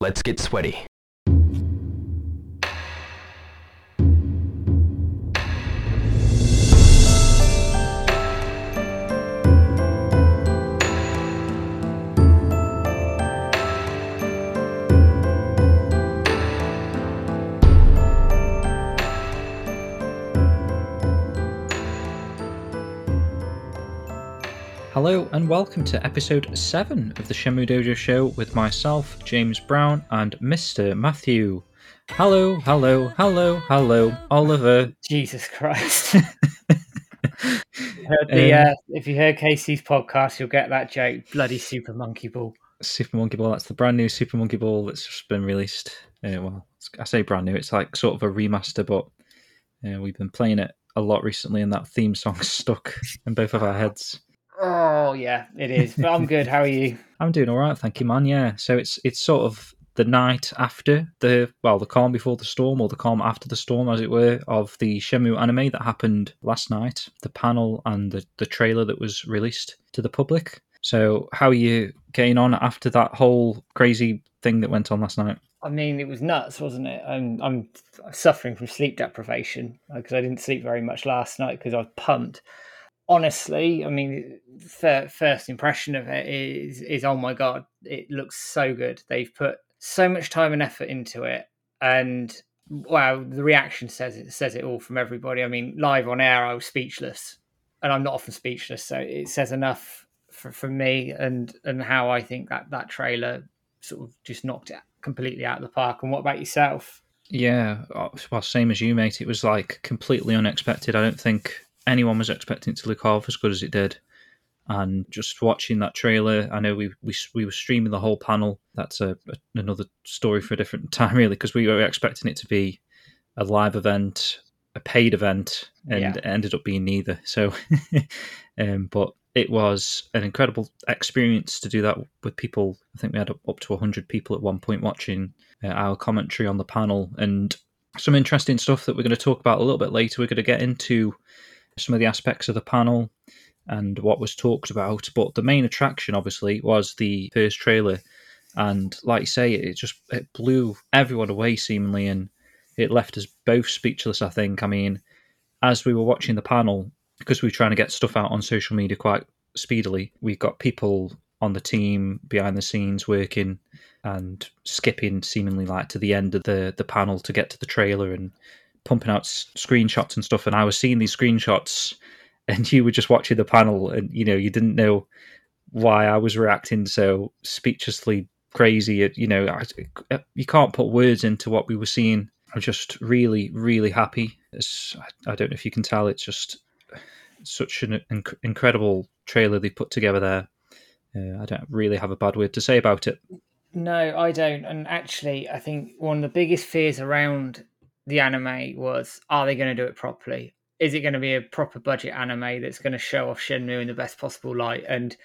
Let's get sweaty. Hello and welcome to episode 7 of the Shenmue Dojo Show with myself, James Brown, and Mr. Matthew. Hello, hello, hello, hello, Oliver. Jesus Christ. The, Um, uh, if you heard Casey's podcast, you'll get that joke. Bloody Super Monkey Ball. Super Monkey Ball, that's the brand new Super Monkey Ball that's just been released. Uh, well, I say brand new, it's like sort of a remaster, but uh, we've been playing it a lot recently and that theme song stuck in both of our heads. Oh yeah, it is. But I'm good. How are you? I'm doing all right, thank you, man. Yeah, so it's it's sort of the night after the well, the calm before the storm, or the calm after the storm, as it were, of the Shenmue anime that happened last night. The panel and the the trailer that was released to the public. So, how are you getting on after that whole crazy thing that went on last night? I mean, it was nuts, wasn't it? I'm I'm suffering from sleep deprivation because I didn't sleep very much last night because I was pumped. Honestly, I mean, fir- first impression of it is is oh my god, it looks so good. They've put so much time and effort into it, and wow, the reaction says it says it all from everybody. I mean, live on air, I was speechless, and I'm not often speechless, so it says enough for, for me and and how I think that that trailer sort of just knocked it completely out of the park. And what about yourself? Yeah, uh, well, same as you, mate. It was like completely unexpected. I don't think anyone was expecting it to look half as good as it did. And just watching that trailer, I know we we, we were streaming the whole panel. That's a, a another story for a different time, really, because we were expecting it to be a live event, a paid event, and Yeah. it ended up being neither. So, um, but it was an incredible experience to do that with people. I think we had up to 100 people at one point watching uh, our commentary on the panel and some interesting stuff that we're going to talk about a little bit later. We're going to get into some of the aspects of the panel and what was talked about. But the main attraction, obviously, was the first trailer. And like you say, it just it blew everyone away seemingly, and it left us both speechless. I think. I mean, as we were watching the panel, because we were trying to get stuff out on social media quite speedily, we've got people on the team behind the scenes working and skipping seemingly like to the end of the the panel to get to the trailer and pumping out s- screenshots and stuff and I was seeing these screenshots and you were just watching the panel and you know you didn't know why I was reacting so speechlessly crazy you know I, you can't put words into what we were seeing. I'm just really really happy. It's, I don't know if you can tell it's just such an inc- incredible trailer they put together there. Uh, I don't really have a bad word to say about it. No, I don't. And actually, I think one of the biggest fears around the anime was: Are they going to do it properly? Is it going to be a proper budget anime that's going to show off Shenmue in the best possible light? And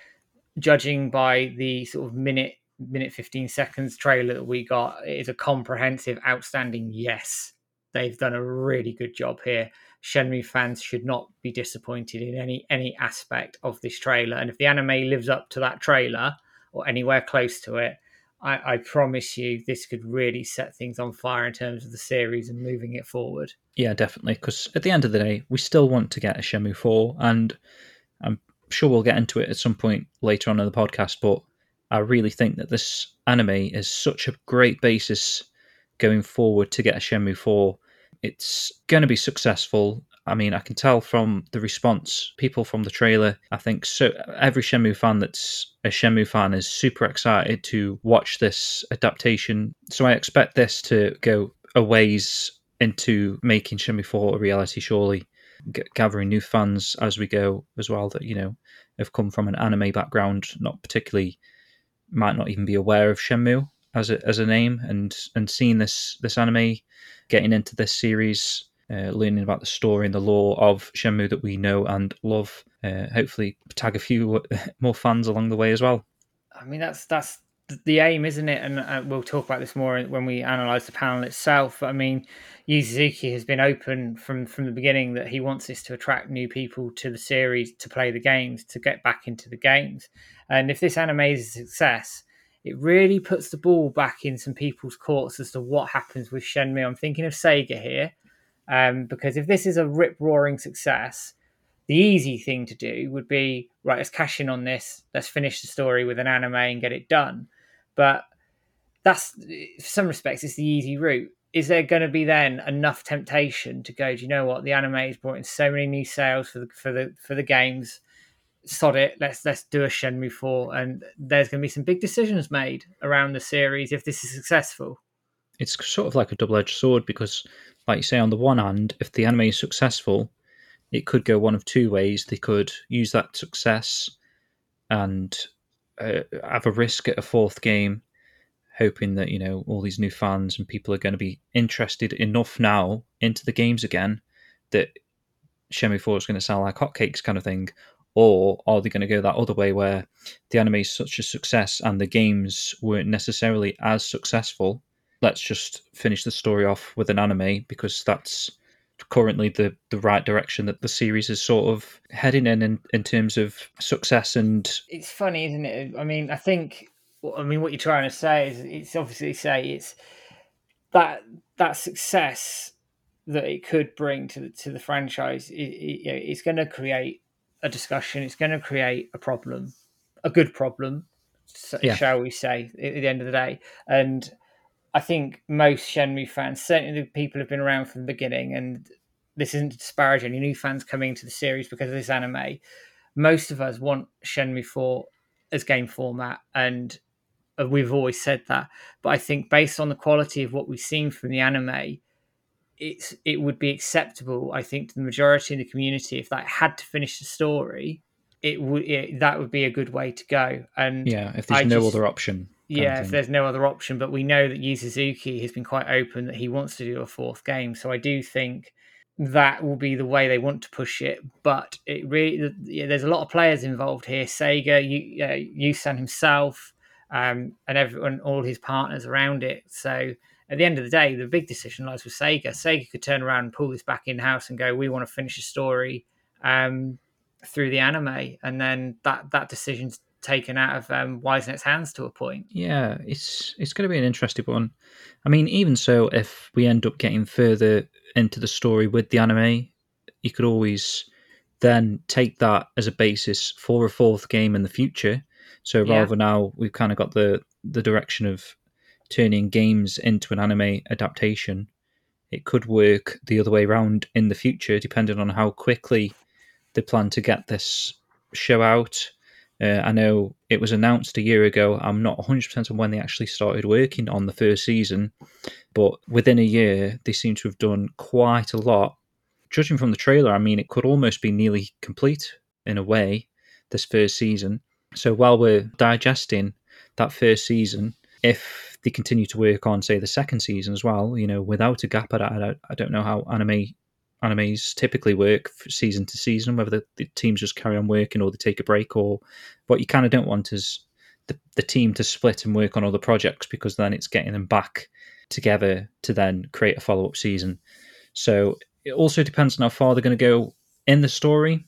judging by the sort of minute minute 15 seconds trailer that we got it is a comprehensive outstanding yes they've done a really good job here shenmue fans should not be disappointed in any any aspect of this trailer and if the anime lives up to that trailer or anywhere close to it I, I promise you this could really set things on fire in terms of the series and moving it forward Yeah, definitely. Because at the end of the day, we still want to get a Shenmue 4, and I'm sure we'll get into it at some point later on in the podcast. But I really think that this anime is such a great basis going forward to get a Shenmue 4. It's going to be successful. I mean, I can tell from the response, people from the trailer. I think so. Every Shenmue fan that's a Shenmue fan is super excited to watch this adaptation. So I expect this to go a ways into making Shenmue 4 a reality, surely. G- gathering new fans as we go as well that, you know, have come from an anime background, not particularly, might not even be aware of Shenmue as a, as a name, and, and seeing this, this anime, getting into this series, uh, learning about the story and the lore of Shenmue that we know and love. Uh, hopefully, tag a few more fans along the way as well. I mean, that's that's the aim, isn't it? And uh, we'll talk about this more when we analyze the panel itself. I mean, Yu Suzuki has been open from from the beginning that he wants this to attract new people to the series to play the games, to get back into the games. And if this anime is a success, it really puts the ball back in some people's courts as to what happens with Shenmue. I'm thinking of Sega here, um, because if this is a rip roaring success, the easy thing to do would be right, let's cash in on this, let's finish the story with an anime and get it done. But that's, in some respects, it's the easy route. Is there going to be then enough temptation to go? Do you know what the anime has brought in so many new sales for the for the for the games? sod it, let's let's do a Shenmue four, and there's going to be some big decisions made around the series if this is successful. It's sort of like a double edged sword because, like you say, on the one hand, if the anime is successful, it could go one of two ways. They could use that success and uh, have a risk at a fourth game, hoping that you know all these new fans and people are going to be interested enough now into the games again that Shenmue 4 is going to sell like hotcakes, kind of thing or are they going to go that other way where the anime is such a success and the games weren't necessarily as successful? Let's just finish the story off with an anime because that's currently the, the right direction that the series is sort of heading in, in in terms of success and it's funny isn't it i mean i think i mean what you're trying to say is it's obviously say it's that that success that it could bring to the to the franchise it, it, it's going to create a discussion. It's going to create a problem, a good problem, yeah. shall we say, at the end of the day. And I think most Shenmue fans, certainly the people who've been around from the beginning, and this isn't to disparage any new fans coming into the series because of this anime. Most of us want Shenmue 4 as game format, and uh, we've always said that. But I think based on the quality of what we've seen from the anime, it's it would be acceptable, I think, to the majority in the community if that had to finish the story. It would it, that would be a good way to go. And yeah, if there's I no just, other option. Yeah, if there's no other option, but we know that Yu Suzuki has been quite open that he wants to do a fourth game. So I do think that will be the way they want to push it. But it really, yeah, there's a lot of players involved here. Sega, you, uh, Yusan himself, um, and everyone, all his partners around it. So at the end of the day, the big decision lies with Sega. Sega could turn around and pull this back in house and go, "We want to finish a story um, through the anime," and then that that decision's taken out of um, Ys-Net's hands to a point. Yeah, it's it's going to be an interesting one. I mean, even so, if we end up getting further into the story with the anime, you could always then take that as a basis for a fourth game in the future. So rather yeah. now we've kind of got the the direction of turning games into an anime adaptation. It could work the other way around in the future, depending on how quickly they plan to get this show out. Uh, I know it was announced a year ago. I'm not 100% on when they actually started working on the first season, but within a year, they seem to have done quite a lot. Judging from the trailer, I mean, it could almost be nearly complete in a way, this first season. So while we're digesting that first season, if they continue to work on, say, the second season as well, you know, without a gap. I, don't know how anime animes typically work season to season, whether the, the, teams just carry on working or they take a break, or what you kind of don't want is the, the team to split and work on other projects because then it's getting them back together to then create a follow up season. So it also depends on how far they're going to go in the story.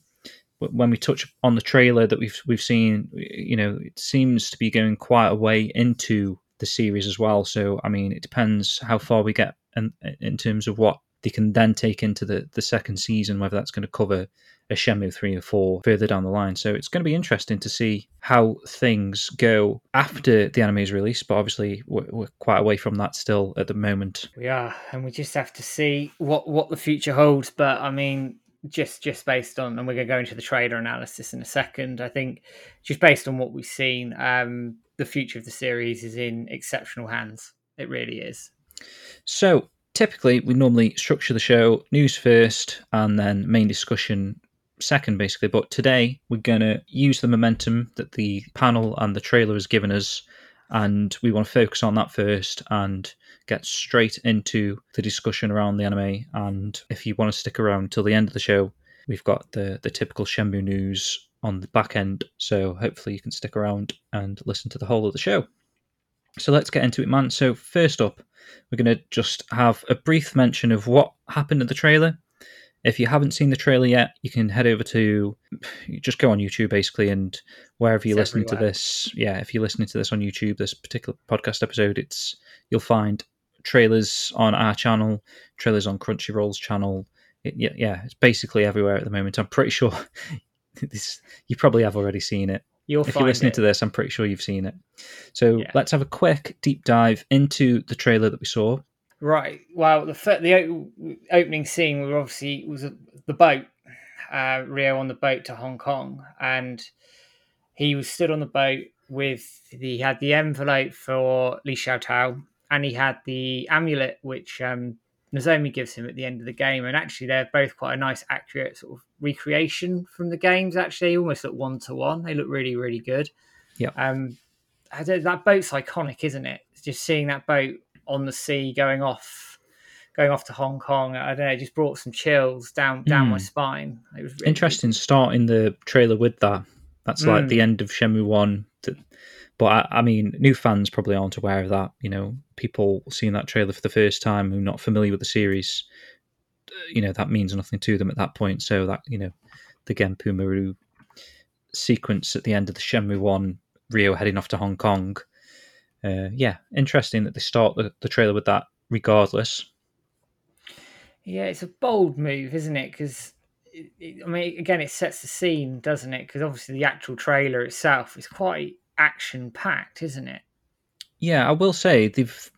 When we touch on the trailer that we've we've seen, you know, it seems to be going quite a way into the series as well. So I mean, it depends how far we get in, in terms of what they can then take into the, the second season, whether that's going to cover a Shenmue 3 or 4 further down the line. So it's going to be interesting to see how things go after the anime is released, but obviously we're, we're, quite away from that still at the moment. We are, and we just have to see what, what the future holds. But I mean, just just based on, and we're going to go into the trader analysis in a second. I think just based on what we've seen, um, the future of the series is in exceptional hands. It really is. So typically, we normally structure the show news first and then main discussion second, basically. But today, we're going to use the momentum that the panel and the trailer has given us, and we want to focus on that first and get straight into the discussion around the anime. And if you want to stick around till the end of the show, we've got the the typical Shenmue news on the back end. So hopefully you can stick around and listen to the whole of the show. So let's get into it, man. So first up, we're going to just have a brief mention of what happened in the trailer. If you haven't seen the trailer yet, you can head over to just go on YouTube basically, and wherever you're It's listening to this, yeah, if you're listening to this on YouTube, this particular podcast episode, it's you'll find trailers on our channel, trailers on Crunchyroll's channel. It, yeah, yeah, it's basically everywhere at the moment. I'm pretty sure this you probably have already seen it. You'll if you're listening it. to this, I'm pretty sure you've seen it. So Yeah. let's have a quick deep dive into the trailer that we saw. Right. Well, the the o- opening scene was obviously was the boat. Uh, Ryo on the boat to Hong Kong, and he was stood on the boat with the he had the envelope for Li Xiaotao, and he had the amulet which um, Nozomi gives him at the end of the game. And actually, they're both quite a nice, accurate sort of recreation from the games. Actually, they almost look one to one. They look really, really good. Yeah. Um, I don't, that boat's iconic, isn't it? Just seeing that boat on the sea going off, going off to Hong Kong. I don't know. It just brought some chills down down my Mm. spine. It was really, Interesting starting the trailer with that. That's like Mm. the end of Shenmue One. That- But I, I mean, new fans probably aren't aware of that. You know, people seeing that trailer for the first time who are not familiar with the series, uh, you know, that means nothing to them at that point. So that you know, the Genpu Maru sequence at the end of the Shenmue One, Ryo heading off to Hong Kong. Uh, yeah, interesting that they start the, the trailer with that. Regardless, Yeah, it's a bold move, isn't it? Because I mean, again, it sets the scene, doesn't it? Because obviously the actual trailer itself is quite action packed, isn't it? Yeah, I will say they've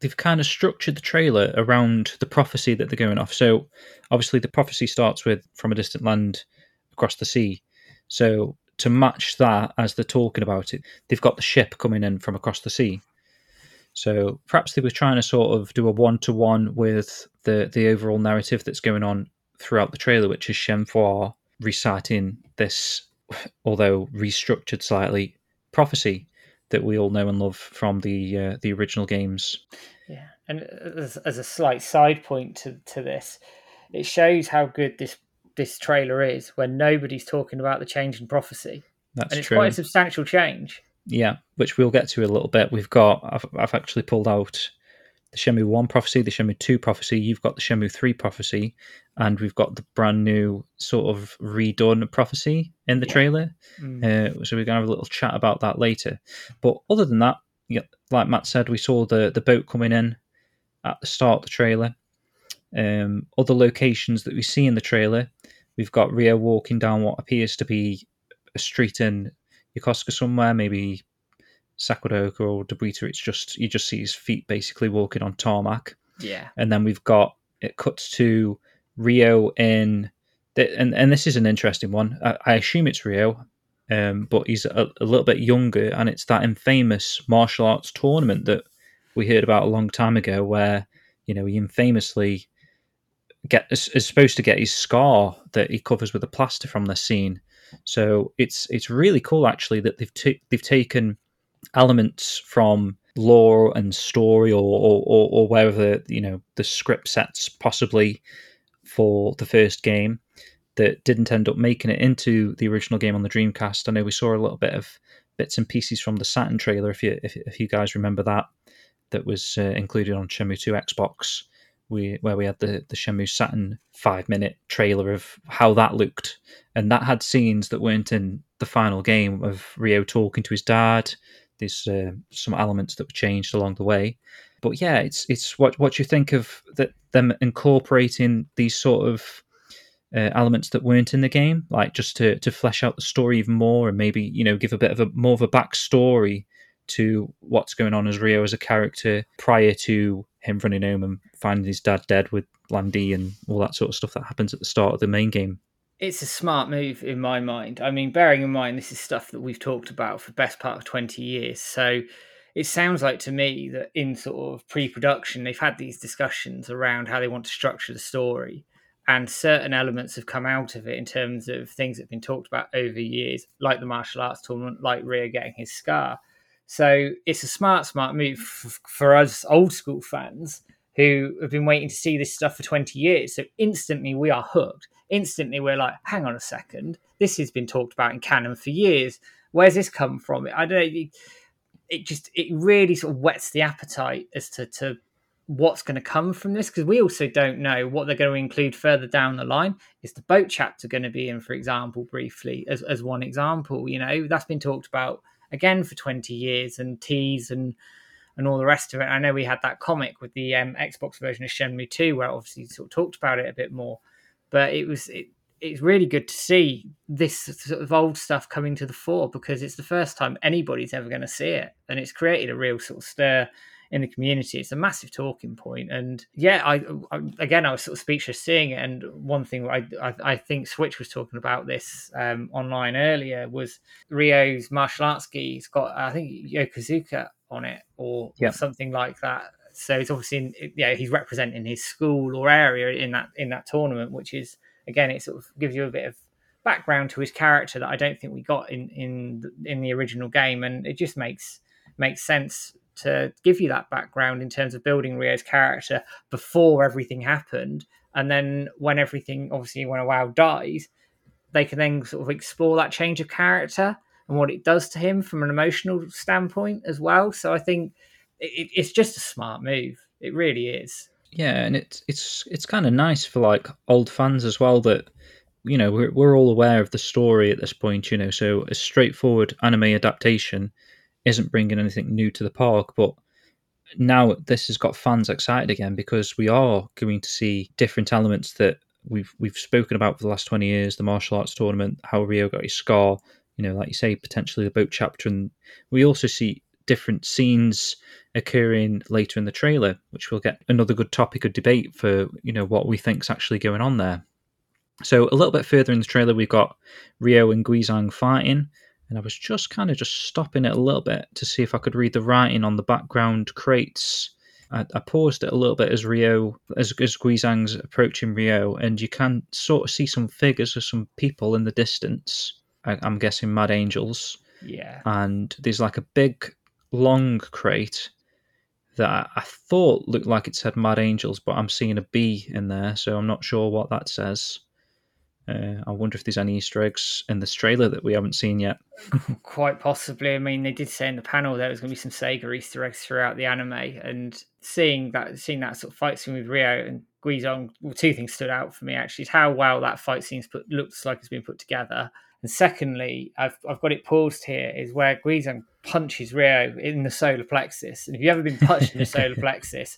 they've kind of structured the trailer around the prophecy that they're going off. So obviously the prophecy starts with from a distant land across the sea. So to match that as they're talking about it, they've got the ship coming in from across the sea. So perhaps they were trying to sort of do a one to one with the the overall narrative that's going on throughout the trailer, which is Shenhua reciting this, although restructured slightly, prophecy that we all know and love from the uh, the original games. Yeah, and as, as a slight side point to, to this, it shows how good this this trailer is when nobody's talking about the change in prophecy, That's and it's true. quite a substantial change. Yeah, which we'll get to a little bit. We've got I've, I've actually pulled out the Shenmue One prophecy, the Shenmue Two prophecy. You've got the Shenmue Three prophecy, and we've got the brand new sort of redone prophecy in the Yeah. trailer. Mm. Uh, so we're gonna have a little chat about that later. But other than that, like Matt said, we saw the the boat coming in at the start of the trailer. Um, other locations that we see in the trailer, we've got Ryo walking down what appears to be a street in Yokosuka somewhere, maybe Sakuragaoka or Dobuita. It's just you just see his feet basically walking on tarmac Yeah, and then we've got it cuts to Ryo in, and and this is an interesting one. I, I assume it's Ryo, um, but he's a, a little bit younger, and it's that infamous martial arts tournament that we heard about a long time ago, where you know he infamously get is, is supposed to get his scar that he covers with a plaster from the scene. So it's it's really cool actually that they've ta- they've taken elements from lore and story or, or, or, or wherever you know the script sets possibly for the first game that didn't end up making it into the original game on the Dreamcast. I know we saw a little bit of bits and pieces from the Saturn trailer, if you if, if you guys remember that, that was uh, included on Shenmue Two Xbox. We where we had the the Shenmue Saturn five minute trailer of how that looked, and that had scenes that weren't in the final game of Ryo talking to his dad. There's uh, some elements that were changed along the way, but yeah, it's it's what what you think of that them incorporating these sort of uh, elements that weren't in the game, like just to to flesh out the story even more, and maybe you know give a bit of a more of a backstory to what's going on as Ryo as a character prior to him running home and finding his dad dead with Lan Di and all that sort of stuff that happens at the start of the main game. It's a smart move in my mind. I mean, bearing in mind this is stuff that we've talked about for best part of twenty years, so it sounds like to me that in sort of pre-production they've had these discussions around how they want to structure the story and certain elements have come out of it in terms of things that have been talked about over years like the martial arts tournament like Ryo getting his scar. So it's a smart smart move f- for us old school fans who have been waiting to see this stuff for 20 years. So instantly we are hooked instantly we're like hang on a second this has been talked about in canon for years where's this come from i don't know it, just it really sort of whets the appetite as to to what's going to come from this because we also don't know what they're going to include further down the line. Is the boat chapter going to be in, for example, briefly as as one example? You know, that's been talked about again for twenty years and teas and and all the rest of it. I know we had that comic with the um, Xbox version of Shenmue 2 where obviously sort of talked about it a bit more, but it was it, it's really good to see this sort of old stuff coming to the fore because it's the first time anybody's ever going to see it, and it's created a real sort of stir in the community. It's a massive talking point, and yeah, I, I again I was sort of speechless seeing it. And one thing I I, I think Switch was talking about this um, online earlier was Ryo's martial arts. He's got I think Yokosuka on it or, Yeah. or something like that. So he's obviously in, yeah he's representing his school or area in that in that tournament, which is again it sort of gives you a bit of background to his character that I don't think we got in in in the original game, and it just makes makes sense to give you that background in terms of building Ryo's character before everything happened, and then when everything obviously when Iwao dies, they can then sort of explore that change of character and what it does to him from an emotional standpoint as well. So I think it, it's just a smart move. It really is. Yeah, and it's it's it's kind of nice for like old fans as well that you know we're we're all aware of the story at this point. You know, so a straightforward anime adaptation isn't bringing anything new to the park, but now this has got fans excited again because we are going to see different elements that we've we've spoken about for the last 20 years the martial arts tournament how ryo got his scar you know like you say potentially the boat chapter and we also see different scenes occurring later in the trailer which will get another good topic of debate for you know what we think's actually going on there so a little bit further in the trailer we've got ryo and guizhang fighting and I was just kind of just stopping it a little bit to see if I could read the writing on the background crates. I, I paused it a little bit as Ryo, as, as Guizhang's approaching Ryo, and you can sort of see some figures of some people in the distance. I, I'm guessing Mad Angels, Yeah. and there's like a big, long crate that I, thought looked like it said Mad Angels, but I'm seeing a B in there, so I'm not sure what that says. Uh, I wonder if there's any Easter eggs in this trailer that we haven't seen yet. Quite possibly. I mean, they did say in the panel there was going to be some Sega Easter eggs throughout the anime, and seeing that, seeing that sort of fight scene with Ryo and Guizhang, well, two things stood out for me actually: is how well that fight scene's put looks like it's been put together, and secondly, I've I've got it paused here is where Guizhang punches Ryo in the solar plexus, and if you've ever been punched in the solar plexus,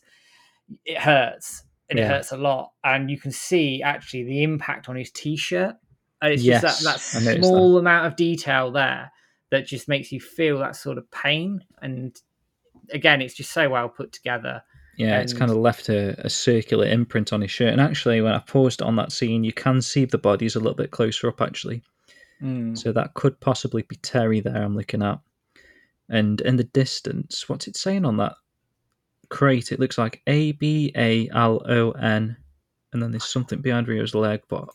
it hurts. And it hurts a lot, and you can see actually the impact on his t-shirt. And it's Yes, just that, that small amount of detail there that just makes you feel that sort of pain. And again, it's just so well put together. Yeah, it's kind of left a, a circular imprint on his shirt. And actually, when I paused on that scene, you can see the bodies a little bit closer up, actually. So that could possibly be Terry there I'm looking at. And in the distance, what's it saying on that crate? It looks like A B A L O N. And then there's something behind Ryo's leg, but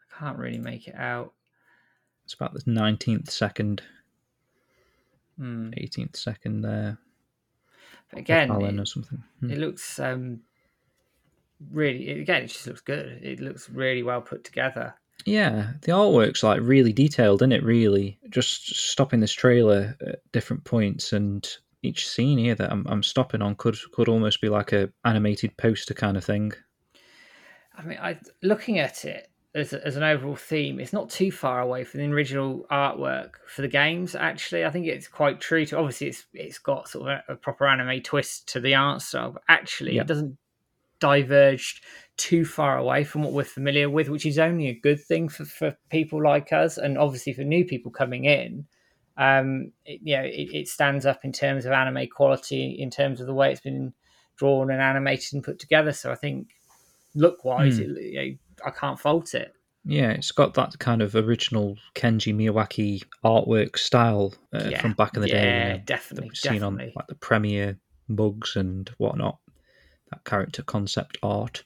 I can't really make it out. it's about the 19th second, Hmm. 18th second there. But again, Allen it, or something. Hmm. it looks um, really. Again, it just looks good. It looks really well put together. Yeah, the artwork's like really detailed, isn't it? Really, just stopping this trailer at different points, and each scene here that I'm, I'm stopping on could could almost be like a animated poster kind of thing. I mean, I looking at it as, as an overall theme, it's not too far away from the original artwork for the games. Actually, I think it's quite true to. Obviously, it's it's got sort of a, a proper anime twist to the art style, but actually, Yeah. it doesn't diverge too far away from what we're familiar with, which is only a good thing for, for people like us, and obviously for new people coming in. Um, it, you know, it, it stands up in terms of anime quality, in terms of the way it's been drawn and animated and put together. So I think look wise, it, you know, I can't fault it. Yeah, it's got that kind of original Kenji Miyawaki artwork style uh, Yeah, from back in the yeah, day. you know, definitely, seen on like the premiere mugs and whatnot. That character concept art.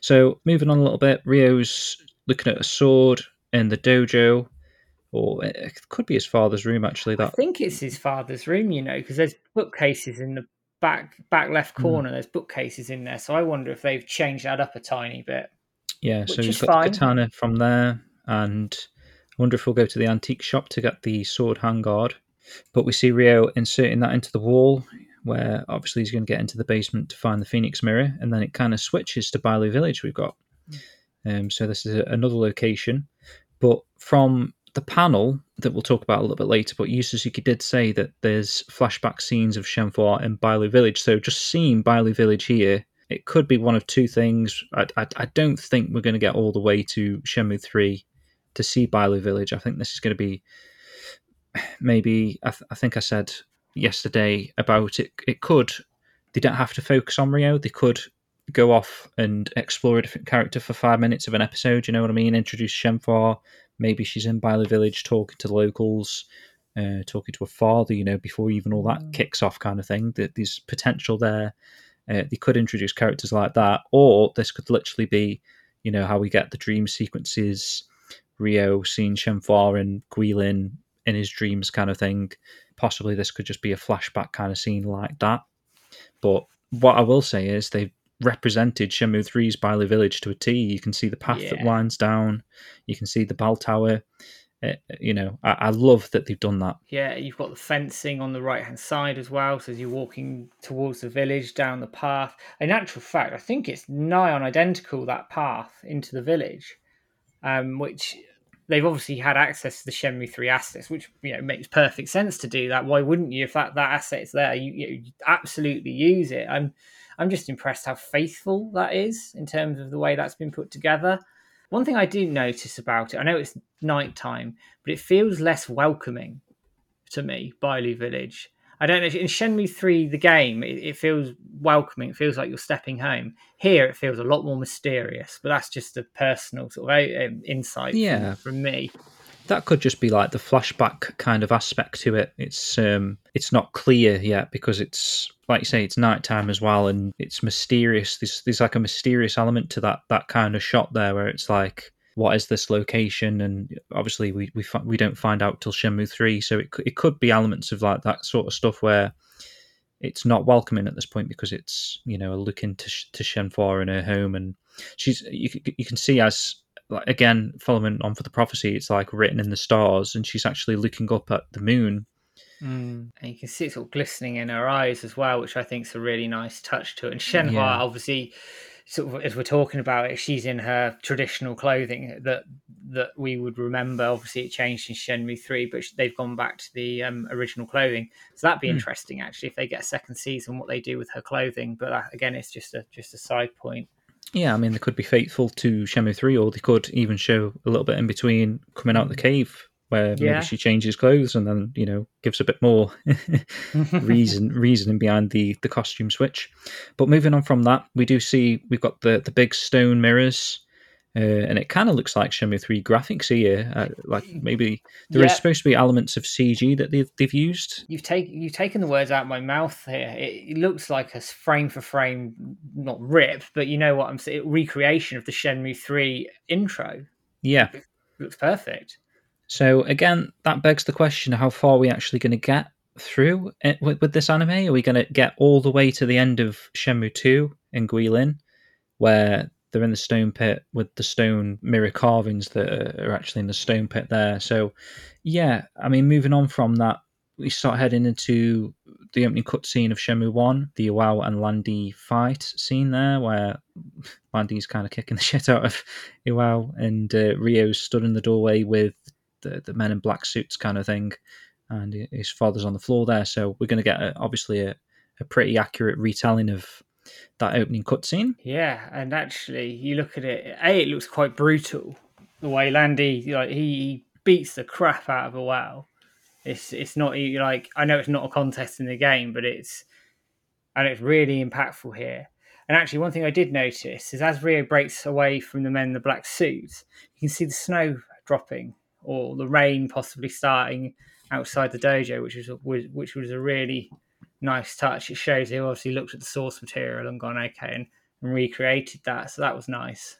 So moving on a little bit, Ryo's looking at a sword in the dojo, or it could be his father's room actually. That I think it's his father's room, you know, because there's bookcases in the back back left Hmm. corner. There's bookcases in there, so I wonder if they've changed that up a tiny bit. yeah, so he's got fine. the katana from there, and I wonder if we'll go to the antique shop to get the sword handguard. But we see Ryo inserting that into the wall. Where obviously he's going to get into the basement to find the Phoenix Mirror, and then it kind of switches to Bailu Village. We've got, um, so this is another location, but from the panel that we'll talk about a little bit later, but Yu Suzuki did say that there's flashback scenes of Shenhua and Bailu Village. So just seeing Bailu Village here, it could be one of two things. I, I, I don't think we're going to get all the way to Shenmue 3 to see Bailu Village. I think this is going to be maybe, I, th- I think I said yesterday about it. It could, they don't have to focus on Ryo. They could go off and explore a different character for five minutes of an episode. You know what I mean? Introduce Shenhua, Maybe she's in Bailu Village talking to the locals, uh, talking to her father, you know, before even all that mm. kicks off, kind of thing. That there's potential there. Uh, they could introduce characters like that, or this could literally be, you know, how we get the dream sequences, Ryo seeing Shenhua and Guilin in his dreams, kind of thing. Possibly this could just be a flashback kind of scene like that. But what I will say is they've represented Shenmue 3's Bailu Village to a T. You can see the path yeah. that winds down. You can see the bell tower. Uh, you know, I, I, love that they've done that. Yeah, you've got the fencing on the right hand side as well. So as you're walking towards the village down the path, in actual fact, I think it's nigh on identical that path into the village, um, which they've obviously had access to the Shenmue 3 assets, which you know makes perfect sense to do that. Why wouldn't you if that, that asset's there? You, you absolutely use it. I'm I'm just impressed how faithful that is in terms of the way that's been put together. One thing I do notice about it, I know it's nighttime, but it feels less welcoming to me, Bailu Village. I don't know if in Shenmue 3, the game, it, it, feels welcoming. It feels like you're stepping home. Here, it feels a lot more mysterious, but that's just a personal sort of uh, um, insight yeah. from, from me that could just be like the flashback kind of aspect to it. It's um, it's not clear yet because it's like you say, it's nighttime as well, and it's mysterious. There's there's like a mysterious element to that that kind of shot there, where it's like, what is this location? And obviously, we we we don't find out till Shenmue three, so it it could be elements of like that sort of stuff where it's not welcoming at this point because it's you know a look into to Shenhua in her home, and she's you you can see as like again following on for the prophecy it's like written in the stars and she's actually looking up at the moon mm. and you can see it sort of glistening in her eyes as well which i think is a really nice touch to it and shenhua yeah. obviously sort of as we're talking about it she's in her traditional clothing that that we would remember. Obviously it changed in shenmue 3 but they've gone back to the um, original clothing. So that'd be mm. interesting actually if they get a second season what they do with her clothing. But uh, again it's just a just a side point. Yeah, I mean, they could be faithful to Shenmue 3, or they could even show a little bit in between coming out of the mm. cave where yeah. maybe she changes clothes and then, you know, gives a bit more reason reasoning behind the, the costume switch. But moving on from that, we do see we've got the, the big stone mirrors uh, and it kind of looks like Shenmue 3 graphics here. Uh, like maybe there yeah. is supposed to be elements of CG that they've, they've used. You've taken you've taken the words out of my mouth here. It, it, looks like a frame for frame, not rip, but you know what I'm saying, recreation of the Shenmue 3 intro. Yeah, it looks perfect. So again, that begs the question: How far are we actually going to get through it with, with this anime? Are we going to get all the way to the end of Shenmue 2 in Guilin, where they're in the stone pit with the stone mirror carvings that are actually in the stone pit there. So, yeah, I mean, moving on from that, we start heading into the opening cutscene of Shenmue 1, the Iwao and Lan Di fight scene there, where Lan Di's kind of kicking the shit out of Iwao, and uh, Ryo's stood in the doorway with the, the men in black suits kind of thing, and his father's on the floor there. So, we're going to get a, obviously a, a pretty accurate retelling of that opening cutscene. Yeah, and actually, you look at it. A, it looks quite brutal. The way Lan Di, like he beats the crap out of Iwao. It's it's not like I know it's not a contest in the game, but it's and it's really impactful here. And actually, one thing I did notice is as Ryo breaks away from the men in the black suits, you can see the snow dropping or the rain possibly starting outside the dojo, which was which was a really nice touch. It shows he obviously looked at the source material and gone okay and, and recreated that. So that was nice.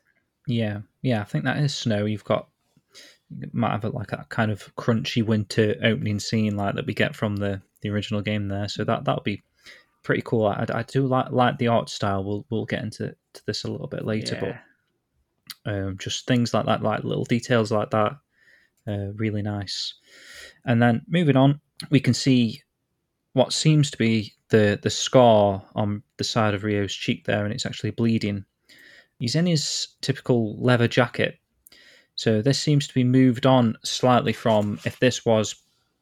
Yeah, yeah, I think that is snow. You've got you might have like a kind of crunchy winter opening scene like that we get from the the original game there. So that that'll be pretty cool. I, I do like like the art style. We'll we'll get into to this a little bit later, yeah. but um, just things like that, like little details like that, uh, really nice. And then moving on, we can see what seems to be the the scar on the side of Ryo's cheek there, and it's actually bleeding. He's in his typical leather jacket, so this seems to be moved on slightly from if this was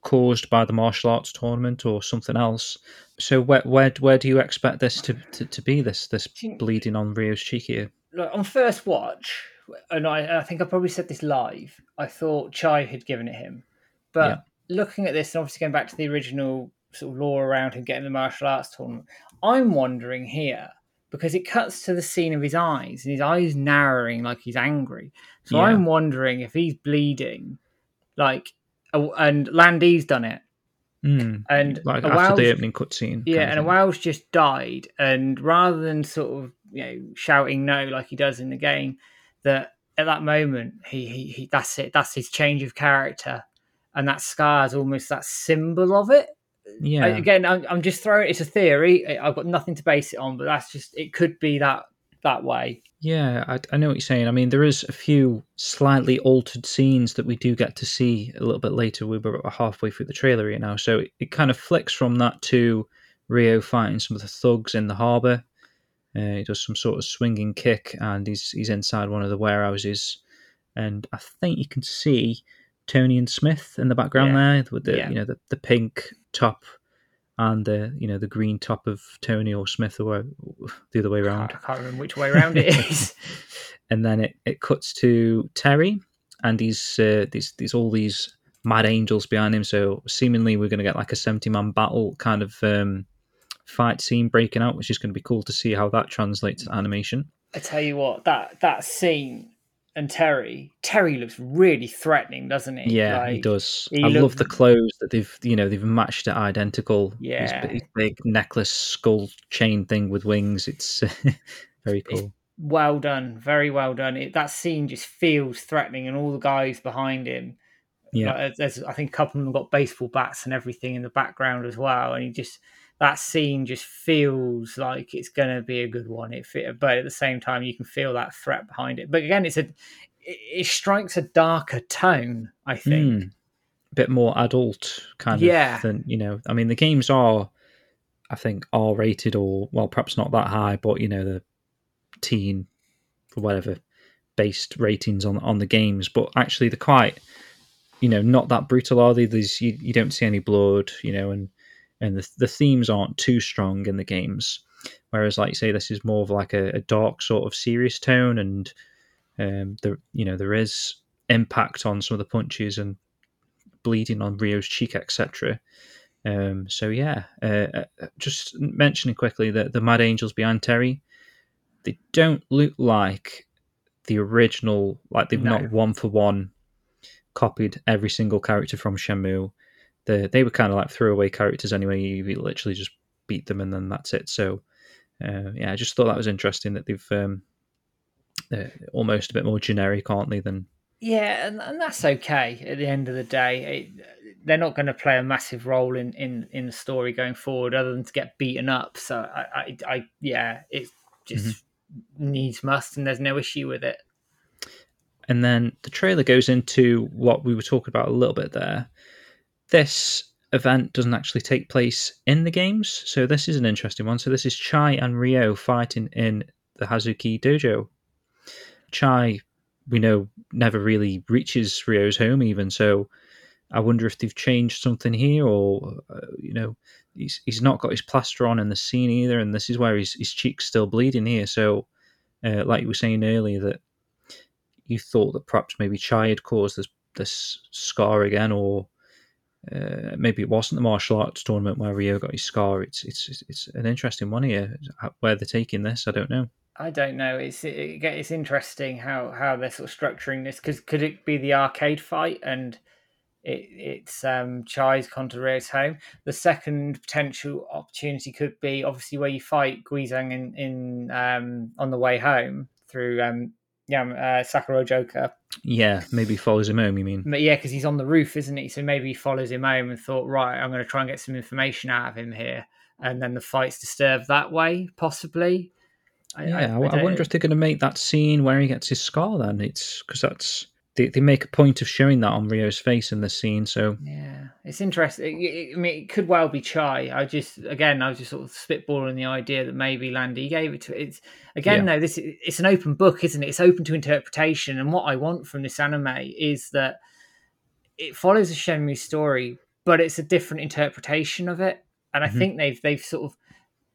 caused by the martial arts tournament or something else. So where where where do you expect this to, to, to be? This this bleeding on Ryo's cheek here? Like on first watch, and I, I think I probably said this live. I thought Chai had given it him, but yeah. looking at this and obviously going back to the original sort of lore around him getting the martial arts tournament, I'm wondering here because it cuts to the scene of his eyes and his eyes narrowing like he's angry. So yeah. I'm wondering if he's bleeding, like, and Lan Di's done it. Mm, and like after the opening cutscene. Yeah, and Iwao's just died, and rather than sort of you know shouting no like he does in the game, that at that moment he, he, he that's it, that's his change of character, and that scar is almost that symbol of it. Yeah. I, again, I'm, I'm just throwing. It's a theory. I've got nothing to base it on, but that's just it. Could be that that way. Yeah, I, I, know what you're saying. I mean, there is a few slightly altered scenes that we do get to see a little bit later. We were halfway through the trailer right now, so it, it kind of flicks from that to ryo fighting some of the thugs in the harbour. Uh, he does some sort of swinging kick, and he's he's inside one of the warehouses, and I think you can see Tony and Smith in the background yeah. there with the yeah. you know the, the pink top and the you know the green top of Tony or Smith or the other way around. I can't remember which way around it is. and then it, it cuts to Terry and these uh, these these all these mad angels behind him. So seemingly we're going to get like a seventy man battle kind of um, fight scene breaking out, which is going to be cool to see how that translates to animation. I tell you what, that that scene and Terry. Terry looks really threatening, doesn't he? Yeah, like, he does. He I love the clothes that they've you know they've matched it identical. Yeah, his, his big necklace skull chain thing with wings. It's very cool. It's well done, very well done. It, that scene just feels threatening, and all the guys behind him. Yeah, like, there's I think a couple of them got baseball bats and everything in the background as well, and he just that scene just feels like it's going to be a good one. It, but at the same time, you can feel that threat behind it. But again, it's a it, it strikes a darker tone. I think mm, a bit more adult kind yeah. of than you know. I mean, the games are, I think, R rated or well, perhaps not that high, but you know the teen or whatever based ratings on on the games. But actually, they're quite you know not that brutal are they? There's you, you don't see any blood, you know, and and the, the themes aren't too strong in the games. Whereas, like you say, this is more of like a, a dark sort of serious tone, and um, there you know there is impact on some of the punches and bleeding on Ryo's cheek, etc. Um, so yeah, uh, uh, just mentioning quickly that the Mad Angels behind Terry, they don't look like the original. Like they've no. not one for one copied every single character from Shenmue they they were kind of like throwaway characters anyway. You, literally just beat them and then that's it. So uh, yeah, I just thought that was interesting that they've um, almost a bit more generic, aren't they? Than yeah, and, and that's okay. At the end of the day, it, they're not going to play a massive role in, in in the story going forward, other than to get beaten up. So I, I, I yeah, it just mm-hmm. needs must, and there's no issue with it. And then the trailer goes into what we were talking about a little bit there, this event doesn't actually take place in the games, so this is an interesting one. So this is Chai and Ryo fighting in the Hazuki Dojo. Chai, we know, never really reaches Ryo's home, even so. I wonder if they've changed something here, or uh, you know, he's he's not got his plaster on in the scene either, and this is where his his cheek's still bleeding here. So, uh, like you were saying earlier, that you thought that perhaps maybe Chai had caused this this scar again, or uh, maybe it wasn't the martial arts tournament where Ryo got his scar. It's it's it's an interesting one here. Where they're taking this, I don't know. I don't know. It's it, it's interesting how how they're sort of structuring this because could it be the arcade fight and it, it's um, Chai's Ryo's home. The second potential opportunity could be obviously where you fight Guizhang in in um, on the way home through um, yeah, uh, Sakuragaoka. Yeah, maybe follows him home. You mean? But yeah, because he's on the roof, isn't he? So maybe he follows him home and thought, right, I'm going to try and get some information out of him here, and then the fight's disturbed that way, possibly. I, yeah, I, I, I wonder if they're going to make that scene where he gets his scar. Then it's because that's they, they make a point of showing that on Ryo's face in this scene. So yeah, it's interesting. It, I mean, it could well be Chai. I just again, I was just sort of spitballing the idea that maybe Lan Di gave it to. It's again yeah. though, this it's an open book, isn't it? It's open to interpretation. And what I want from this anime is that it follows a Shenmue story, but it's a different interpretation of it. And I mm-hmm. think they've they've sort of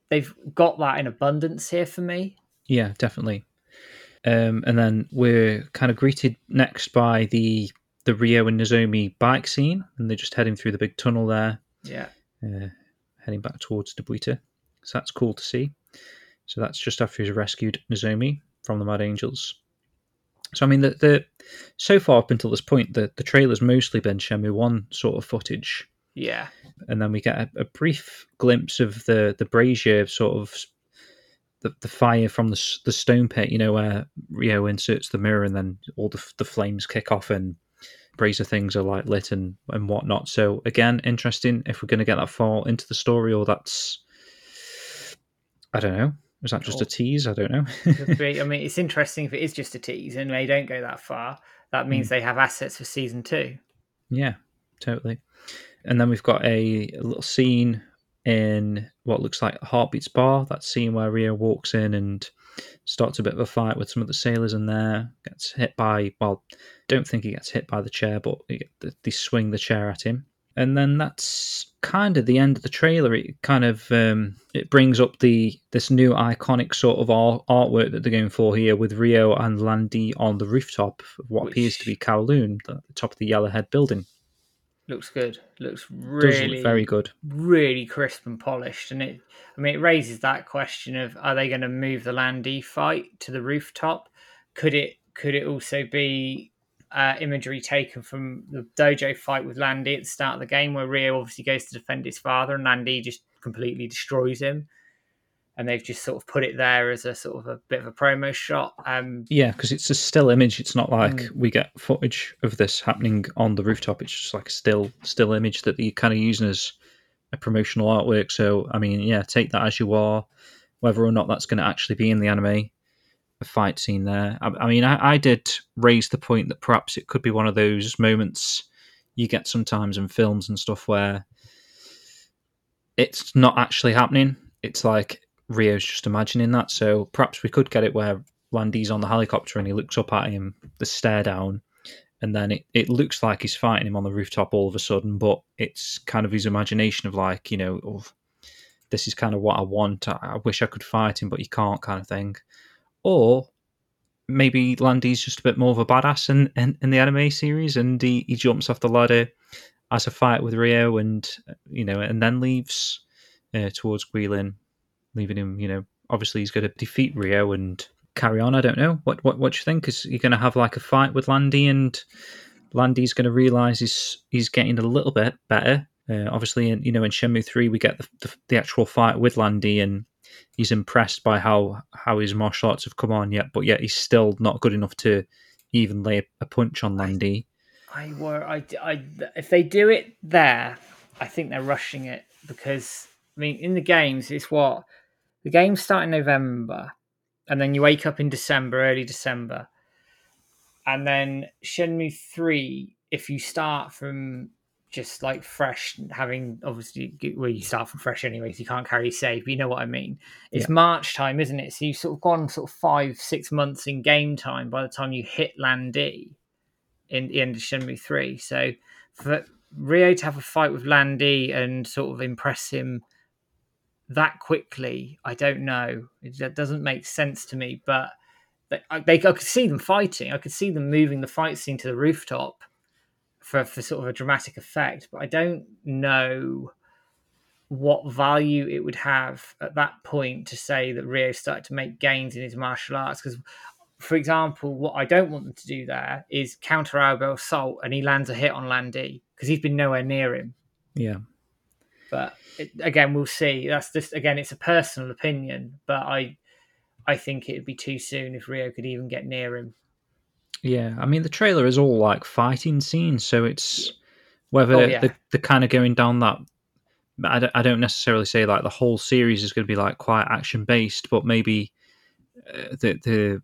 they've got that in abundance here for me. Yeah, definitely. Um, and then we're kind of greeted next by the the Ryo and Nozomi bike scene, and they're just heading through the big tunnel there. Yeah. Uh, heading back towards Dobuita. So that's cool to see. So that's just after he's rescued Nozomi from the Mad Angels. So I mean, the, the so far up until this point, the the trailer's mostly been Shenmue One sort of footage. Yeah. And then we get a, a brief glimpse of the the brazier sort of the, the fire from the, the stone pit, you know, where Ryo inserts the mirror and then all the, the flames kick off and brazier things are like lit and, and whatnot. So again, interesting if we're going to get that far into the story or that's, I don't know. Is that just a tease? I don't know. I mean, it's interesting if it is just a tease and they don't go that far. That means mm. they have assets for season two. Yeah, totally. And then we've got a, a little scene in what looks like Heartbeats Bar. That scene where Ryo walks in and starts a bit of a fight with some of the sailors in there. Gets hit by, well, don't think he gets hit by the chair, but they swing the chair at him. And then that's kind of the end of the trailer. It kind of um, it brings up the this new iconic sort of artwork that they're going for here with Ryo and Lan Di on the rooftop of what Which... appears to be Kowloon, the top of the Yellowhead building looks good. Looks really look very good. Really crisp and polished, and it. I mean, it raises that question of: Are they going to move the Lan Di fight to the rooftop? Could it? Could it also be uh, imagery taken from the dojo fight with Lan Di at the start of the game, where Ryo obviously goes to defend his father, and Lan Di just completely destroys him? And they've just sort of put it there as a sort of a bit of a promo shot. Um, yeah, because it's a still image. It's not like mm. we get footage of this happening on the rooftop. It's just like a still still image that you're kind of using as a promotional artwork. So I mean, yeah, take that as you are. Whether or not that's going to actually be in the anime, a fight scene there. I, I mean, I, I did raise the point that perhaps it could be one of those moments you get sometimes in films and stuff where it's not actually happening. It's like Ryo's just imagining that. So perhaps we could get it where Lan Di's on the helicopter and he looks up at him, the stare down, and then it, it looks like he's fighting him on the rooftop all of a sudden, but it's kind of his imagination of like, you know, of this is kind of what I want. I, I wish I could fight him, but you can't kind of thing. Or maybe Lan Di's just a bit more of a badass in, in, in the anime series and he, he jumps off the ladder as a fight with Ryo and, you know, and then leaves uh, towards Guilin leaving him, you know, obviously he's going to defeat Ryo and carry on. I don't know. What what what do you think? Is he going to have like a fight with Lan Di and Lan Di's going to realize he's he's getting a little bit better. Uh, obviously, in, you know, in Shenmue three, we get the, the, the actual fight with Lan Di, and he's impressed by how how his martial arts have come on yet, but yet he's still not good enough to even lay a punch on Lan Di. I, I were I, I if they do it there, I think they're rushing it because I mean in the games it's what the games start in November, and then you wake up in December, early December, and then Shenmue three. If you start from just like fresh, having obviously well, you start from fresh anyways. You can't carry save, but you know what I mean. It's yeah. March time, isn't it? So you've sort of gone sort of five, six months in game time by the time you hit Lan Di in the end of Shenmue three. So for Ryo to have a fight with Lan Di and sort of impress him that quickly, I don't know. It doesn't make sense to me. But they, they, I could see them fighting. I could see them moving the fight scene to the rooftop for, for sort of a dramatic effect. But I don't know what value it would have at that point to say that Ryo started to make gains in his martial arts. Because, for example, what I don't want them to do there is counter elbow assault and he lands a hit on Lan Di because he's been nowhere near him. Yeah. But it, again, we'll see. That's just again, it's a personal opinion, but I, I think it'd be too soon if Ryo could even get near him. Yeah, I mean the trailer is all like fighting scenes, so it's whether oh, yeah. the, the kind of going down that. I don't, I don't necessarily say like the whole series is going to be like quite action based, but maybe uh, the the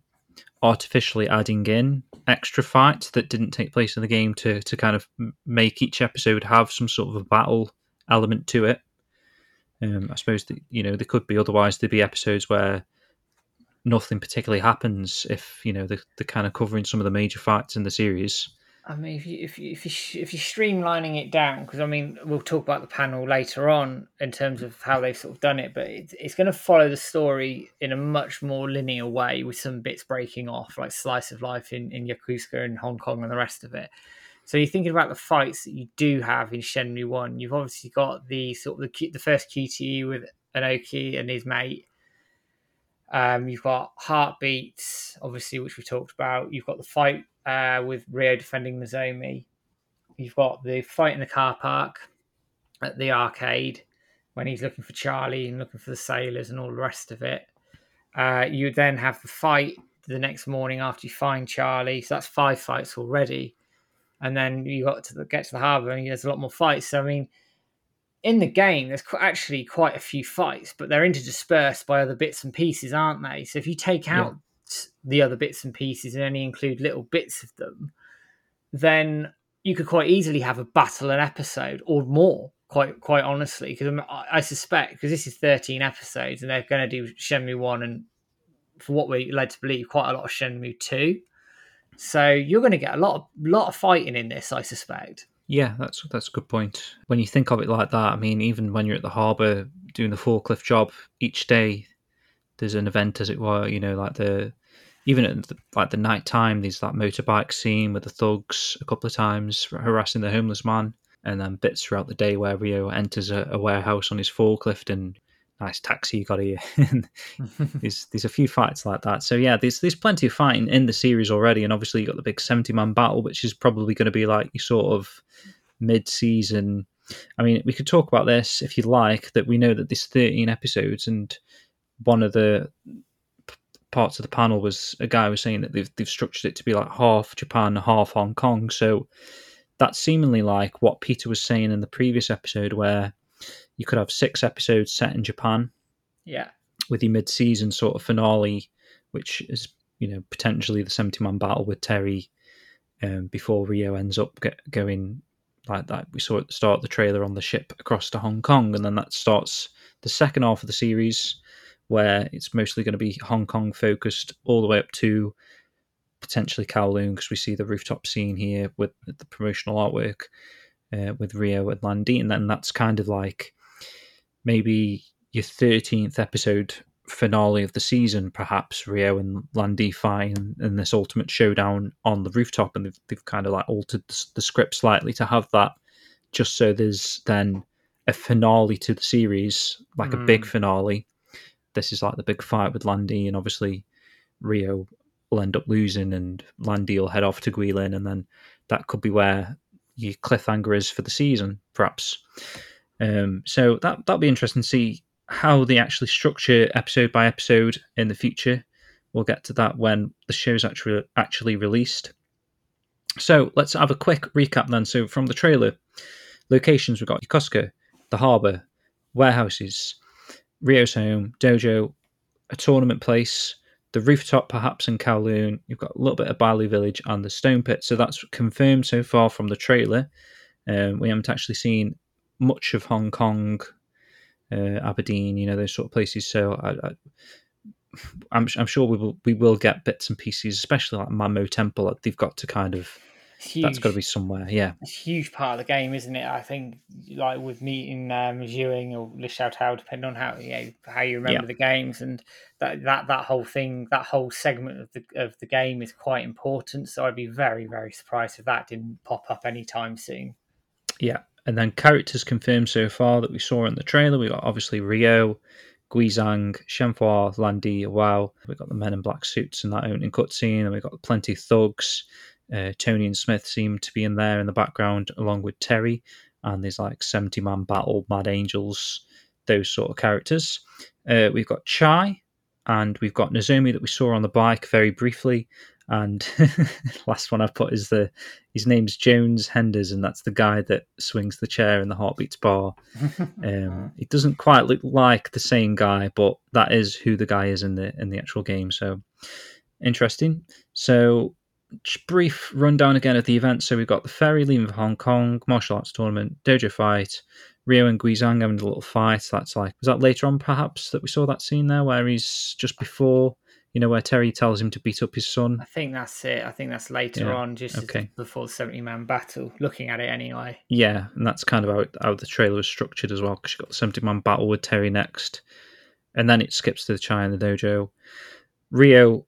artificially adding in extra fights that didn't take place in the game to to kind of make each episode have some sort of a battle element to it. Um, I suppose that you know there could be otherwise there'd be episodes where nothing particularly happens if you know they're, they're kind of covering some of the major fights in the series. I mean, if you if you if you if you're streamlining it down, because I mean, we'll talk about the panel later on in terms of how they've sort of done it, but it's, it's going to follow the story in a much more linear way with some bits breaking off, like slice of life in in Yokosuka and Hong Kong and the rest of it. So you're thinking about the fights that you do have in Shenmue One. You've obviously got the sort of the the first QTE with Enoki and his mate. Um, you've got heartbeats, obviously, which we talked about. You've got the fight uh, with Ryo defending Nozomi. You've got the fight in the car park at the arcade when he's looking for Charlie and looking for the sailors and all the rest of it. Uh, you then have the fight the next morning after you find Charlie. So that's five fights already. And then you got to the, get to the harbour and there's a lot more fights. So I mean, in the game, there's actually quite a few fights, but they're interdispersed by other bits and pieces, aren't they? So if you take out the other bits and pieces and only include little bits of them, then you could quite easily have a battle an episode or more. Quite, quite honestly, because I, I suspect because this is 13 episodes and they're going to do Shenmue one and for what we're led to believe, quite a lot of Shenmue two. So you're going to get a lot of lot of fighting in this, I suspect. Yeah, that's that's a good point. When you think of it like that, I mean, even when you're at the harbour doing the forklift job each day, there's an event, as it were. You know, like the even at the, like the night time, there's that motorbike scene with the thugs a couple of times harassing the homeless man, and then bits throughout the day where Ryo enters a, a warehouse on his forklift and nice taxi you got here. there's there's a few fights like that. So yeah, there's there's plenty of fighting in the series already, and obviously you got the big seventy man battle, which is probably going to be like your sort of mid season. I mean, we could talk about this if you like. That we know that there's 13 episodes, and one of the parts of the panel was a guy was saying that they've they've structured it to be like half Japan, half Hong Kong. So that's seemingly like what Peter was saying in the previous episode, where you could have six episodes set in Japan. Yeah. With your mid-season sort of finale, which is you know potentially the seventy-man battle with Terry, um, before Ryo ends up get, going like that. We saw at the start of the trailer on the ship across to Hong Kong, and then that starts the second half of the series where it's mostly going to be Hong Kong focused all the way up to potentially Kowloon because we see the rooftop scene here with the promotional artwork uh, with Ryo and Lan Di, and then that's kind of like maybe your 13th episode finale of the season, perhaps Ryo and Lan Di fight in, in this ultimate showdown on the rooftop, and they've, they've kind of like altered the, the script slightly to have that, just so there's then a finale to the series, like mm. a big hmm. finale, this is like the big fight with Lan Di, and obviously Ryo will end up losing, and Lan Di will head off to Guilin, and then that could be where your cliffhanger is for the season, perhaps. Um, so that that'll be interesting to see how they actually structure episode by episode in the future. We'll get to that when the show's actually actually released. So let's have a quick recap then. So from the trailer, locations we've got Yokosuka, the harbour, warehouses, Ryo's home, dojo, a tournament place, the rooftop perhaps in Kowloon. You've got a little bit of Bailu Village and the Stone Pit. So that's confirmed so far from the trailer. Um, we haven't actually seen much of Hong Kong, uh, Aberdeen, you know those sort of places. So I, I, I'm, I'm sure we will we will get bits and pieces, especially like Manmo Temple. They've got to kind of huge. That's got to be somewhere. Yeah, it's a huge part of the game, isn't it? I think, like with meeting um, Ewing or Le Tao, depending on how you know, how you remember yeah. the games, and that that that whole thing, that whole segment of the of the game is quite important. So I'd be very very surprised if that didn't pop up anytime soon. Yeah, and then characters confirmed so far that we saw in the trailer. We got obviously Ryo, Guizhang, Shenhua, Lan Di, Wow. We've got the men in black suits in that opening cutscene, and we've got plenty of thugs. Uh, Tony and Smith seem to be in there in the background along with Terry, and there's like 70 man battle, Mad Angels, those sort of characters. Uh, we've got Chai, and we've got Nozomi that we saw on the bike very briefly. And last one I've put is the his name's Jones Henders, and that's the guy that swings the chair in the Heartbeats bar. Um, it doesn't quite look like the same guy, but that is who the guy is in the in the actual game. So interesting. So, brief rundown again of the event. So we've got the ferry leaving for Hong Kong, martial arts tournament, dojo fight, Ryo and Guizhang having a little fight. That's like was that later on perhaps that we saw that scene there where he's just before you know where Terry tells him to beat up his son. I think that's it. I think that's later Yeah, on, just okay. before the seventy man battle. Looking at it anyway. Yeah, and that's kind of how, it, how the trailer was structured as well because you've got the 70 man battle with Terry next, and then it skips to the Chai in the dojo. Ryo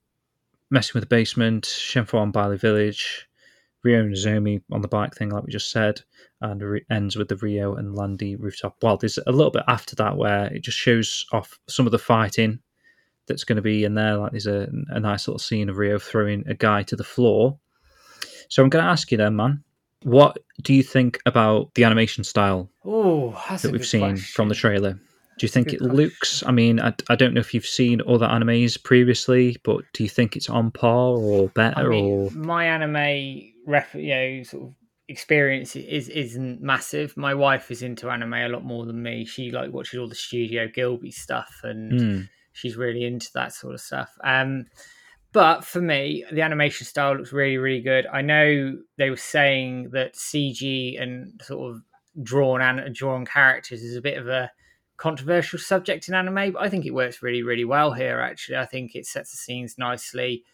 messing with the basement, Shenhua on Bailu Village, Ryo and Nozomi on the bike thing, like we just said, and it ends with the Ryo and Lan Di rooftop. Well, there's a little bit after that where it just shows off some of the fighting that's going to be in there. Like there's a, a nice little scene of Ryo throwing a guy to the floor. So I'm going to ask you then, man, what do you think about the animation style Oh, that's that we've seen from the trailer? Do you think good it question. looks? I mean, I, I don't know if you've seen other animes previously, but do you think it's on par or better? I mean, or my anime ref, you know, sort of experience is isn't massive. My wife is into anime a lot more than me. She like watches all the Studio Ghibli stuff, and Hmm, she's really into that sort of stuff. Um, but for me, the animation style looks really, really good. I know they were saying that CG and sort of drawn and drawn characters is a bit of a controversial subject in anime, but I think it works really, really well here. Actually, I think it sets the scenes nicely,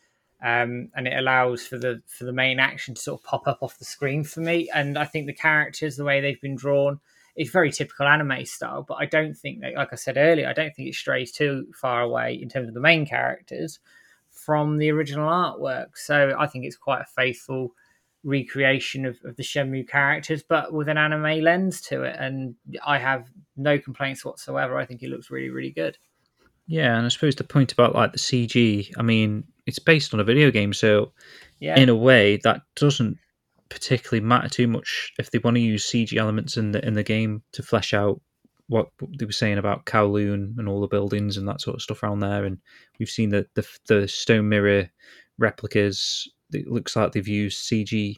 um, and it allows for the for the main action to sort of pop up off the screen for me. And I think the characters, the way they've been drawn, is very typical anime style. But I don't think that, like I said earlier, I don't think it strays too far away in terms of the main characters from the original artwork. So I think it's quite a faithful recreation of, of the Shenmue characters, but with an anime lens to it. And I have no complaints whatsoever. I think it looks really, really good. yeah, and I suppose the point about like the CG, I mean, it's based on a video game, so Yeah. in a way that doesn't particularly matter too much if they want to use CG elements in the in the game to flesh out what they were saying about Kowloon and all the buildings and that sort of stuff around there. And we've seen the the, the stone mirror replicas. It looks like they've used CG.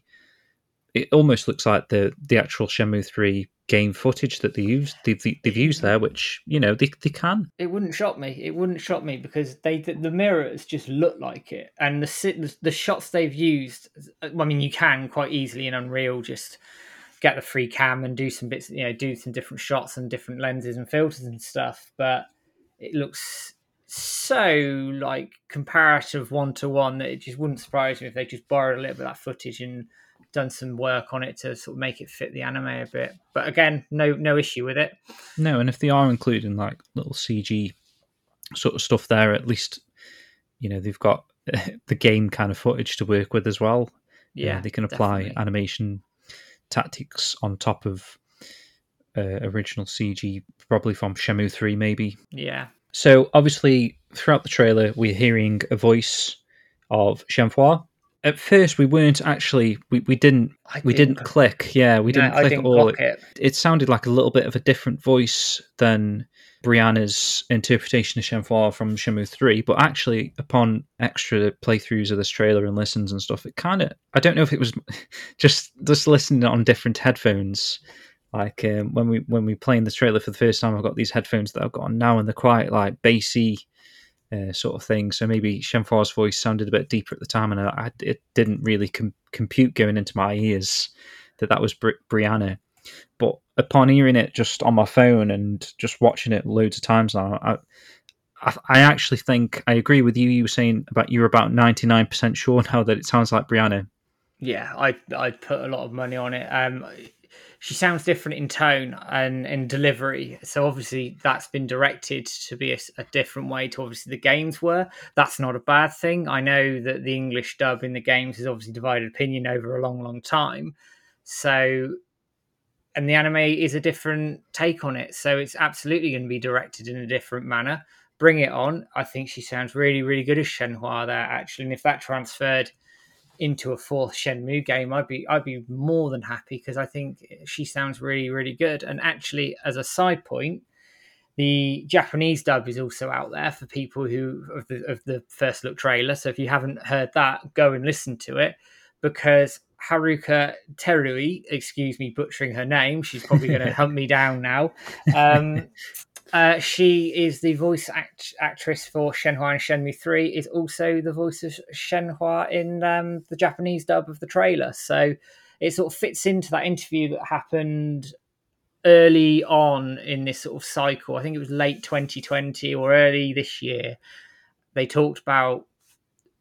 It almost looks like the the actual Shenmue three game footage that they used they've, they've used there, which you know they they can. it wouldn't shock me. It wouldn't shock me because they the, the mirrors just look like it, and the, the shots they've used. I mean, you can quite easily in Unreal just get the free cam and do some bits, you know, do some different shots and different lenses and filters and stuff. But it looks so like comparative one to one that it just wouldn't surprise me if they just borrowed a little bit of that footage and done some work on it to sort of make it fit the anime a bit. But again, no no issue with it. No, and if they are including like little CG sort of stuff there, at least you know they've got the game kind of footage to work with as well. Yeah, they can apply definitely. animation tactics on top of uh, original CG, probably from Shenmue Three, maybe. Yeah, So obviously, throughout the trailer, we're hearing a voice of Shenhua. At first, we weren't actually we, we didn't we didn't click. Yeah, we didn't click didn't at all. clock it. it sounded like a little bit of a different voice than Brianna's interpretation of Shenhua from Shenmue 3, but actually, upon extra playthroughs of this trailer and listens and stuff, it kind of, I don't know if it was just just listening on different headphones. Like um, when we when we playing the trailer for the first time, I've got these headphones that I've got on now, and they're quite like bassy uh, sort of thing. So maybe Shenhua's voice sounded a bit deeper at the time, and I, it didn't really com- compute going into my ears that that was Bri- Brianna but upon hearing it just on my phone and just watching it loads of times now, I, I, I actually think I agree with you. You were saying about you're about ninety nine percent sure now that it sounds like Brianna. Yeah, I I'd put a lot of money on it. Um, she sounds different in tone and in delivery, so obviously that's been directed to be a, a different way to obviously the games were. That's not a bad thing. I know that the English dub in the games has obviously divided opinion over a long, long time. So, and the anime is a different take on it, so it's absolutely going to be directed in a different manner. Bring it on! I think she sounds really, really good as Shenhua there actually, and if that transferred into a fourth Shenmue game, I'd be I'd be more than happy because I think she sounds really really good. And actually, as a side point, the Japanese dub is also out there for people who of the of the first look trailer. So if you haven't heard that, go and listen to it because Haruka Terui, excuse me butchering her name, she's probably going to hunt me down now. Um, Uh, she is the voice act- actress for Shenhua and Shenmue 3, is also the voice of Shenhua in um, the Japanese dub of the trailer. So it sort of fits into that interview that happened early on in this sort of cycle. I think it was late 2020 or early this year. They talked about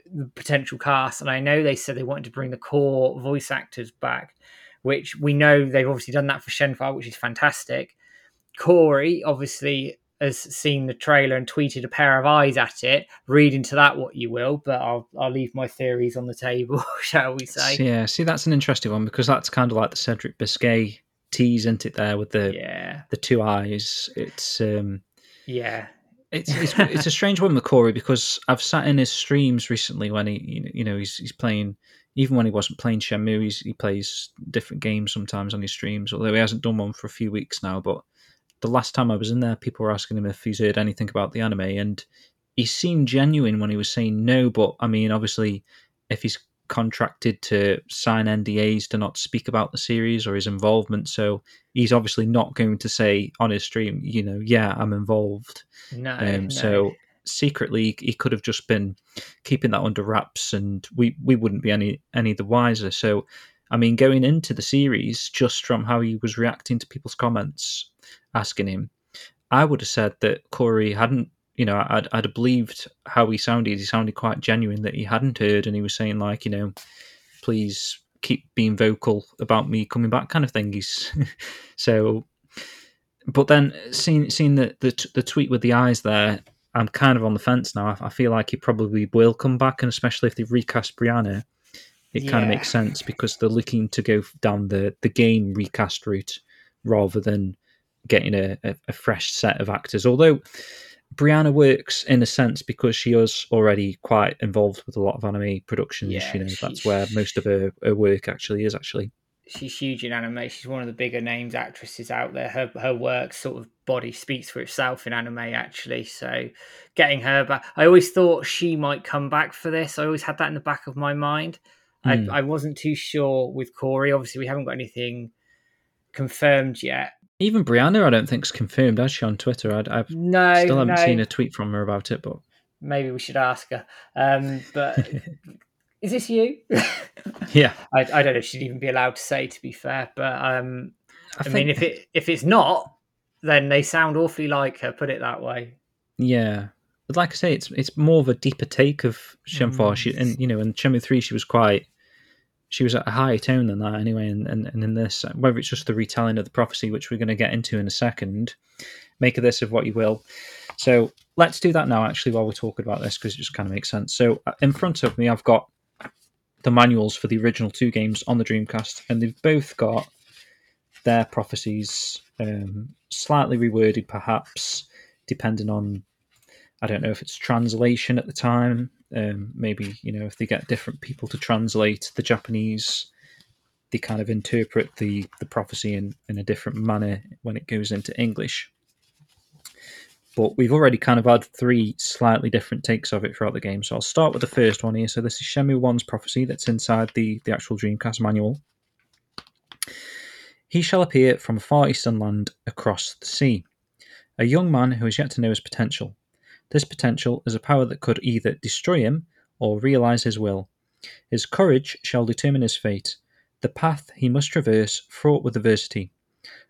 the potential cast, and I know they said they wanted to bring the core voice actors back, which we know they've obviously done that for Shenhua, which is fantastic. Corey obviously has seen the trailer and tweeted a pair of eyes at it. Read into that what you will, but I'll I'll leave my theories on the table, shall we say? Yeah, see, that's an interesting one because that's kind of like the Cedric Biscay tease, isn't it? There with the Yeah, the two eyes. It's um, yeah, it's it's, it's a strange one with Corey because I've sat in his streams recently when he you know he's he's playing. Even when he wasn't playing Shenmue, he's, he plays different games sometimes on his streams. Although he hasn't done one for a few weeks now, but the last time I was in there, people were asking him if he's heard anything about the anime, and he seemed genuine when he was saying no. But I mean, obviously, if he's contracted to sign NDAs to not speak about the series or his involvement, so he's obviously not going to say on his stream, you know, yeah, I'm involved. no, Um, no. So secretly, he could have just been keeping that under wraps, and we we wouldn't be any any the wiser. So, I mean, going into the series, just from how he was reacting to people's comments, asking him, I would have said that Corey hadn't. You know, I'd, I'd have believed how he sounded. He sounded quite genuine that he hadn't heard, and he was saying like, you know, please keep being vocal about me coming back, kind of thing. He's so but then seeing seeing the, the t- the tweet with the eyes there, I'm kind of on the fence now. I, I feel like he probably will come back, and especially if they recast Brianna, it kind of makes sense because they're looking to go down the the game recast route rather than getting a, a, a fresh set of actors. Although Brianna works in a sense because she is already quite involved with a lot of anime productions. Yeah, you know, that's where most of her, her work actually is. Actually, she's huge in anime. She's one of the bigger names actresses out there. Her her work sort of body speaks for itself in anime actually. So getting her back, I always thought she might come back for this. I always had that in the back of my mind. Hmm. I, I wasn't too sure with Corey. Obviously, we haven't got anything confirmed yet. Even Brianna, I don't think is confirmed. Has she on Twitter? I'd, I've No, Still haven't no. seen a tweet from her about it, but Maybe we should ask her. Um, but is this you? yeah, I, I don't know if she'd even be allowed to say. To be fair, but um, I, I, think, mean, if it if it's not, then they sound awfully like her. Put it that way. yeah, but like I say, it's it's more of a deeper take of Shenhua. Mm. She and you know, in Shenmue three, she was quite. She was at a higher tone than that anyway, and, and, and in this, whether it's just the retelling of the prophecy, which we're going to get into in a second, make of this of what you will. So let's do that now, actually, while we're talking about this, because it just kind of makes sense. So uh, in front of me, I've got the manuals for the original two games on the Dreamcast, and they've both got their prophecies um, slightly reworded, perhaps, depending on I don't know if it's translation at the time. Um, maybe you know if they get different people to translate the Japanese, they kind of interpret the the prophecy in in a different manner when it goes into English. But we've already kind of had three slightly different takes of it throughout the game. So I'll start with the first one here. So this is Shenmue 1's prophecy that's inside the, the actual Dreamcast manual. He shall appear from a far eastern land across the sea, a young man who has yet to know his potential. This potential is a power that could either destroy him or realize his will. His courage shall determine his fate, the path he must traverse fraught with adversity.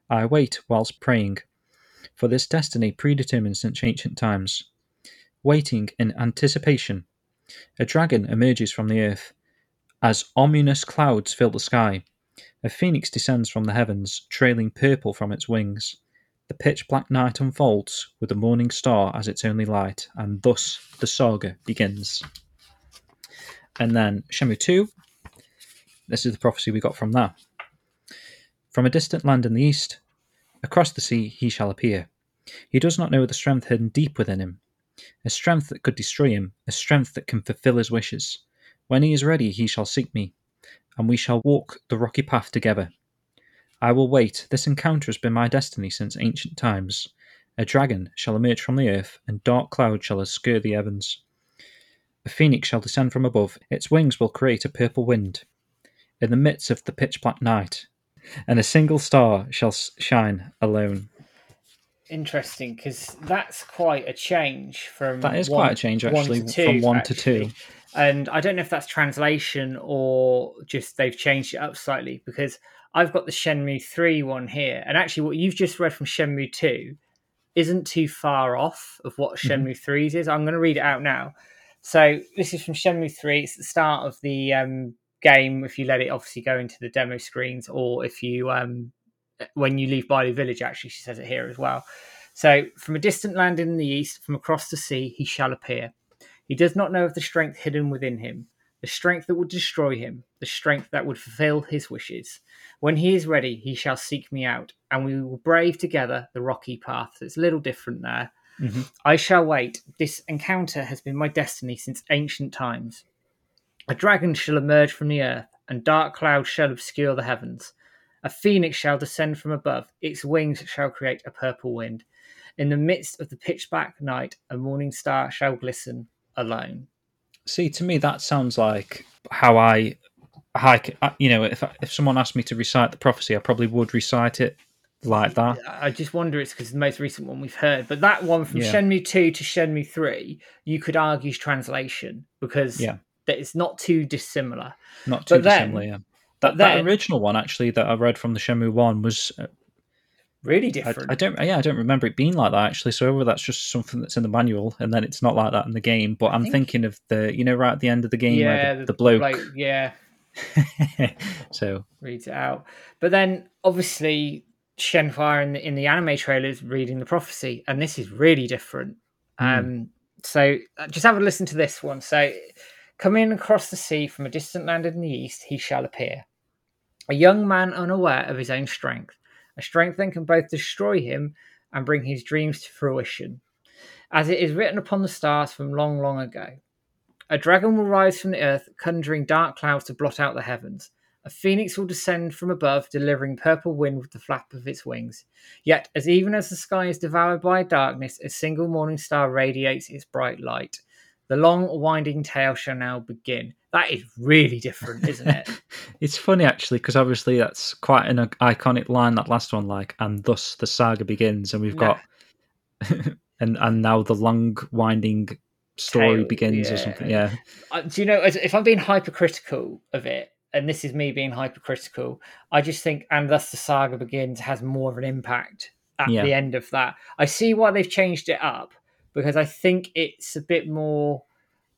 I wait whilst praying, for this destiny predetermined since ancient times. Waiting in anticipation, a dragon emerges from the earth. As ominous clouds fill the sky, a phoenix descends from the heavens, trailing purple from its wings. The pitch black night unfolds with the morning star as its only light, and thus the saga begins. And then Shenmue 2, this is the prophecy we got from that. From a distant land in the east, across the sea he shall appear. He does not know the strength hidden deep within him, a strength that could destroy him, a strength that can fulfill his wishes. When he is ready, he shall seek me, and we shall walk the rocky path together. I will wait. This encounter has been my destiny since ancient times. A dragon shall emerge from the earth, and dark clouds shall obscure the heavens. A phoenix shall descend from above. Its wings will create a purple wind in the midst of the pitch black night, and a single star shall shine alone. interesting because that's quite a change from That is one- quite a change actually two, from one to two. And I don't know if that's translation or just they've changed it up slightly because I've got the Shenmue 3 one here. And actually, what you've just read from Shenmue 2 isn't too far off of what Mhm. Shenmue 3's is. I'm going to read it out now. So, this is from Shenmue 3. It's the start of the um, game if you let it obviously go into the demo screens or if you, um, when you leave Bailu Village, actually, she says it here as well. So, from a distant land in the east, from across the sea, he shall appear. He does not know of the strength hidden within him, the strength that would destroy him, the strength that would fulfill his wishes. When he is ready, he shall seek me out, and we will brave together the rocky path. So it's a little different there. Mhm. I shall wait. This encounter has been my destiny since ancient times. A dragon shall emerge from the earth, and dark clouds shall obscure the heavens. A phoenix shall descend from above, its wings shall create a purple wind. In the midst of the pitch black night, a morning star shall glisten alone. See, to me, that sounds like how I, how I I- you know, if if someone asked me to recite the prophecy, I probably would recite it like that. I just wonder it's because the most recent one we've heard, but that one from Yeah. Shenmue 2 to Shenmue 3, you could argue is translation because Yeah. that it's not too dissimilar. Not too But then- dissimilar. Yeah. but That, that then- original one actually that I read from the Shenmue one was uh, Really different. I don't yeah I don't remember it being like that actually. So whether that's just something that's in the manual and then it's not like that in the game. But I'm think- thinking of the you know right at the end of the game yeah, where the, the bloke. yeah, so reads it out. But then obviously Shenhua in the in the anime trailer is reading the prophecy, and this is really different. Hmm. Um, so uh, just have a listen to this one. So, coming across the sea from a distant land in the east, he shall appear. A young man unaware of his own strength, a strength that can both destroy him and bring his dreams to fruition. As it is written upon the stars from long, long ago. A dragon will rise from the earth, conjuring dark clouds to blot out the heavens. A phoenix will descend from above, delivering purple wind with the flap of its wings. Yet, as even as the sky is devoured by darkness, a single morning star radiates its bright light. The long, winding tale shall now begin. That is really different, isn't it? it's funny actually because obviously that's quite an iconic line that last one like and thus the saga begins and we've got and and now the long winding story Tale, begins or something yeah Uh, do you know, if I'm being hypercritical of it, and this is me being hypercritical, I just think, and thus the saga begins has more of an impact at Yeah. the end of that. I see why they've changed it up because I think it's a bit more.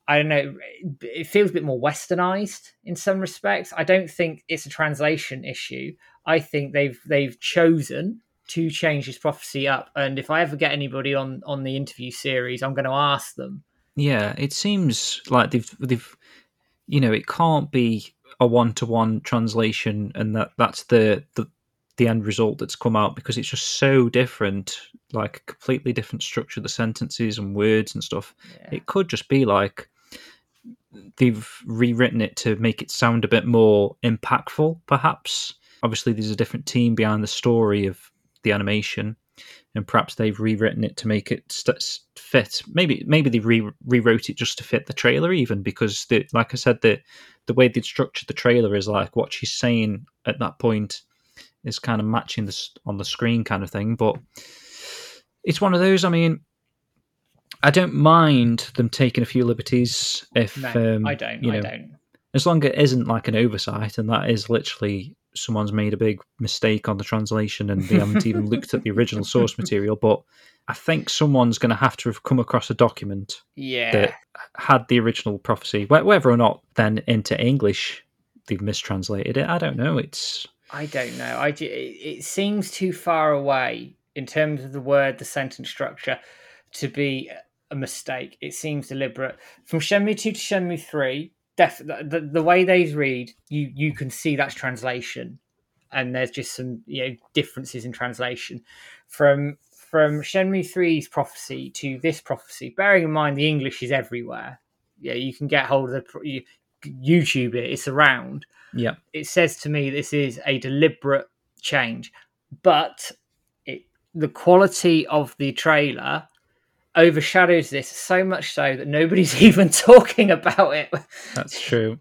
I don't know. It feels a bit more westernized in some respects. I don't think it's a translation issue. I think they've they've chosen to change this prophecy up. And if I ever get anybody on on the interview series, I'm going to ask them. Yeah, it seems like they've they've you know it can't be a one to one translation and that that's the, the the end result that's come out because it's just so different, like a completely different structure of the sentences and words and stuff. Yeah. It could just be like they've rewritten it to make it sound a bit more impactful, perhaps. Obviously, there's a different team behind the story of the animation, and perhaps they've rewritten it to make it st- fit. Maybe maybe they re- rewrote it just to fit the trailer, even because, the, like I said, the the way they structured the trailer is like what she's saying at that point is kind of matching this on the screen, kind of thing. But it's one of those. I mean, I don't mind them taking a few liberties if No, um, I don't. You know, I don't. as long as it isn't like an oversight, and that is literally someone's made a big mistake on the translation and they haven't even looked at the original source material. But I think someone's going to have to have come across a document Yeah. that had the original prophecy, whether or not then into English they've mistranslated it. I don't know. It's I don't know. I it seems too far away in terms of the word, the sentence structure, to be a mistake. It seems deliberate. From Shenmue two to Shenmue three, def- the, the the way they read, you you can see that's translation, and there's just some you know differences in translation. From from Shenmue 3's prophecy to this prophecy, bearing in mind the English is everywhere. Yeah, you can get hold of the YouTube it; it's around yeah, it says to me this is a deliberate change, but it, the quality of the trailer overshadows this so much so that nobody's even talking about it. that's true.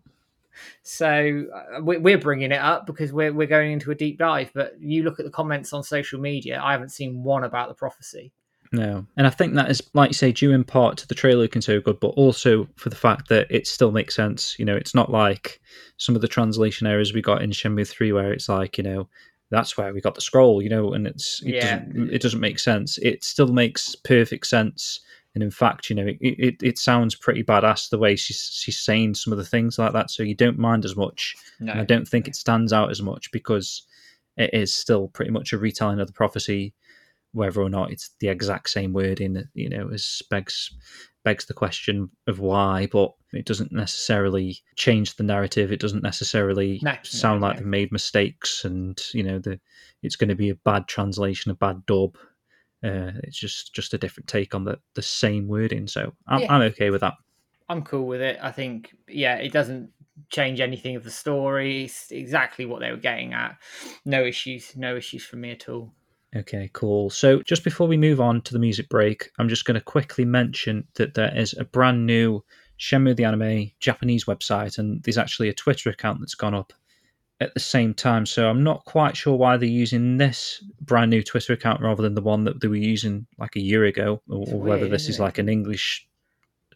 So uh, we- we're bringing it up because we're we're going into a deep dive. But you look at the comments on social media, I haven't seen one about the prophecy. No. And I think that is, like you say, due in part to the trailer looking so good, but also for the fact that it still makes sense. You know, it's not like some of the translation errors we got in Shenmue 3 where it's like, you know, that's where we got the scroll, you know, and it's it, Yeah. doesn't, it doesn't make sense. It still makes perfect sense. And in fact, you know, it, it, it sounds pretty badass the way she's she's saying some of the things like that. So you don't mind as much. No, And I don't think it stands out as much because it is still pretty much a retelling of the prophecy, whether or not it's the exact same wording. You know, as begs begs the question of why, but it doesn't necessarily change the narrative. It doesn't necessarily No, no, sound like no. they've made mistakes, and you know, the it's going to be a bad translation, a bad dub. Uh, it's just just a different take on the the same wording. So I'm, Yeah. I'm okay with that. I'm cool with it. I think, yeah, it doesn't change anything of the story. It's exactly what they were getting at. No issues. No issues for me at all. Okay, cool. So just before we move on to the music break, I'm just going to quickly mention that there is a brand new Shenmue the Anime Japanese website, and there's actually a Twitter account that's gone up at the same time. So I'm not quite sure why they're using this brand new Twitter account rather than the one that they were using like a year ago, or, or whether this is like an English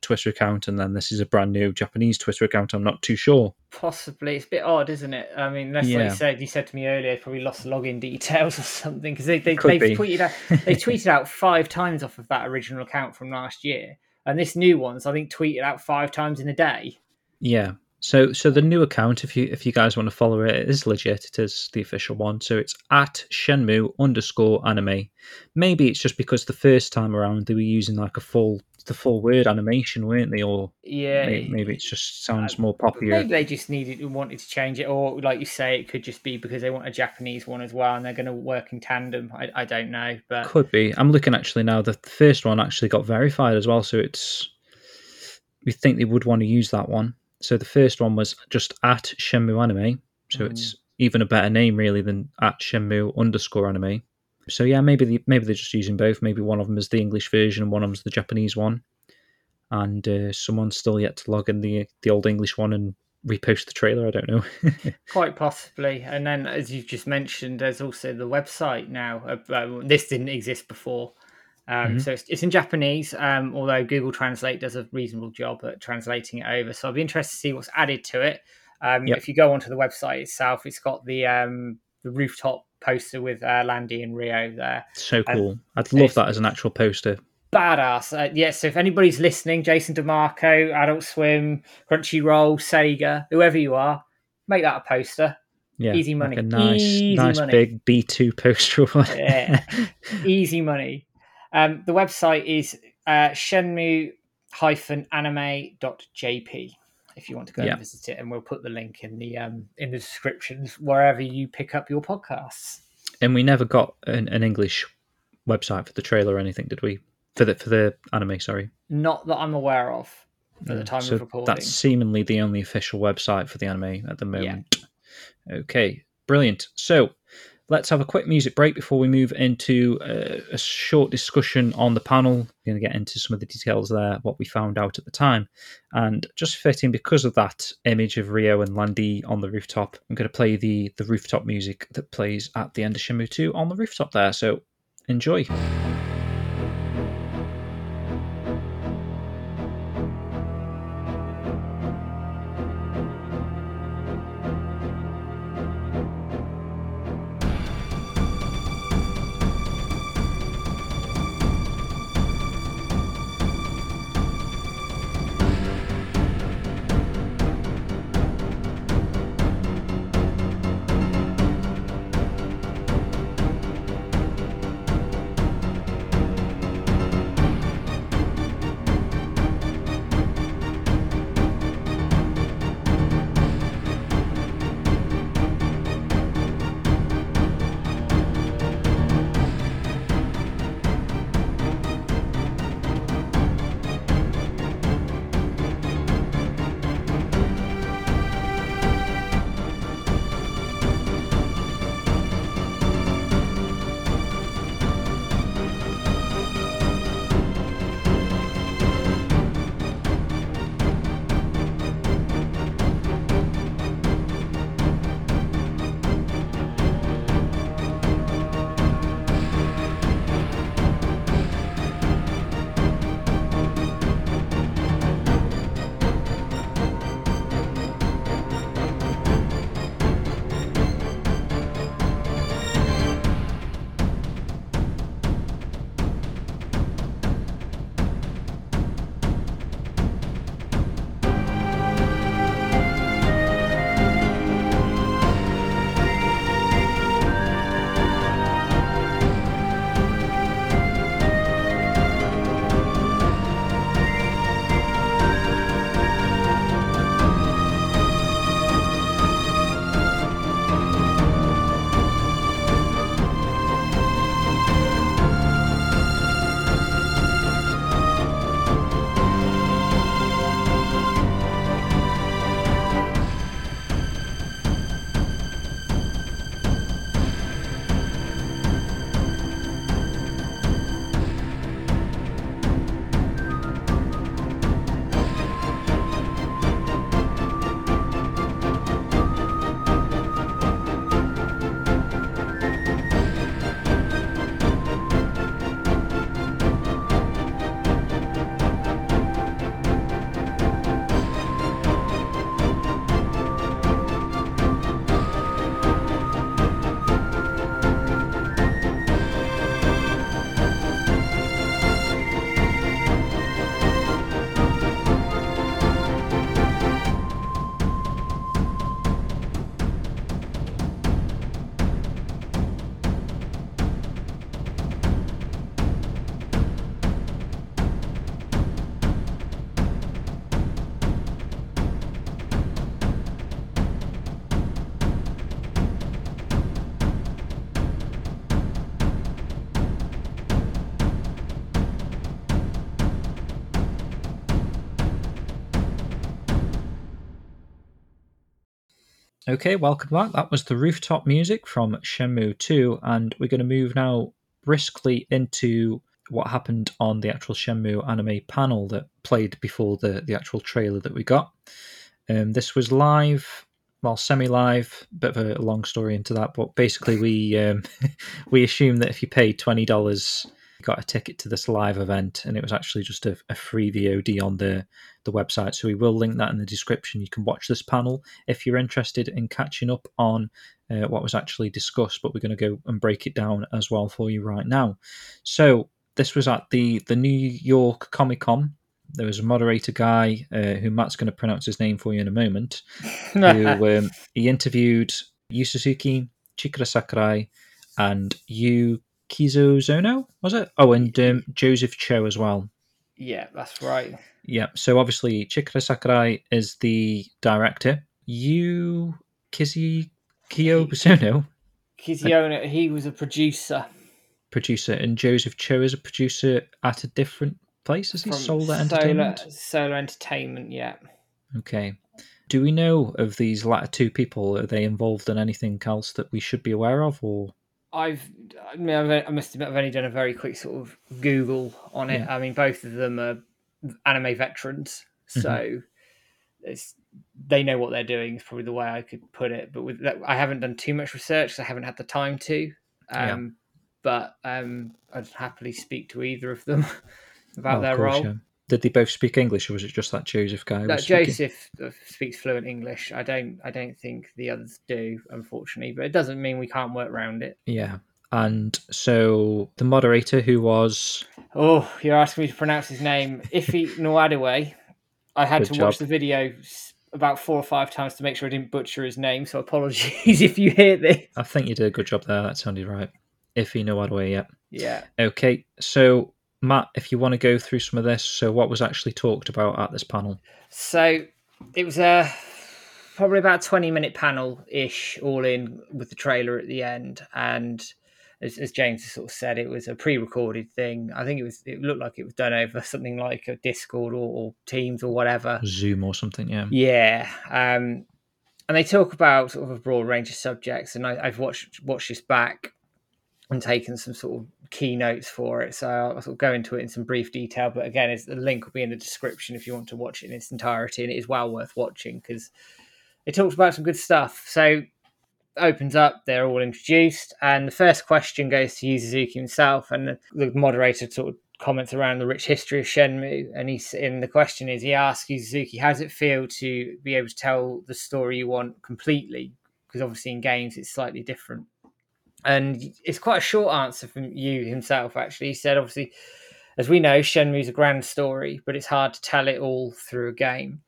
Twitter account and then this is a brand new Japanese Twitter account. I'm not too sure. Possibly. It's a bit odd, isn't it? I mean, that's Yeah. you said, you said to me earlier, they probably lost login details or something because they, they, they've be. tweeted out they tweeted out five times off of that original account from last year, and this new one's I think tweeted out five times in a day. Yeah. So so the new account, if you if you guys want to follow it, it is legit. It is the official one. So it's at Shenmue underscore anime. Maybe it's just because the first time around they were using like a full the full word animation, weren't they? Or Yeah, maybe, maybe it just sounds more popular. Maybe they just needed wanted to change it, or like you say, it could just be because they want a Japanese one as well, and they're going to work in tandem. I, I don't know, but Could be. I'm looking actually now. The first one actually got verified as well, so it's. We think they would want to use that one. So the first one was just at Shenmue Anime, so Mm. it's even a better name really than at Shenmue underscore Anime. So yeah, maybe maybe they're just using both. Maybe one of them is the English version and one of them's the Japanese one, and uh, someone's still yet to log in the the old English one and repost the trailer. I don't know. quite possibly. And then, as you've just mentioned, there's also the website now. Uh, this didn't exist before. Um, Mhm. So it's, it's in Japanese, um, although Google Translate does a reasonable job at translating it over. So I'll be interested to see what's added to it. Um, Yep. If you go onto the website itself, it's got the um, the rooftop poster with uh, Lan Di and Ryo there. so cool. I'd love that as an actual poster. badass. Uh, yes, so if anybody's listening, Jason DeMarco, Adult Swim, Crunchyroll, Sega, whoever you are, make that a poster. Yeah, Easy like money. a nice, Easy nice money. big B two poster. one. Yeah. Easy money. Um, the website is uh, shenmue-anime.jp if you want to go Yeah. and visit it, and we'll put the link in the um, in the descriptions wherever you pick up your podcasts. and we never got an, an English website for the trailer or anything, did we? For the for the anime, sorry. Not that I'm aware of at the time So of recording. That's seemingly the only official website for the anime at the moment. Okay, brilliant. So let's have a quick music break before we move into uh, a short discussion on the panel. We're going to get into some of the details there, what we found out at the time. And just fitting because of that image of Ryo and Lan Di on the rooftop, I'm going to play the, the rooftop music that plays at the end of Shenmue 2 on the rooftop there. So enjoy. Okay, welcome back. That was the rooftop music from Shenmue 2, and we're going to move now briskly into what happened on the actual Shenmue anime panel that played before the, the actual trailer that we got. Um, this was live, well, semi-live. Bit of a long story into that, but basically, we um, we assume that if you paid twenty dollars, you got a ticket to this live event, and it was actually just a, a free VOD on the the website. So we will link that in the description. You can watch this panel if you're interested in catching up on uh, what was actually discussed. But we're going to go and break it down as well for you right now. So this was at the the New York Comic Con. There was a moderator guy uh, who Matt's going to pronounce his name for you in a moment. who um, he interviewed Yu Suzuki, Chikara Sakurai, and Yu Kizozono, was it? Oh, and um, Joseph Cho as well. Yeah, that's right. Yeah, so obviously Chikara Sakurai is the director. You, Yu Kizi Kiyozono, Kiziona, he was a producer. producer, and Joseph Cho is a producer at a different place. Is he from Sola Entertainment? Solar, Solar Entertainment, yeah. Okay. Do we know of these latter two people? Are they involved in anything else that we should be aware of, or I've, I mean, I've, I must admit, I've only done a very quick sort of Google on it. Yeah. I mean, both of them are anime veterans, so it's they know what they're doing. Is probably the way I could put it. But with that, I haven't done too much research. I haven't had the time to. Um, Yeah. But um, I'd happily speak to either of them about Oh, their course, role. Did they both speak English, or was it just that Joseph guy? was? Joseph uh, speaks fluent English. I don't. I don't think the others do, unfortunately. But it doesn't mean we can't work around it. Yeah. And so the moderator, who was Oh, you're asking me to pronounce his name, Ifi Nwadaway. I had Good to watch the video about four or five times to make sure I didn't butcher his name. So apologies if you hear this. I think you did a good job there. That sounded right. If you know what way, yeah. Yeah. Okay, so Matt, if you want to go through some of this, so what was actually talked about at this panel? So it was a probably about a 20 minute panel ish, all in with the trailer at the end. And as, as James has sort of said, it was a pre recorded thing. I think it was, it looked like it was done over something like a Discord or, or Teams or whatever. Zoom or something, yeah. Yeah. Um, and they talk about sort of a broad range of subjects. And I, I've watched watched this back and taken some sort of key notes for it. So I'll sort of go into it in some brief detail. But again, the link will be in the description if you want to watch it in its entirety. And it is well worth watching because it talks about some good stuff. So opens up, they're all introduced, and the first question goes to Yu Suzuki himself, and the, moderator sort of comments around the rich history of Shenmue, and he's and the question is he asks Yu Suzuki, how does it feel to be able to tell the story you want completely? Because obviously in games it's slightly different. And it's quite a short answer from you himself, actually. He said, obviously, as we know, Shenmue's a grand story, but it's hard to tell it all through a game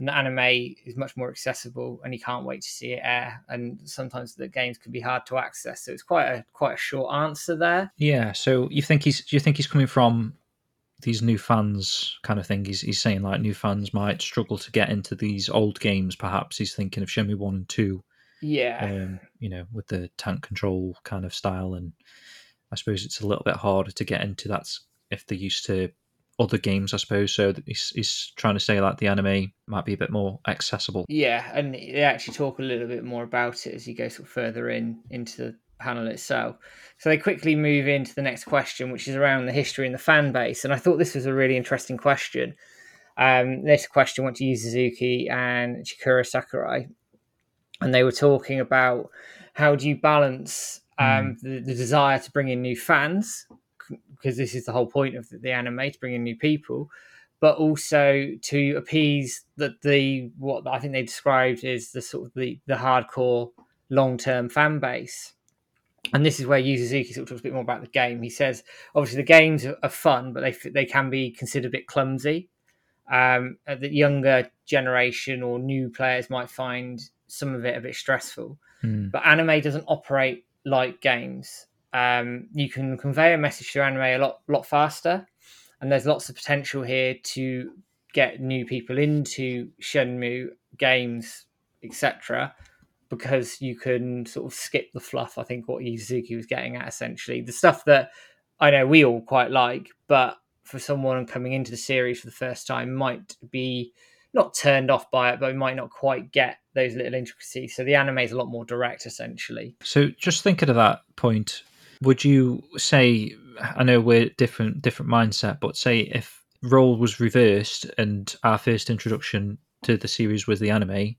and the anime is much more accessible and you can't wait to see it air and sometimes the games can be hard to access so it's quite a quite a short answer there Yeah, so you think he's do you think he's coming from these new fans kind of thing? He's he's saying like new fans might struggle to get into these old games, perhaps. He's thinking of Shenmue one and two, yeah um, you know, with the tank control kind of style and I suppose it's a little bit harder to get into that if they're used to other games, I suppose. So he's, he's trying to say like the anime might be a bit more accessible. yeah and they actually talk a little bit more about it as you go sort of further in into the panel itself so they quickly move into the next question which is around the history and the fan base and i thought this was a really interesting question um, this question went to Yu Suzuki and Chikara Sakurai, and they were talking about how do you balance um, the, the desire to bring in new fans, because this is the whole point of the, the anime to bring in new people, but also to appease the, the what I think they described is the sort of the, the hardcore long term fan base. And this is where Yu Suzuki sort of talks a bit more about the game. He says, obviously, the games are, fun, but they they can be considered a bit clumsy um, that younger generation or new players might find some of it a bit stressful. Hmm. But anime doesn't operate like games. Um, you can convey a message through anime a lot lot faster, and there's lots of potential here to get new people into Shenmue games, etc. Because you can sort of skip the fluff. I think what Yuzuki was getting at essentially the stuff that I know we all quite like, but for someone coming into the series for the first time might be not turned off by it, but we might not quite get those little intricacies. So the anime is a lot more direct, essentially. So just thinking of that point, would you say? I know we're different, different mindset, but say if role was reversed and our first introduction to the series was the anime,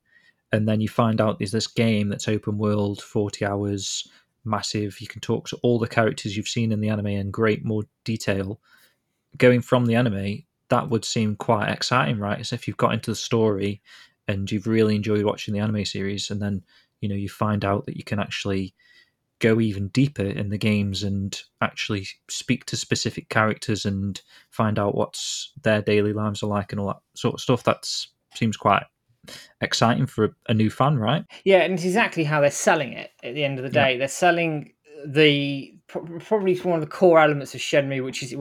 and then you find out there's this game that's open world, forty hours, massive. You can talk to all the characters you've seen in the anime in great more detail. Going from the anime, that would seem quite exciting, right? As if you've got into the story and you've really enjoyed watching the anime series, and then you know you find out that you can actually go even deeper in the games and actually speak to specific characters and find out what's their daily lives are like and all that sort of stuff. That seems quite exciting for a, a, new fan, right? Yeah, and it's exactly how they're selling it. At the end of the day, yeah. they're selling the probably one of the core elements of Shenmue, which is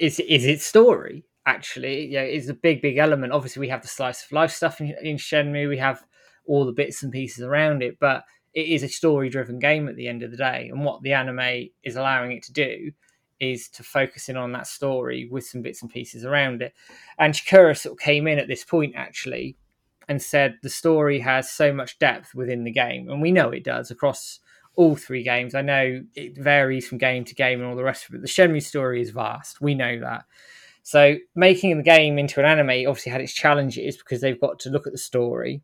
is is its story. Actually, yeah, is a big big element. Obviously, we have the slice of life stuff in, in Shenmue. We have all the bits and pieces around it, but it is a story driven game at the end of the day. And what the anime is allowing it to do is to focus in on that story with some bits and pieces around it. And Chikara sort of came in at this point actually and said the story has so much depth within the game. And we know it does across all three games. I know it varies from game to game and all the rest of it. The Shenmue story is vast. We know that. So making the game into an anime obviously had its challenges because they've got to look at the story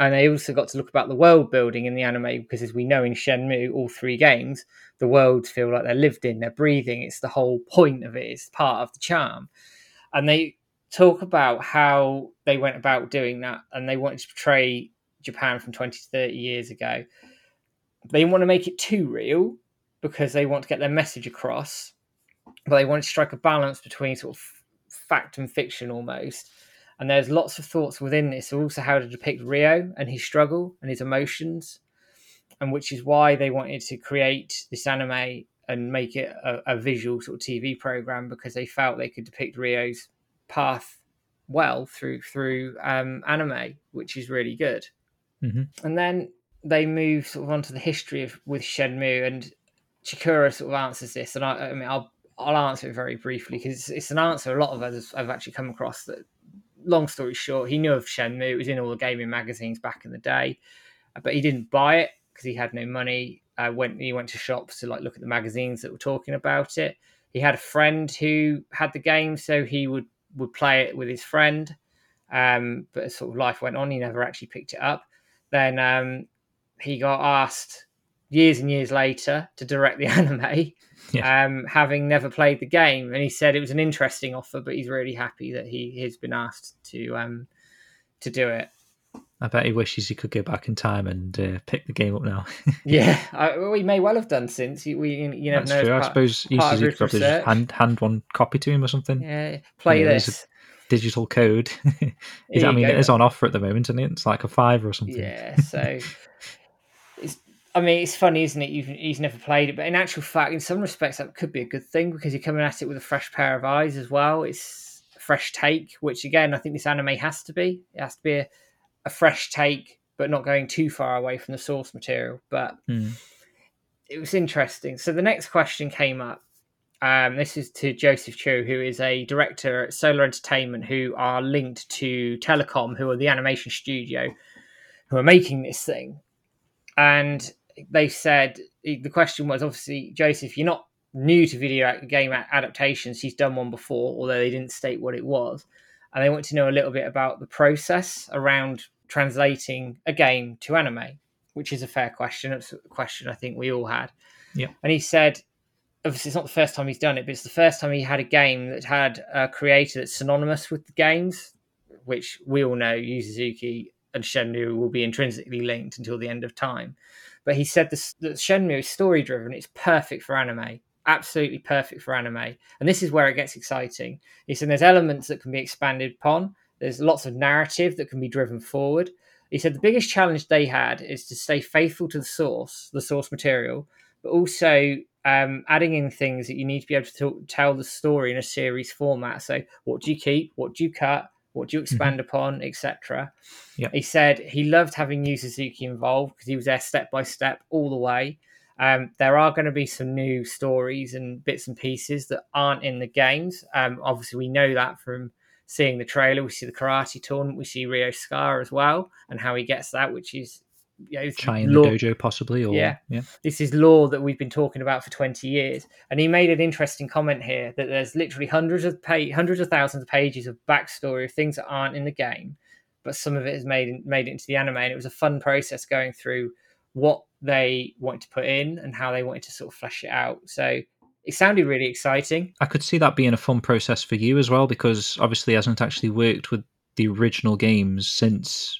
and they also got to look about the world building in the anime because as we know in Shenmue, all three games, the worlds feel like they're lived in, they're breathing. It's the whole point of it. It's part of the charm. And they talk about how they went about doing that and they wanted to portray Japan from 20 to 30 years ago. They want to make it too real because they want to get their message across, but they want to strike a balance between sort of fact and fiction almost and there's lots of thoughts within this, also how to depict Ryo and his struggle and his emotions, and which is why they wanted to create this anime and make it a, a visual sort of TV program because they felt they could depict Ryo's path well through through um, anime, which is really good. Mm-hmm. And then they move sort of onto the history of with Shenmue, and Chikara sort of answers this, and I, I mean I'll I'll answer it very briefly because it's, it's, an answer a lot of us have actually come across that long story short, he knew of Shenmue. It was in all the gaming magazines back in the day, but he didn't buy it because he had no money. Uh, went he went to shops to like look at the magazines that were talking about it. He had a friend who had the game, so he would would play it with his friend. Um, but as sort of life went on, he never actually picked it up. Then um, he got asked years and years later to direct the anime, yeah. um, having never played the game. And he said it was an interesting offer, but he's really happy that he has been asked to um, to do it. I bet he wishes he could go back in time and uh, pick the game up now. yeah, I, well, he may well have done since we you never That's know. True. I suppose he could probably just hand hand one copy to him or something. Yeah, play yeah, this digital code. I mean, go. it is on offer at the moment, and it? it's like a five or something. Yeah, so I mean, it's funny, isn't it? You've, he's never played it, but in actual fact, in some respects, that could be a good thing because you're coming at it with a fresh pair of eyes as well. It's a fresh take, which again, I think this anime has to be. It has to be a, a fresh take, but not going too far away from the source material. But mm. it was interesting. So the next question came up. Um, this is to Joseph Chu, who is a director at Sola Entertainment, who are linked to Telecom, who are the animation studio who are making this thing. And they said the question was obviously Joseph, you're not new to video game adaptations. He's done one before, although they didn't state what it was, and they want to know a little bit about the process around translating a game to anime, which is a fair question. It's a question I think we all had. Yeah, and he said. Obviously, it's not the first time he's done it, but it's the first time he had a game that had a creator that's synonymous with the games, which we all know Yu Suzuki and Shenmue will be intrinsically linked until the end of time. But he said the, the Shenmue is story driven. It's perfect for anime. Absolutely perfect for anime. And this is where it gets exciting. He said there's elements that can be expanded upon. There's lots of narrative that can be driven forward. He said the biggest challenge they had is to stay faithful to the source, the source material, but also um, adding in things that you need to be able to talk, tell the story in a series format. So, what do you keep? What do you cut? What do you mm-hmm. expand mm-hmm. upon, etc. Yep. He said he loved having Yu Suzuki involved because he was there step by step all the way. Um, there are going to be some new stories and bits and pieces that aren't in the games. Um, obviously, we know that from seeing the trailer, we see the karate tournament, we see Ryo Scar as well, and how he gets that, which is you know, Chai in the dojo, possibly, or Yeah. yeah, this is law that we've been talking about for 20 years. And he made an interesting comment here that there's literally hundreds of pa- hundreds of thousands of pages of backstory of things that aren't in the game but some of it has made made it into the anime. And it was a fun process going through what they wanted to put in and how they wanted to sort of flesh it out. So it sounded really exciting. I could see that being a fun process for you as well because obviously hasn't actually worked with the original games since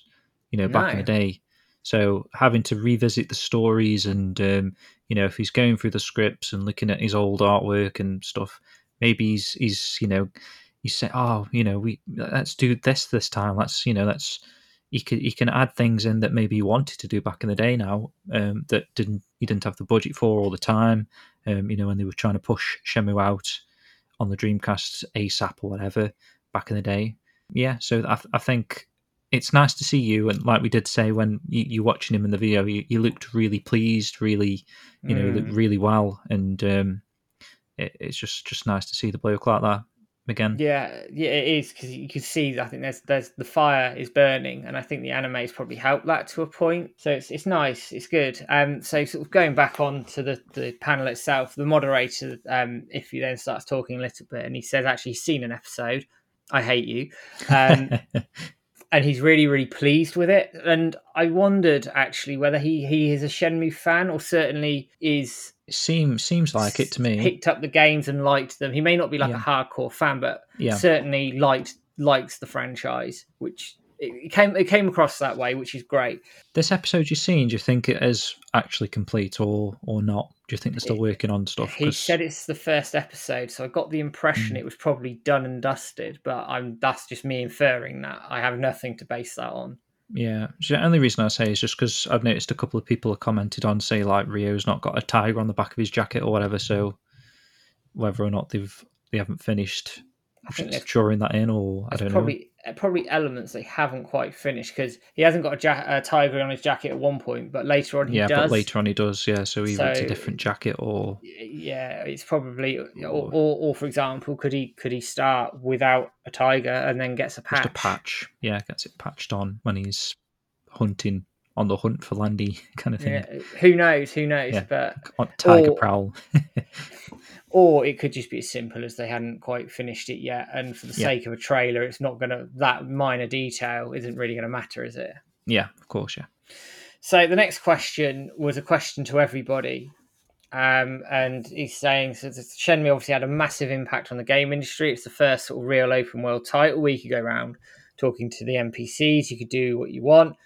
you know back in the day. So having to revisit the stories and um, you know if he's going through the scripts and looking at his old artwork and stuff, maybe he's he's you know he's saying oh you know we let's do this this time. Let's you know let's he can he can add things in that maybe he wanted to do back in the day now um, that didn't he didn't have the budget for all the time. Um, you know when they were trying to push Shenmue out on the Dreamcast ASAP or whatever back in the day. Yeah, so I, I think it's nice to see you, and like we did say when you, you watching him in the video, you, you looked really pleased, really, you know, Mm. really well, and um, it, it's just just nice to see the bloke like that again. Yeah, yeah, it is because you can see. I think there's there's the fire is burning, and I think the anime's probably helped that to a point. So it's it's nice, it's good. Um, so sort of going back on to the the panel itself, the moderator, um, if he then starts talking a little bit, and he says actually he's seen an episode. I hate you. Um, and he's really really pleased with it and i wondered actually whether he he is a shenmue fan or certainly is it seems seems like it to me. picked up the games and liked them he may not be like Yeah. a hardcore fan but Yeah. certainly liked likes the franchise which it it came it came across that way which is great This episode you've seen, do you think it is actually complete or or not? Do you think they're still working on stuff? he 'Cause- said it's the first episode so i got the impression Mm. it was probably done and dusted but i'm that's just me inferring that i have nothing to base that on Yeah, so the only reason I say is just because I've noticed a couple of people have commented on, say, like Ryo's not got a tiger on the back of his jacket or whatever. So whether or not they've they haven't finished i think that in, or I don't know. probably uh, probably elements they haven't quite finished because he hasn't got a, ja- a tiger on his jacket at one point, but later on he Yeah, does. but later on he does. Yeah, so either it's a different jacket or yeah, it's probably or, Or- or, or for example, could he could he start without a tiger and then gets a patch? just a patch. Yeah, gets it patched on when he's hunting on the hunt for Lan Di kind of thing. Yeah, who knows? Who knows? Yeah. But On tiger Or- prowl. or it could just be as simple as they hadn't quite finished it yet, and for the Yeah. sake of a trailer, it's not gonna that minor detail isn't really gonna matter, is it? yeah, of course. Yeah. So the next question was a question to everybody. Um, and he's saying so Shenmue obviously had a massive impact on the game industry. It's the first sort of real open world title where you could go around talking to the NPCs, you could do what you want.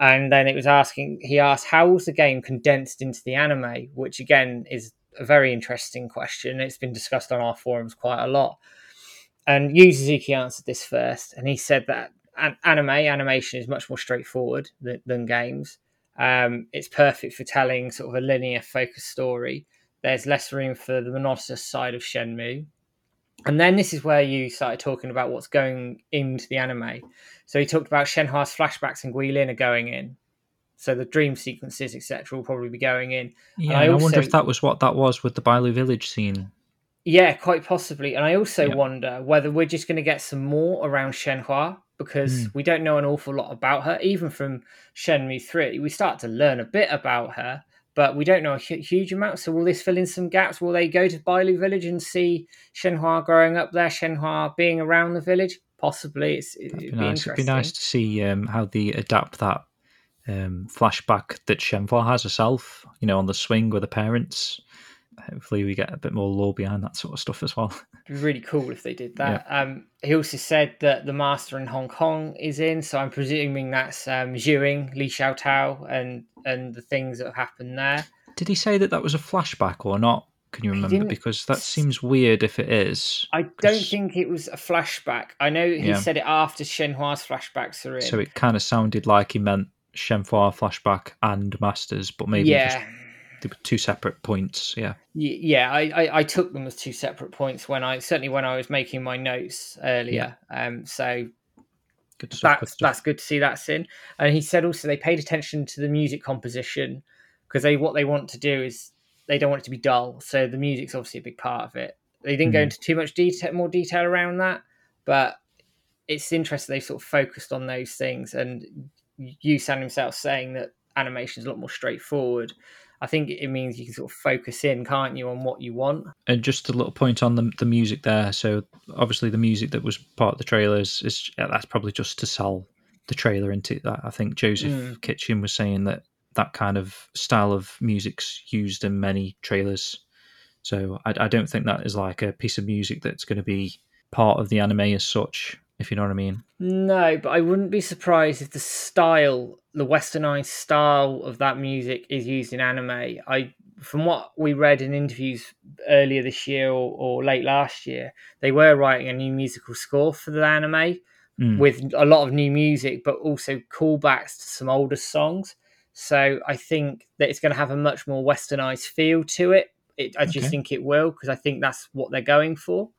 And then it was asking, he asked, how was the game condensed into the anime? Which again is a very interesting question. It's been discussed on our forums quite a lot. And Yu answered this first, and he said that an- anime animation is much more straightforward than, than games. Um, it's perfect for telling sort of a linear focused story. There's less room for the monotonous side of Shenmue. And then this is where you started talking about what's going into the anime. So he talked about Shenhua's flashbacks and Guilin are going in. So the dream sequences, etc., will probably be going in. Yeah, I and I, wonder if that was what that was with the Bailu Village scene. Yeah, quite possibly. And I also Yeah. wonder whether we're just going to get some more around Shenhua because Hmm. we don't know an awful lot about her. Even from Shenmue 3, we start to learn a bit about her, but we don't know a huge amount. So will this fill in some gaps? Will they go to Bailu Village and see Shenhua growing up there, Shenhua being around the village? Possibly. It's, it'd be, be nice. It'd be nice to see um, how they adapt that um, flashback that Shenhua has herself. You know, on the swing with the parents. Hopefully, we get a bit more lore behind that sort of stuff as well. It'd be really cool if they did that. Um, he also said that the master in Hong Kong is in, so I'm presuming that's um, Xiuying, Li Xiaotao, and and the things that have happened there. Did he say that that was a flashback or not? Can you remember? Because that seems weird if it is. I don't think it was a flashback. I know he Yeah. said it after Shenhua's flashbacks are in. So it kind of sounded like he meant Shenhua flashback and Masters, but maybe just yeah, they were two separate points. Yeah. Yeah. I, I I took them as two separate points when I certainly when I was making my notes earlier. Um, so Good stuff. good that's stuff. that's good to see that's in. And he said also they paid attention to the music composition because they what they want to do is they don't want it to be dull. So the music's obviously a big part of it. They didn't go Mhm. into too much detail, more detail around that, but it's interesting they sort of focused on those things, and Yusan himself saying that animation is a lot more straightforward. I think it means you can sort of focus in, can't you, on what you want. And just a little point on the the music there. So obviously the music that was part of the trailers is that's probably just to sell the trailer into that. I think Joseph mm. Kitchen was saying that that kind of style of music's used in many trailers. So I, I don't think that is like a piece of music that's going to be part of the anime as such if you know what I mean. No, but I wouldn't be surprised if the style, the westernized style of that music is used in anime. I from what we read in interviews earlier this year or, or late last year, they were writing a new musical score for the anime mm. with a lot of new music, but also callbacks to some older songs. So I think that it's going to have a much more westernized feel to it. it I just think it will because I think that's what they're going for.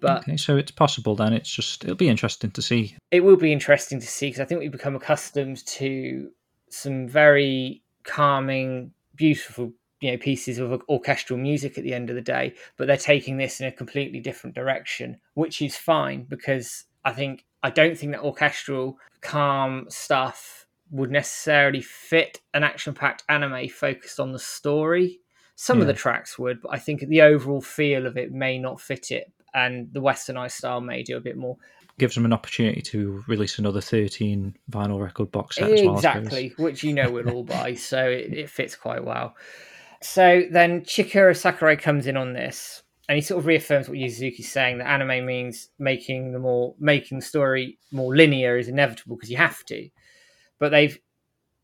But okay, so it's possible then. It's just it'll be interesting to see. It will be interesting to see because I think we've become accustomed to some very calming, beautiful, you know, pieces of orchestral music at the end of the day. But they're taking this in a completely different direction, which is fine because I think I don't think that orchestral, calm stuff would necessarily fit an action-packed anime focused on the story. Some yeah. of the tracks would, but I think the overall feel of it may not fit it and the westernized style may do a bit more. Gives them an opportunity to release another 13 vinyl record box set Exactly, well, which you know we'll all buy, so it, it fits quite well. So then Chikara Sakurai comes in on this and he sort of reaffirms what Yuzuki's saying that anime means making the more making the story more linear is inevitable because you have to. But they've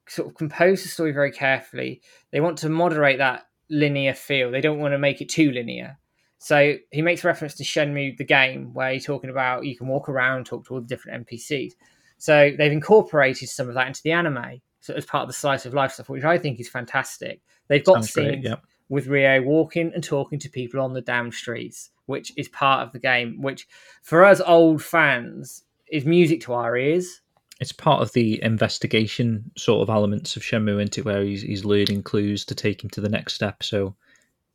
sort of composed the story very carefully. They want to moderate that linear feel. They don't want to make it too linear. So he makes reference to Shenmue, the game, where he's talking about you can walk around, talk to all the different NPCs. So they've incorporated some of that into the anime, so as part of the slice of life stuff, which I think is fantastic. They've got Sounds scenes great, yep. with Ryo walking and talking to people on the damn streets, which is part of the game. Which, for us old fans, is music to our ears. It's part of the investigation sort of elements of Shenmue into where he's, he's learning clues to take him to the next step. So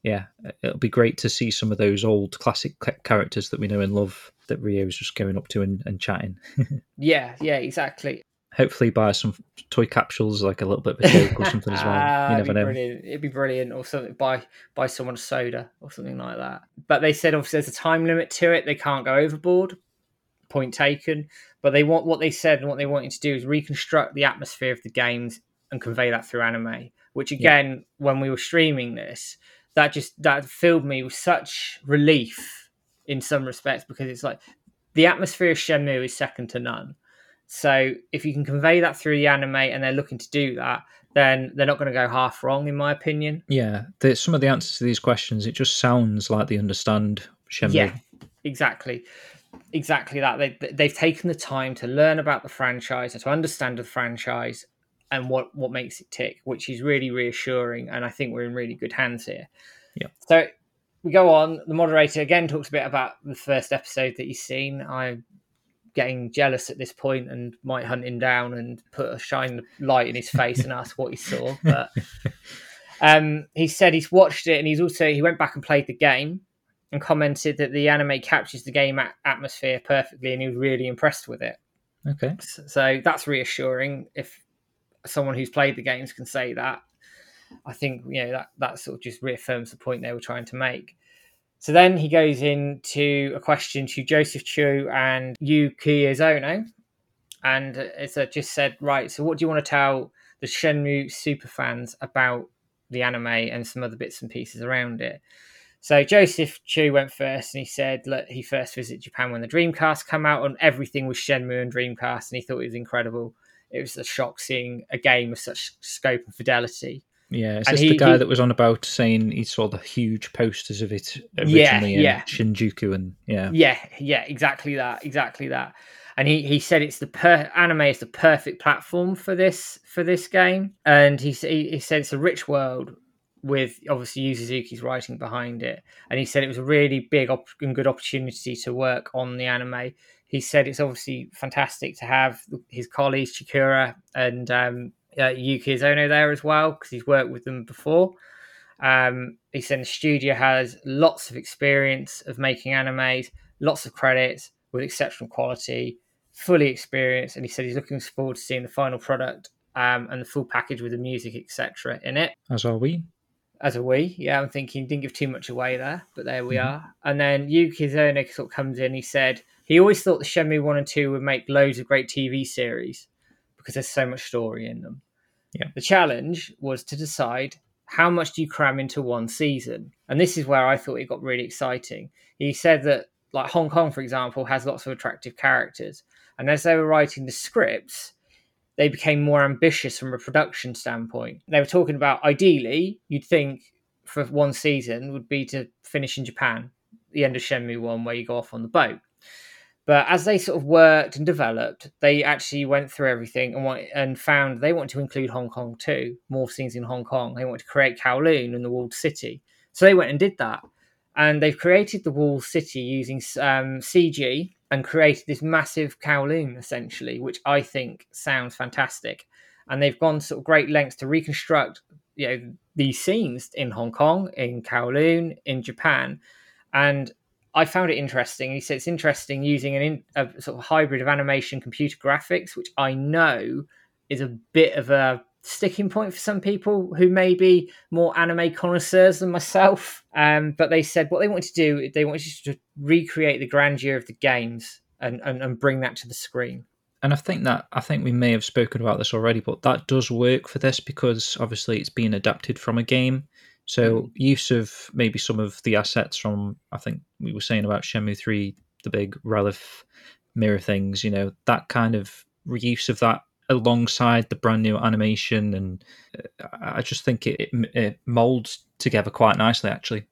yeah, uh, it'll be great to see some of those old classic characters that we know and love that Ryo's just going up to and, and chatting. yeah, yeah, exactly. Hopefully, buy some toy capsules, like a little bit of a joke or something as well. Ah, you never know. Brilliant. It'd be brilliant, or something. Buy buy someone a soda or something like that. But they said obviously there's a time limit to it. They can't go overboard. Point taken. But they want what they said and what they wanted to do is reconstruct the atmosphere of the games and convey that through anime. Which again, yeah. when we were streaming this, that just that filled me with such relief in some respects because it's like the atmosphere of Shenmue is second to none. So if you can convey that through the anime and they're looking to do that, then they're not going to go half wrong, in my opinion. Yeah, the, some of the answers to these questions, it just sounds like they understand Shenmue. Yeah, exactly, exactly that. They they've taken the time to learn about the franchise and to understand the franchise, and what what makes it tick, which is really reassuring. And I think we're in really good hands here. Yeah. So we go on. The moderator again talks a bit about the first episode that he's seen. I'm getting jealous at this point and might hunt him down and put a shine light in his face and ask what he saw. But um, he said he's watched it and he's also he went back and played the game and commented that the anime captures the game atmosphere perfectly and he was really impressed with it. Okay. So that's reassuring if someone who's played the games can say that. I think you know that that sort of just reaffirms the point they were trying to make. So then he goes into a question to Joseph Chu and Yuki Izono, and it's just said, right. So what do you want to tell the Shenmue super fans about the anime and some other bits and pieces around it? So Joseph Chu went first, and he said look, he first visited Japan when the Dreamcast came out, and everything was Shenmue and Dreamcast, and he thought it was incredible it was a shock seeing a game of such scope and fidelity. Yeah, is and this he, the guy he, that was on about saying he saw the huge posters of it originally yeah, in yeah. Shinjuku and yeah, yeah, yeah, exactly that, exactly that. And he, he said it's the per- anime is the perfect platform for this for this game, and he he said it's a rich world with obviously Yu Suzuki's writing behind it, and he said it was a really big op- and good opportunity to work on the anime he said it's obviously fantastic to have his colleagues Chikara and um, uh, Yuki Izono there as well because he's worked with them before. Um, he said the studio has lots of experience of making animes, lots of credits with exceptional quality, fully experienced, and he said he's looking forward to seeing the final product um, and the full package with the music, etc., in it. As are we. As a we. Yeah, I'm thinking didn't give too much away there, but there we mm-hmm. are. And then Yuki Zonik sort of comes in. He said he always thought the Shenmue One and Two would make loads of great TV series because there's so much story in them. Yeah. The challenge was to decide how much do you cram into one season, and this is where I thought it got really exciting. He said that like Hong Kong, for example, has lots of attractive characters, and as they were writing the scripts, they became more ambitious from a production standpoint. They were talking about ideally, you'd think for one season would be to finish in Japan, the end of Shenmue 1, where you go off on the boat. But as they sort of worked and developed, they actually went through everything and want, and found they want to include Hong Kong too, more scenes in Hong Kong. They want to create Kowloon and the walled city. So they went and did that. And they've created the walled city using um, CG and created this massive Kowloon essentially, which I think sounds fantastic. And they've gone sort of great lengths to reconstruct, you know, these scenes in Hong Kong, in Kowloon, in Japan, and I found it interesting. He said it's interesting using an in, a sort of hybrid of animation, computer graphics, which I know is a bit of a sticking point for some people who may be more anime connoisseurs than myself. Um, but they said what they wanted to do, they wanted to recreate the grandeur of the games and, and, and bring that to the screen. And I think that I think we may have spoken about this already, but that does work for this because obviously it's been adapted from a game. So mm. use of maybe some of the assets from I think we were saying about Shenmue three, the big relief mirror things, you know, that kind of reuse of that alongside the brand new animation, and uh, I just think it, it, it molds together quite nicely. Actually,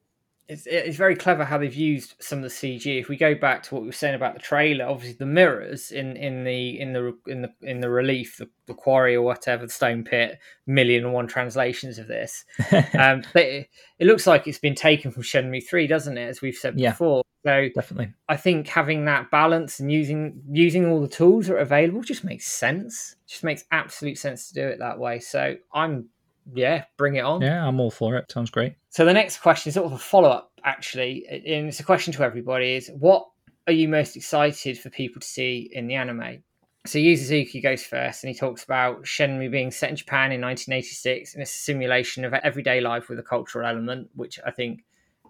it's, it's very clever how they've used some of the CG. If we go back to what we were saying about the trailer, obviously the mirrors in, in the in the in the in the relief, the, the quarry or whatever, the stone pit, million and one translations of this. um, but it, it, looks like it's been taken from Shenmue Three, doesn't it? As we've said yeah. before. So definitely, I think having that balance and using using all the tools that are available just makes sense. Just makes absolute sense to do it that way. So I'm yeah, bring it on. Yeah, I'm all for it. Sounds great. So the next question is sort of a follow up, actually, and it's a question to everybody: is what are you most excited for people to see in the anime? So Yu Suzuki goes first, and he talks about Shenmue being set in Japan in 1986, and it's a simulation of everyday life with a cultural element, which I think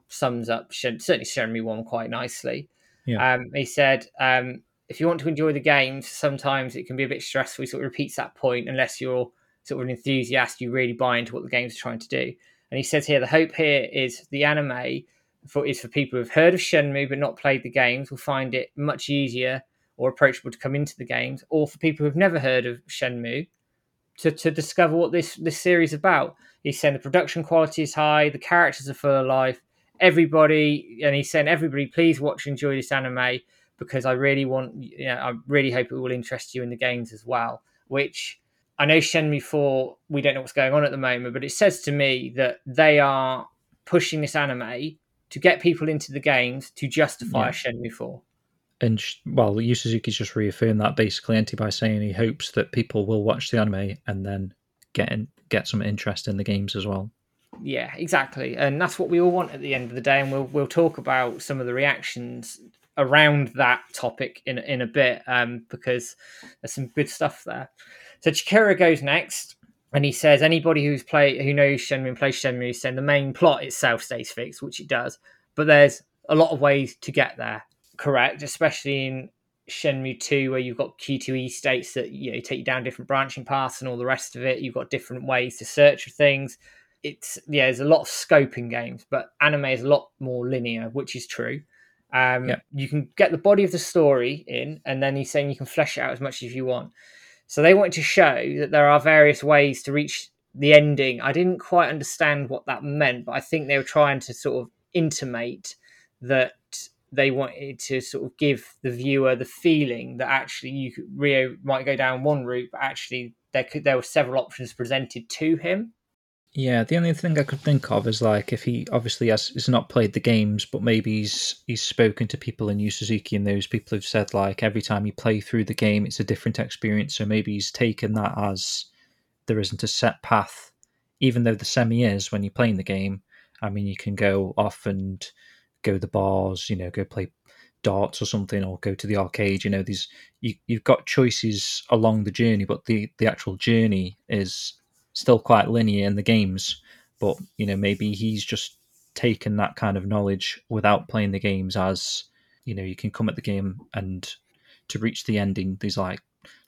sums up certainly Shenmue One quite nicely. Yeah. Um, he said, um, if you want to enjoy the games, sometimes it can be a bit stressful. He sort of repeats that point unless you're sort of an enthusiast, you really buy into what the game's trying to do. And he says here, the hope here is the anime for is for people who've heard of Shenmue but not played the games will find it much easier or approachable to come into the games, or for people who've never heard of Shenmue to, to discover what this this series is about. He's saying the production quality is high, the characters are full of life, everybody, and he's saying everybody, please watch and enjoy this anime because I really want, you know, I really hope it will interest you in the games as well. Which I know Shenmue 4, we don't know what's going on at the moment, but it says to me that they are pushing this anime to get people into the games to justify yeah. Shenmue 4. And well, Yu Suzuki's just reaffirmed that basically, Anti by saying he hopes that people will watch the anime and then get in, get some interest in the games as well. Yeah, exactly, and that's what we all want at the end of the day. And we'll we'll talk about some of the reactions around that topic in in a bit um, because there's some good stuff there. So Chikara goes next, and he says anybody who's play who knows Shenmue and plays Shenmue saying the main plot itself stays fixed, which it does, but there's a lot of ways to get there. Correct, especially in Shenmue 2, where you've got QTE states that you know take you down different branching paths and all the rest of it. You've got different ways to search for things. It's yeah, there's a lot of scope in games, but anime is a lot more linear, which is true. Um, yeah. You can get the body of the story in, and then he's saying you can flesh it out as much as you want. So they wanted to show that there are various ways to reach the ending. I didn't quite understand what that meant, but I think they were trying to sort of intimate that they wanted to sort of give the viewer the feeling that actually you could, Ryo might go down one route, but actually there could there were several options presented to him. Yeah, the only thing I could think of is like if he obviously has, has not played the games, but maybe he's he's spoken to people in Yu Suzuki, and those people have said like every time you play through the game, it's a different experience. So maybe he's taken that as there isn't a set path, even though the semi is when you're playing the game. I mean, you can go off and go the bars, you know, go play darts or something, or go to the arcade. You know, these you, you've got choices along the journey, but the the actual journey is still quite linear in the games. But you know, maybe he's just taken that kind of knowledge without playing the games as you know you can come at the game and to reach the ending there's like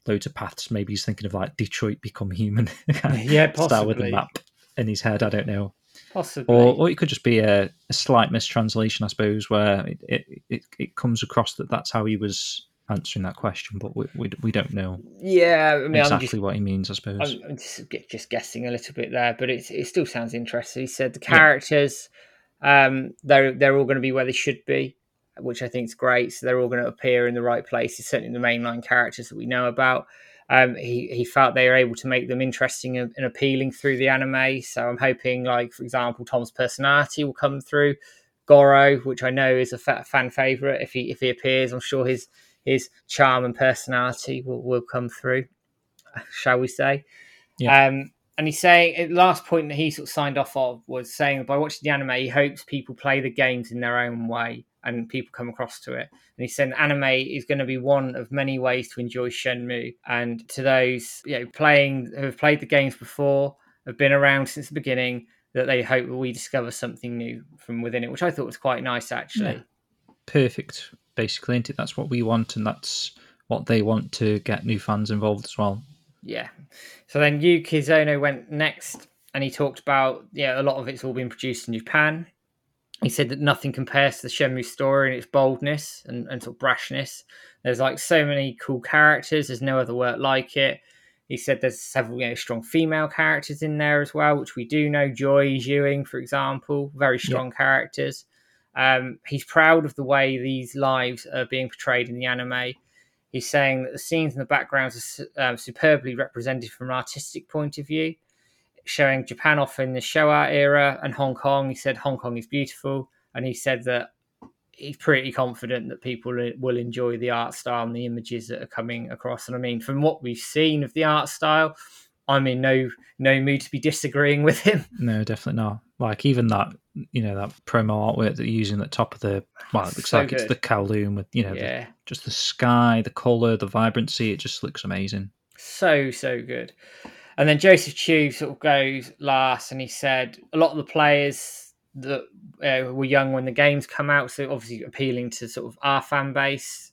loads of paths. Maybe he's thinking of like detroit become human. Yeah possibly start with the map in his head i don't know. Possibly. Or, or it could just be a, a slight mistranslation i suppose where it, it, it, it comes across that that's how he was answering that question, but we, we, we don't know. Yeah, I mean, exactly just, what he means, I suppose. I'm, I'm just, just, guessing a little bit there, but it it still sounds interesting. He said the characters, yeah. um, they're they're all going to be where they should be, which I think is great. So they're all going to appear in the right places. Certainly the mainline characters that we know about. Um, he he felt they were able to make them interesting and, and appealing through the anime. So I'm hoping, like for example, Tom's personality will come through. Goro, which I know is a fan favorite, if he if he appears, I'm sure his his charm and personality will, will come through, shall we say. Yeah. Um, and he's saying, the last point that he sort of signed off of was saying by watching the anime, he hopes people play the games in their own way and people come across to it. And he said anime is going to be one of many ways to enjoy Shenmue. And to those you know, playing who have played the games before, have been around since the beginning, that they hope we discover something new from within it, which I thought was quite nice actually. Yeah. Perfect basically, is That's what we want, and that's what they want to get new fans involved as well. Yeah. So then Yuki Zono went next, and he talked about yeah, a lot of it's all been produced in Japan. He said that nothing compares to the Shenmue story and its boldness and, and sort of brashness. There's like so many cool characters. There's no other work like it. He said there's several you know, strong female characters in there as well, which we do know. Joy Xiuying, for example, very strong yeah. characters. Um, he's proud of the way these lives are being portrayed in the anime. He's saying that the scenes in the backgrounds are um, superbly represented from an artistic point of view, showing Japan off in the Showa era and Hong Kong. He said Hong Kong is beautiful, and he said that he's pretty confident that people will enjoy the art style and the images that are coming across. And I mean, from what we've seen of the art style, I'm in no no mood to be disagreeing with him. No, definitely not. Like even that, you know, that promo artwork that they're using at the top of the well, it looks so like good. it's the Kowloon with you know, yeah. the, just the sky, the color, the vibrancy. It just looks amazing. So so good. And then Joseph Chu sort of goes last, and he said a lot of the players that uh, were young when the games come out, so obviously appealing to sort of our fan base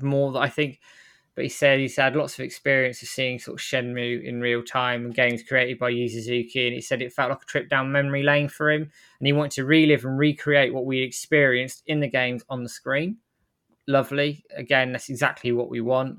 more. That I think but he said he's had lots of experience of seeing sort of Shenmue in real time and games created by Yu Suzuki, and he said it felt like a trip down memory lane for him, and he wanted to relive and recreate what we experienced in the games on the screen. Lovely, again, that's exactly what we want.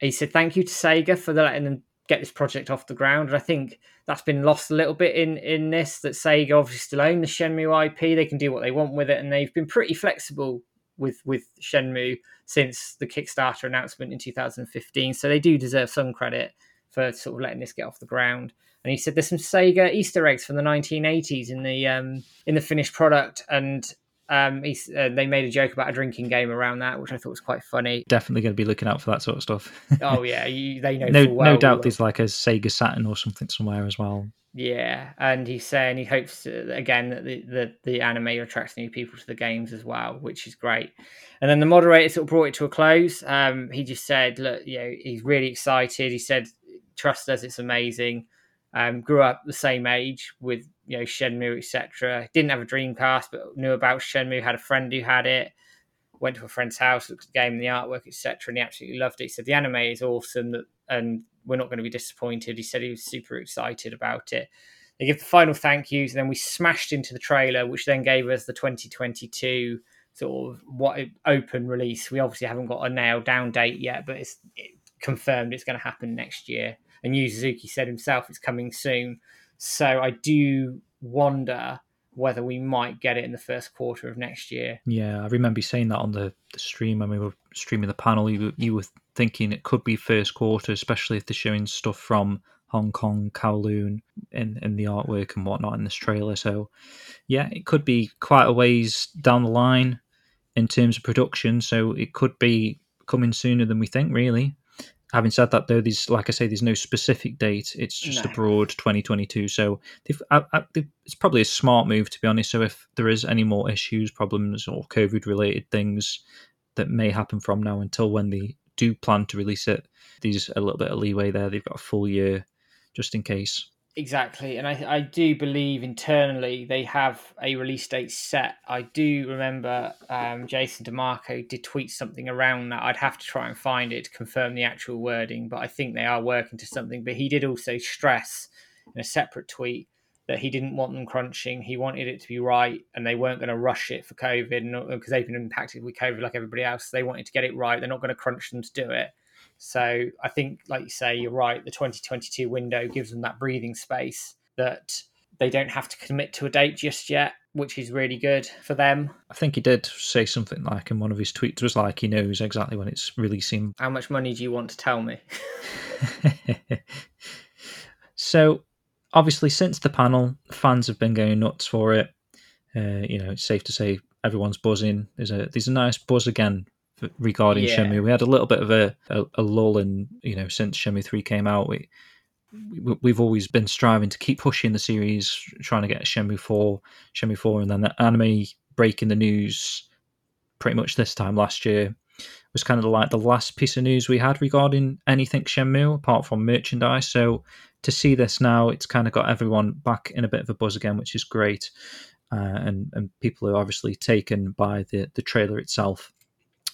He said thank you to Sega for letting them get this project off the ground, and I think that's been lost a little bit in in this. That Sega obviously still own the Shenmue IP; they can do what they want with it, and they've been pretty flexible with with Shenmue since the Kickstarter announcement in 2015. So they do deserve some credit for sort of letting this get off the ground. And he said there's some Sega Easter eggs from the 1980s in the um, in the finished product, and um, uh, they made a joke about a drinking game around that, which I thought was quite funny. Definitely going to be looking out for that sort of stuff. oh yeah, you, they know. no, well no doubt there's like a Sega Saturn or something somewhere as well. Yeah, and he's saying he hopes to, again that the, the, the anime attracts new people to the games as well, which is great. And then the moderator sort of brought it to a close. Um, he just said, "Look, you know, he's really excited." He said, "Trust us, it's amazing." Um, grew up the same age with you know Shenmue, etc. Didn't have a Dreamcast, but knew about Shenmue. Had a friend who had it. Went to a friend's house, looked at the game and the artwork, etc. And he absolutely loved it. He said the anime is awesome, and we're not going to be disappointed. He said he was super excited about it. They give the final thank yous, and then we smashed into the trailer, which then gave us the 2022 sort of what open release. We obviously haven't got a nailed down date yet, but it's it confirmed it's going to happen next year. And Yu Suzuki said himself it's coming soon. So I do wonder whether we might get it in the first quarter of next year. Yeah, I remember you saying that on the, the stream when we were streaming the panel. You, you were thinking it could be first quarter, especially if they're showing stuff from Hong Kong, Kowloon in, in the artwork and whatnot in this trailer. So, yeah, it could be quite a ways down the line in terms of production. So, it could be coming sooner than we think, really having said that, though, there's like I say, there's no specific date. It's just no. a broad 2022. So I, I, uh, uh, it's probably a smart move, to be honest. So if there is any more issues, problems, or COVID related things, that may happen from now until when they do plan to release it. There's a little bit of leeway there. They've got a full year just in case. Exactly, and I, I do believe internally they have a release date set. I do remember um, Jason DeMarco did tweet something around that. I'd have to try and find it to confirm the actual wording, but I think they are working to something. But he did also stress in a separate tweet that he didn't want them crunching. He wanted it to be right, and they weren't going to rush it for COVID because they've been impacted with COVID like everybody else. They wanted to get it right. They're not going to crunch them to do it. So I think, like you say, you're right. The 2022 window gives them that breathing space that they don't have to commit to a date just yet, which is really good for them. I think he did say something like in one of his tweets was like he knows exactly when it's releasing. How much money do you want to tell me? so obviously, since the panel, fans have been going nuts for it. Uh, you know, it's safe to say everyone's buzzing. There's a there's a nice buzz again regarding yeah. Shenmue. We had a little bit of a, a, a, lull in, you know, since Shenmue 3 came out. We, we, have always been striving to keep pushing the series, trying to get Shenmue 4, Shenmue 4, and then the anime breaking the news pretty much this time last year was kind of like the last piece of news we had regarding anything Shenmue apart from merchandise. So to see this now, it's kind of got everyone back in a bit of a buzz again, which is great. Uh, and and people are obviously taken by the the trailer itself.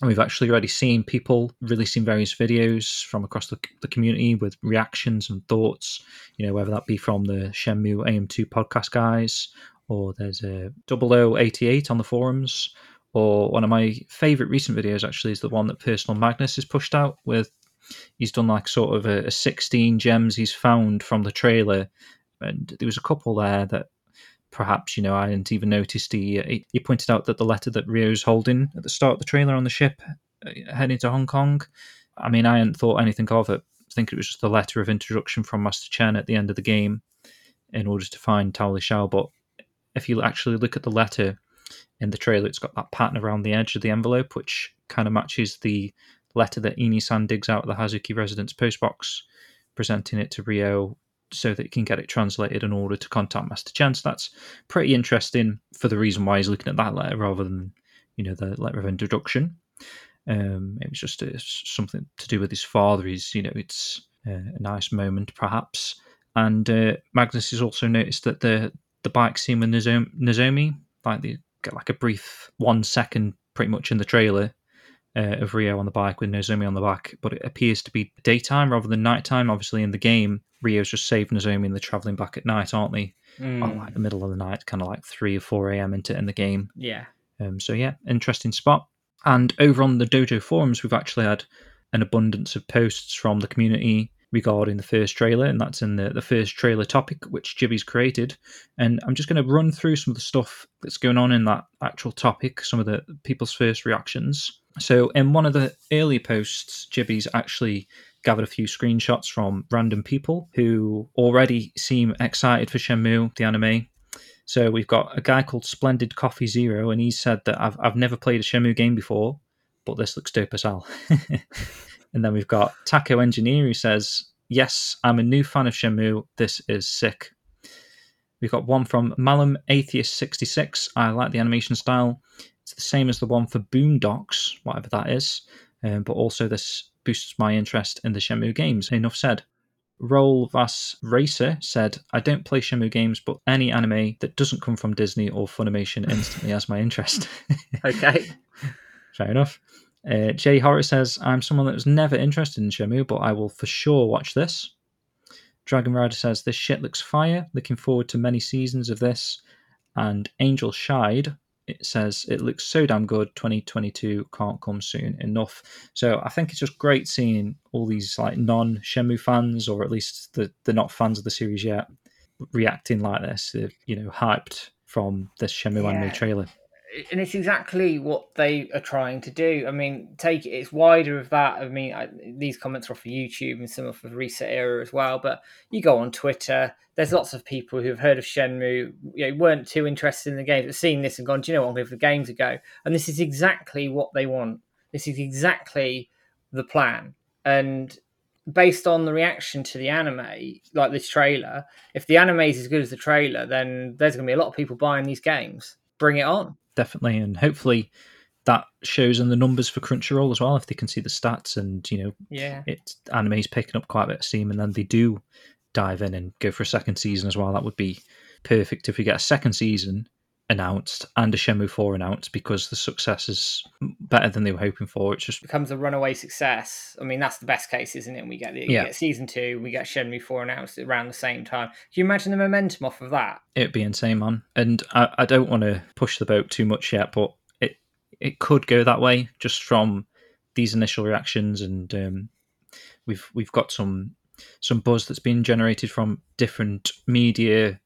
And we've actually already seen people releasing various videos from across the, the community with reactions and thoughts, you know, whether that be from the Shenmue AM2 podcast guys, or there's a 0088 on the forums, or one of my favorite recent videos actually is the one that Personal Magnus has pushed out with he's done like sort of a, a 16 gems he's found from the trailer and there was a couple there that perhaps you know I hadn't even noticed. He he pointed out that the letter that Ryo's holding at the start of the trailer on the ship uh, heading to Hong Kong. I mean, I hadn't thought anything of it. I think it was just a letter of introduction from Master Chen at the end of the game in order to find Tao Li. But if you actually look at the letter in the trailer, it's got that pattern around the edge of the envelope, which kind of matches the letter that Ine-san digs out of the Hazuki residence postbox, presenting it to Ryo so that he can get it translated in order to contact Master Chen. So that's pretty interesting for the reason why he's looking at that letter rather than, you know, the letter of introduction. Um, it was just a, something to do with his father. He's, you know, it's a, a nice moment perhaps. And uh, Magnus has also noticed that the the bike scene with Nozomi, like they get like a brief one second, pretty much in the trailer, uh, of Ryo on the bike with Nozomi on the back, but it appears to be daytime rather than nighttime. Obviously, in the game, Ryo's just saved Nozomi and they're traveling back at night, aren't they? Mm. Oh, like the middle of the night, kind of like 3 or 4 a.m. into in the game. Yeah. Um, so, yeah, interesting spot. And over on the Dojo forums, we've actually had an abundance of posts from the community regarding the first trailer, and that's in the, the first trailer topic, which Jibby's created. And I'm just going to run through some of the stuff that's going on in that actual topic, some of the people's first reactions. So, in one of the early posts, Jibby's actually gathered a few screenshots from random people who already seem excited for Shenmue, the anime. So, we've got a guy called Splendid Coffee Zero, and he said that I've, I've never played a Shenmue game before, but this looks dope as hell. and then we've got Taco Engineer who says, Yes, I'm a new fan of Shenmue. This is sick. We've got one from Malum Atheist 66. I like the animation style. It's the same as the one for Boondocks, whatever that is, um, but also this boosts my interest in the Shenmue games. Enough said. Roll Vas Racer said, I don't play Shenmue games, but any anime that doesn't come from Disney or Funimation instantly has my interest. okay. Fair enough. Uh, Jay Horror says, I'm someone that was never interested in Shenmue, but I will for sure watch this. Dragon Rider says, This shit looks fire. Looking forward to many seasons of this. And Angel Shide it says it looks so damn good 2022 can't come soon enough so i think it's just great seeing all these like non Shenmue fans or at least the, they're not fans of the series yet reacting like this they're, you know hyped from this Shenmue yeah. anime trailer and it's exactly what they are trying to do. I mean, take it, it's wider of that. I mean, I, these comments are off of YouTube and some of the Reset Era as well. But you go on Twitter, there's lots of people who've heard of Shenmue, you know, weren't too interested in the game, but seen this and gone, do you know what, going for the game to go. And this is exactly what they want. This is exactly the plan. And based on the reaction to the anime, like this trailer, if the anime is as good as the trailer, then there's going to be a lot of people buying these games. Bring it on definitely, and hopefully that shows in the numbers for Crunchyroll as well. If they can see the stats and you know, Yeah. it anime's picking up quite a bit of steam, and then they do dive in and go for a second season as well. That would be perfect if we get a second season announced and a Shenmue Four announced because the success is better than they were hoping for. It just becomes a runaway success. I mean, that's the best case, isn't it? And we get the Yeah. get season two, we get Shenmue four announced around the same time. Can you imagine the momentum off of that? it'd be insane, man. And I, I don't want to push the boat too much yet, but it it could go that way just from these initial reactions, and um, we've we've got some some buzz that's been generated from different media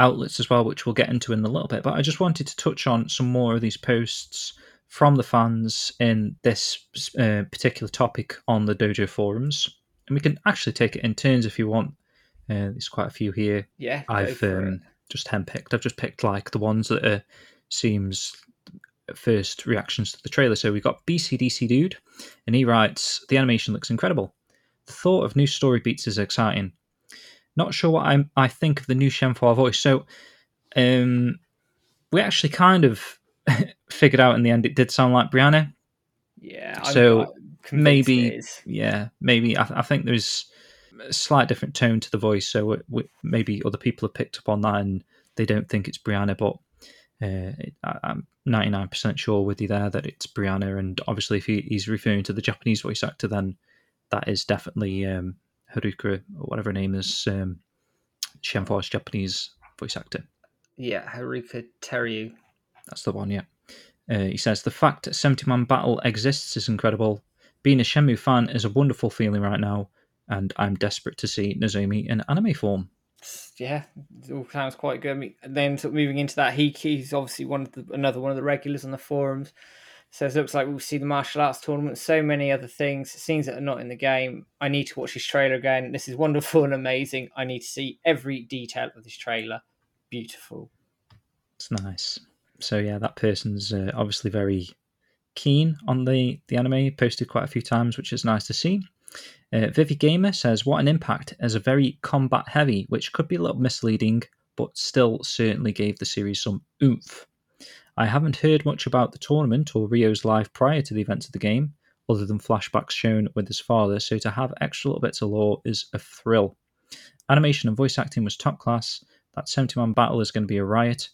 outlets as well, which we'll get into in a little bit. But I just wanted to touch on some more of these posts from the fans in this uh, particular topic on the dojo forums, and we can actually take it in turns if you want. Uh, there's quite a few here Yeah, I've um, just handpicked. I've just picked like the ones that are seems first reactions to the trailer. So we've got BCDC dude, and he writes, "The animation looks incredible. The thought of new story beats is exciting. Not sure what I I think of the new Shenhua voice. So, um, we actually kind of figured out in the end it did sound like Brianna. yeah. so maybe- Yeah, maybe I, I think there's a slight different tone to the voice, so it, we, maybe other people have picked up on that and they don't think it's Brianna, but uh, I, I'm 99% sure with you there that it's Brianna. And obviously, if he, he's referring to the Japanese voice actor, then that is definitely um, Haruka or whatever her name is, um, Shenhua's Japanese voice actor. Yeah, Haruka Teryu. That's the one, yeah. Uh, he says the fact that 70 man battle exists is incredible. Being a Shenmue fan is a wonderful feeling right now, and I'm desperate to see Nozomi in anime form. Yeah, it all sounds quite good. And then sort of moving into that, Hiki's obviously one of the another one of the regulars on the forums. So it looks like we'll see the martial arts tournament, so many other things, scenes that are not in the game. I need to watch this trailer again. This is wonderful and amazing. I need to see every detail of this trailer. Beautiful. It's nice. So yeah, that person's uh, obviously very keen on the the anime. Posted quite a few times, which is nice to see. Uh, Vivi Gamer says, "What an impact as a very combat heavy, which could be a little misleading, but still certainly gave the series some oomph." I haven't heard much about the tournament or Ryo's life prior to the events of the game, other than flashbacks shown with his father. So to have extra little bits of lore is a thrill. Animation and voice acting was top class. That 70 man battle is going to be a riot.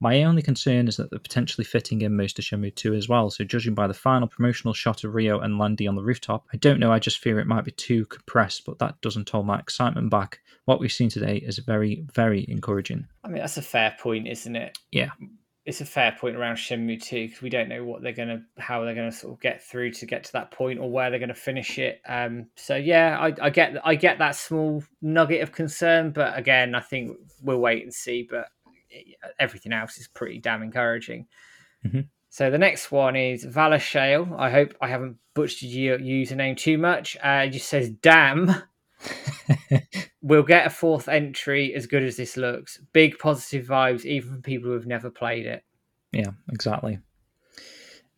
My only concern is that they're potentially fitting in most of Shenmue 2 as well. So, judging by the final promotional shot of Ryo and Lan Di on the rooftop, I don't know. I just fear it might be too compressed, but that doesn't hold my excitement back. What we've seen today is very, very encouraging. I mean, that's a fair point, isn't it? Yeah. It's a fair point around Shenmue 2 because we don't know what they're going to, how they're going to sort of get through to get to that point or where they're going to finish it. Um, so yeah, I, I get, I get that small nugget of concern, but again, I think we'll wait and see. But everything else is pretty damn encouraging. Mhm. So the next one is Valor Shale. I hope I haven't butchered your username too much. Uh, it just says, "Damn." we'll get a fourth entry as good as this looks. Big positive vibes, even from people who have never played it. Yeah, exactly.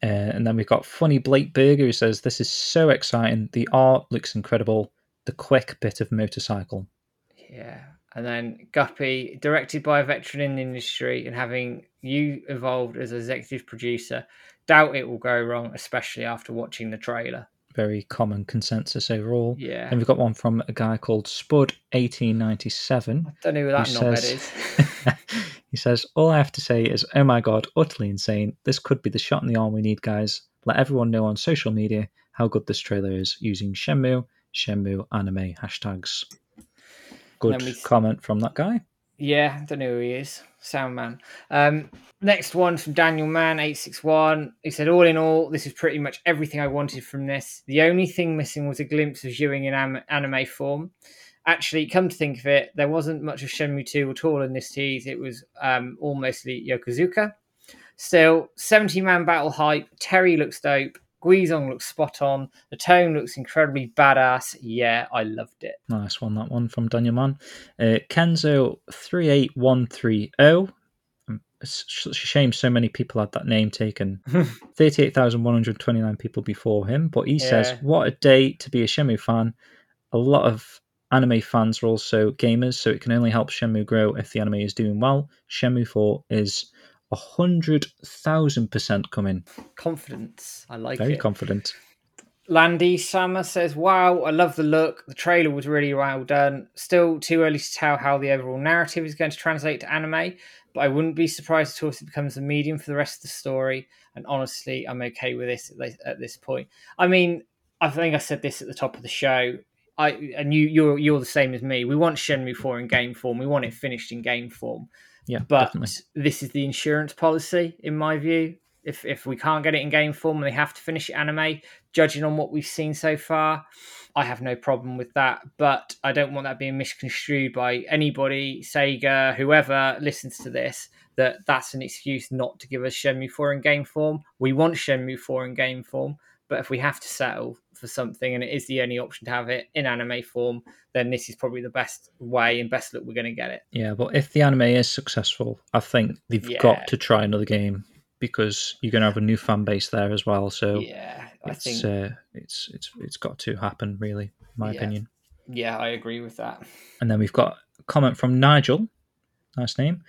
Uh, and then we've got Funny Blake Berger who says, This is so exciting. The art looks incredible. The quick bit of motorcycle. Yeah. And then Guppy, directed by a veteran in the industry and having you involved as executive producer, doubt it will go wrong, especially after watching the trailer. Very common consensus overall. Yeah. And we've got one from a guy called Spud1897. I don't know who that Who says- is. he says, All I have to say is, oh my god, utterly insane. This could be the shot in the arm we need, guys. Let everyone know on social media how good this trailer is using Shenmue, Shenmue anime hashtags. Good comment from that guy. Yeah, don't know who he is. Sound man. Um, next one from Daniel Mann eight six one. He said, "All in all, this is pretty much everything I wanted from this. The only thing missing was a glimpse of Xiuying in am- anime form. Actually, come to think of it, there wasn't much of Shenmue two at all in this tease. It was um, all mostly Yokosuka. Still, seventy man battle hype. Terry looks dope. Guizhang looks spot on. The tone looks incredibly badass. Yeah, I loved it. Nice one, that one from Daniel Mann. Uh, Kenzo38130. Um, It's a shame so many people had that name taken. 38,129 people before him, but he says, What a day to be a Shenmue fan. A lot of anime fans are also gamers, so it can only help Shenmue grow if the anime is doing well. Shenmue 4 is hundred thousand percent coming. Confidence. I like Very it. confident. Landy Summer says, Wow, I love the look. The trailer was really well done. Still too early to tell how the overall narrative is going to translate to anime, but I wouldn't be surprised at all if it becomes a medium for the rest of the story. And honestly, I'm okay with this at this, point. I mean, I think I said this at the top of the show. I and you you're you're the same as me. We want Shenmue 4 in game form. We want it finished in game form. Yeah, But definitely. this is the insurance policy, in my view. If if we can't get it in game form and they have to finish anime, judging on what we've seen so far, I have no problem with that. But I don't want that being misconstrued by anybody, Sega, whoever listens to this, that that's an excuse not to give us Shenmue 4 in game form. We want Shenmue 4 in game form, but if we have to settle for something and it is the only option to have it in anime form, then this is probably the best way and best look we're going to get it. Yeah, but if the anime is successful, I think they've Yeah. got to try another game because you're going to have a new fan base there as well. So yeah, I it's think. uh, it's it's it's got to happen, really, in my Yeah. opinion. yeah, I agree with that. And then we've got a comment from Nigel. Nice name.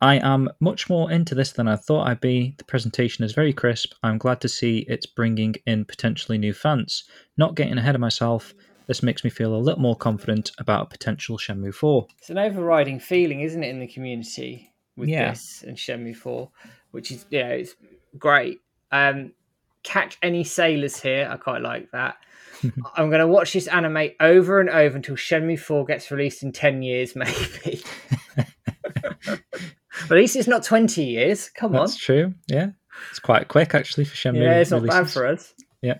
I am much more into this than I thought I'd be. The presentation is very crisp. I'm glad to see it's bringing in potentially new fans. Not getting ahead of myself, this makes me feel a little more confident about a potential Shenmue 4. It's an overriding feeling, isn't it, in the community with Yeah. this and Shenmue 4, which is, yeah, it's great. Um, catch any sailors here. I quite like that. I'm going to watch this anime over and over until Shenmue 4 gets released in 10 years, maybe. but at least it's not 20 years. Come on. That's true. Yeah. It's quite quick actually for Shenmue. Yeah, it's not bad for us. Yeah.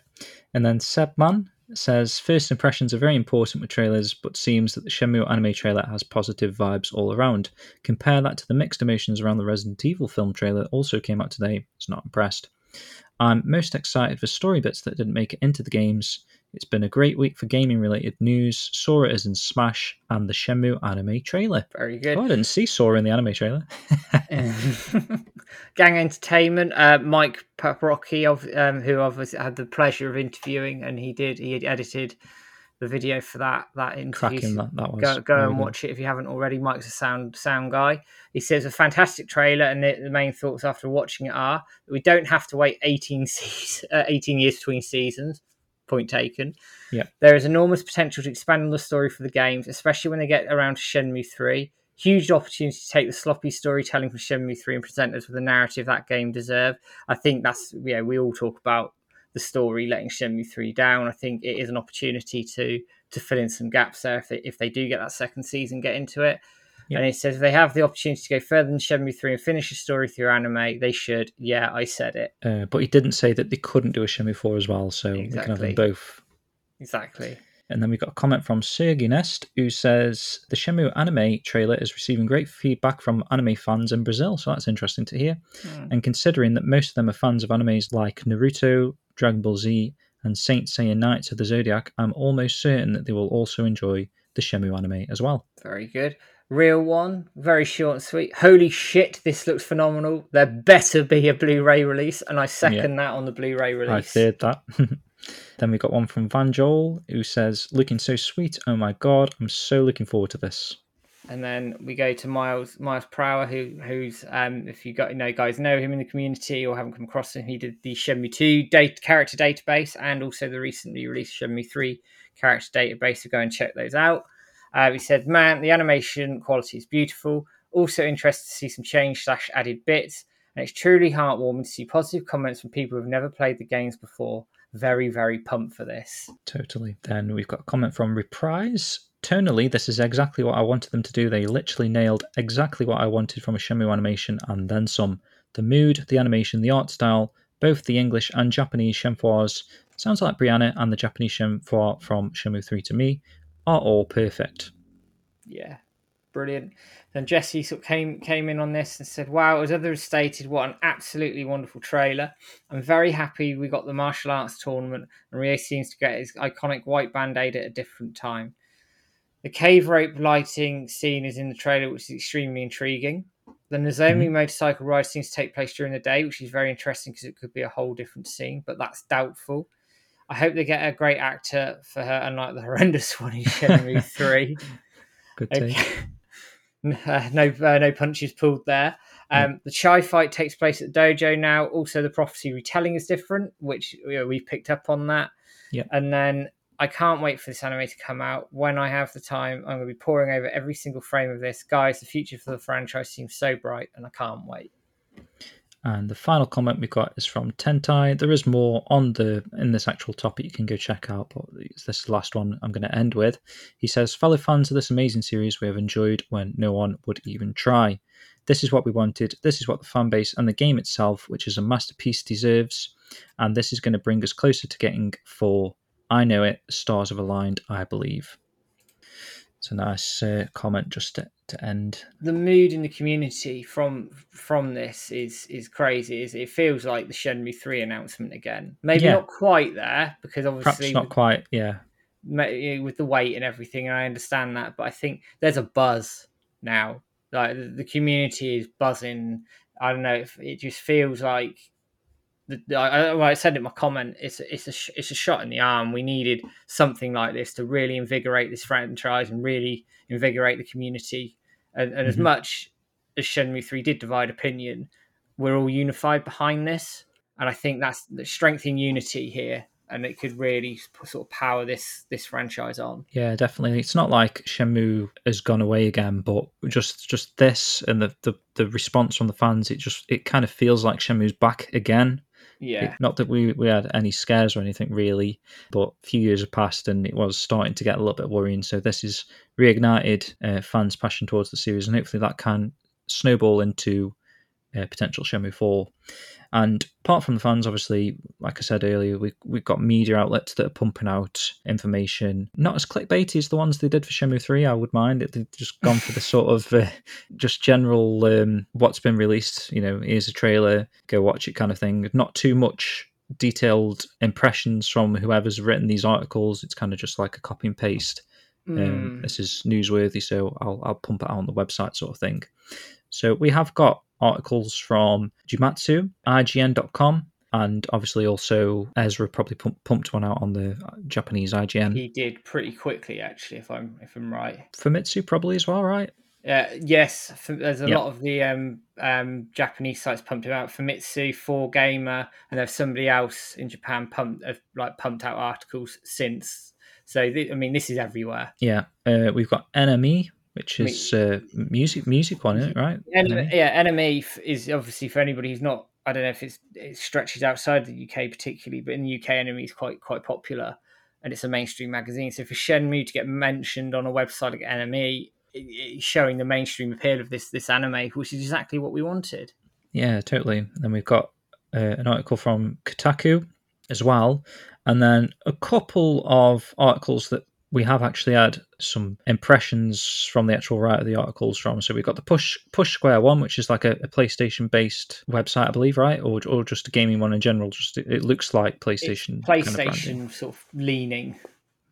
And then Sebman says first impressions are very important with trailers, but seems that the Shenmue anime trailer has positive vibes all around. Compare that to the mixed emotions around the Resident Evil film trailer also came out today. It's not impressed. I'm most excited for story bits that didn't make it into the games. It's been a great week for gaming related news. Sora is in Smash and the Shenmue anime trailer. Very good. Oh, I didn't see Sora in the anime trailer. Gang Entertainment, uh, Mike Paprocki, of um, who I've had the pleasure of interviewing, and he did he had edited the video for that that interview. Cracking that, that. Go, go and good. watch it if you haven't already. Mike's a sound sound guy. He says a fantastic trailer, and the, the main thoughts after watching it are we don't have to wait 18, seas uh, 18 years between seasons. Point taken. Yeah. There is enormous potential to expand on the story for the games, especially when they get around to Shenmue 3. Huge opportunity to take the sloppy storytelling from Shenmue 3 and present us with the narrative that game deserved. I think that's, yeah, we all talk about the story letting Shenmue 3 down. I think it is an opportunity to to fill in some gaps there if they, if they do get that second season, get into it. Yeah. And it says if they have the opportunity to go further than Shenmue 3 and finish the story through anime, they should. Yeah, I said it. Uh, but he didn't say that they couldn't do a Shenmue 4 as well, so we can have them both. Exactly. And then we've got a comment from Sergey Nest who says the Shenmue anime trailer is receiving great feedback from anime fans in Brazil, so that's interesting to hear. Hmm. And considering that most of them are fans of animes like Naruto, Dragon Ball Z, and Saint Seiya Knights of the Zodiac, I'm almost certain that they will also enjoy the Shenmue anime as well. Very good. Real one, very short and sweet. Holy shit, this looks phenomenal. There better be a Blu-ray release, and I second that on the Blu-ray release. I feared that. then we got one from Van Joel who says, "Looking so sweet. Oh my god, I'm so looking forward to this." And then we go to Miles Miles Prower, who who's um if you got you know guys know him in the community or haven't come across him, he did the Shenmue two date character database and also the recently released Shenmue three character database. So go and check those out. Uh, he said, "Man, the animation quality is beautiful. Also interested to see some change slash added bits, and it's truly heartwarming to see positive comments from people who've never played the games before. Very very pumped for this. Totally. Then we've got a comment from Reprise. Tonally, this is exactly what I wanted them to do. They literally nailed exactly what I wanted from a Shenmue animation and then some. The mood, the animation, the art style, both the English and Japanese Shenhuas, sounds like Brianna and the Japanese Shenhua from Shenmue 3 to me, are all perfect. yeah, brilliant. Then Jesse sort of came came in on this and said, "Wow, as others stated, what an absolutely wonderful trailer. I'm very happy we got the martial arts tournament, and Ryo seems to get his iconic white band aid at a different time. The cave rope lighting scene is in the trailer, which is extremely intriguing. The Nozomi mm-hmm. motorcycle ride seems to take place during the day, which is very interesting because it could be a whole different scene, but that's doubtful." I hope they get a great actor for her, unlike the horrendous one in Shenmue 3. Good take. Okay. Uh, no, uh, no punches pulled there. Um, The Chai fight takes place at the dojo now. Also, the prophecy retelling is different, which you know, we've picked up on that. Yeah. And then I can't wait for this anime to come out. When I have the time, I'm going to be poring over every single frame of this. Guys, the future for the franchise seems so bright, and I can't wait. And the final comment we got is from Tentai. There is more on the in this actual topic you can go check out, but this is the last one I'm going to end with. He says, "Fellow fans of this amazing series, we have enjoyed when no one would even try. This is what we wanted. This is what the fan base and the game itself, which is a masterpiece, deserves. And this is going to bring us closer to getting four. I know it. Stars have aligned. I believe." It's a nice uh, comment just to, to end. The mood in the community from from this is is crazy. Is it feels like the Shenmue three announcement again? Maybe Yeah. not quite there because Perhaps obviously not quite. Yeah, ma- you know, with the weight and everything, and I understand that, but I think there's a buzz now. Like the, the community is buzzing. I don't know. If it just feels like the, I, I- well, I said in my comment. It's a- it's a it's a shot in the arm. We needed something like this to really invigorate this franchise and really invigorate the community. And, and as Mhm. much as Shenmue Three did divide opinion, we're all unified behind this, and I think that's the strength in unity here, and it could really sort of power this this franchise on. Yeah, definitely. It's not like Shenmue has gone away again, but just just this and the, the, the response from the fans, it just it kind of feels like Shenmue's back again. Yeah, not that we, we had any scares or anything really, but a few years have passed and it was starting to get a little bit worrying. So this has reignited uh, fans' passion towards the series, and hopefully that can snowball into uh, potential Shenmue 4. And apart from the fans, obviously, like I said earlier, we, we've got media outlets that are pumping out information. Not as clickbaity as the ones they did for Shenmue 3, I would mind. It- They've just gone for the sort of uh, just general um, what's been released. You know, here's a trailer, go watch it kind of thing. Not too much detailed impressions from whoever's written these articles. It's kind of just like a copy and paste. Um, Mm. this is newsworthy, so I'll, I'll pump it out on the website, sort of thing. So we have got articles from Gematsu, IGN.com, and obviously also Ezra probably pump, pumped one out on the Japanese IGN. he did pretty quickly, actually, if I'm if I'm right. Famitsu probably as well, right? Uh, yes, there's a Yeah. lot of the um, um, Japanese sites pumped him out. Famitsu, 4Gamer, and there's somebody else in Japan pumped have, like pumped out articles since. So th- I mean, this is everywhere. Yeah. Uh, we've got NME, which is uh, music music on it, right? NME? yeah, enemy f- is obviously for anybody who's not. I don't know if it's it stretches outside the UK particularly, but in the UK, enemy is quite quite popular, and it's a mainstream magazine. So for Shenmue to get mentioned on a website like enemy, it, showing the mainstream appeal of this this anime, which is exactly what we wanted. Yeah, totally. And then we've got uh, an article from Kotaku as well, and then a couple of articles that we have actually had some impressions from the actual writer of the articles from. So we've got the Push Push Square one, which is like a, a PlayStation based website, I believe, right, or or just a gaming one in general. Just it, looks like PlayStation. It's kind of. PlayStation sort of leaning.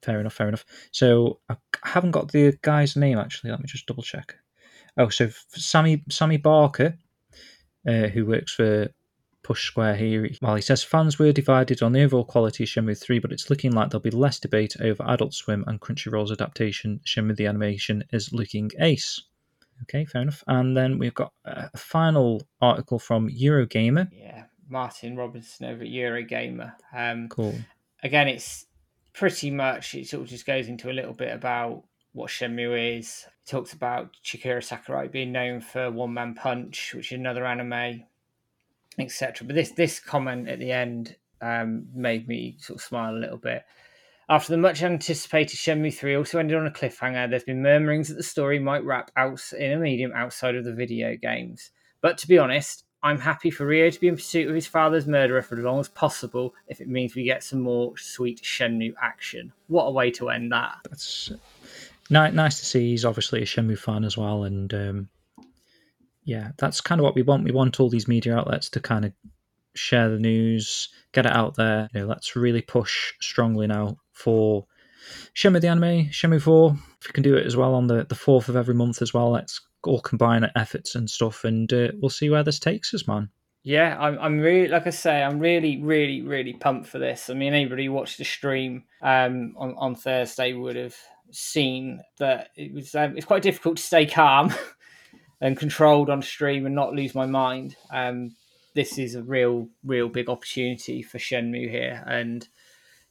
Fair enough, fair enough. So I haven't got the guy's name actually. Let me just double check. Oh, so Sammy Sammy Barker, uh, who works for Push Square here. While he says fans were divided on the overall quality of Shenmue 3, but it's looking like there'll be less debate over Adult Swim and Crunchyroll's adaptation. Shenmue the animation is looking ace. Okay, fair enough. And then we've got a final article from Eurogamer. Yeah, Martin Robinson over at Eurogamer. Um, Cool. again, it's pretty much it sort of just goes into a little bit about what Shenmue is. It talks about Chikara Sakurai being known for One Man Punch, which is another anime, etc. But this this comment at the end um, made me sort of smile a little bit. After the much anticipated Shenmue 3 also ended on a cliffhanger, there's been murmurings that the story might wrap out in a medium outside of the video games. But to be honest, I'm happy for Ryo to be in pursuit of his father's murderer for as long as possible if it means we get some more sweet Shenmue action. What a way to end that. That's nice to see. He's obviously a Shenmue fan as well, and um, yeah, that's kind of what we want. We want all these media outlets to kind of share the news, get it out there. You know, let's really push strongly now for Shenmue the anime, Shenmue Four. If we can do it as well on the the fourth of every month as well, let's all combine our efforts and stuff, and uh, we'll see where this takes us, man. Yeah, I'm, I'm really, like I say, I'm really, really, really pumped for this. I mean, anybody who watched the stream um, on, on Thursday would have seen that it was um, it's quite difficult to stay calm and controlled on stream and not lose my mind. Um, this is a real, real big opportunity for Shenmue here. And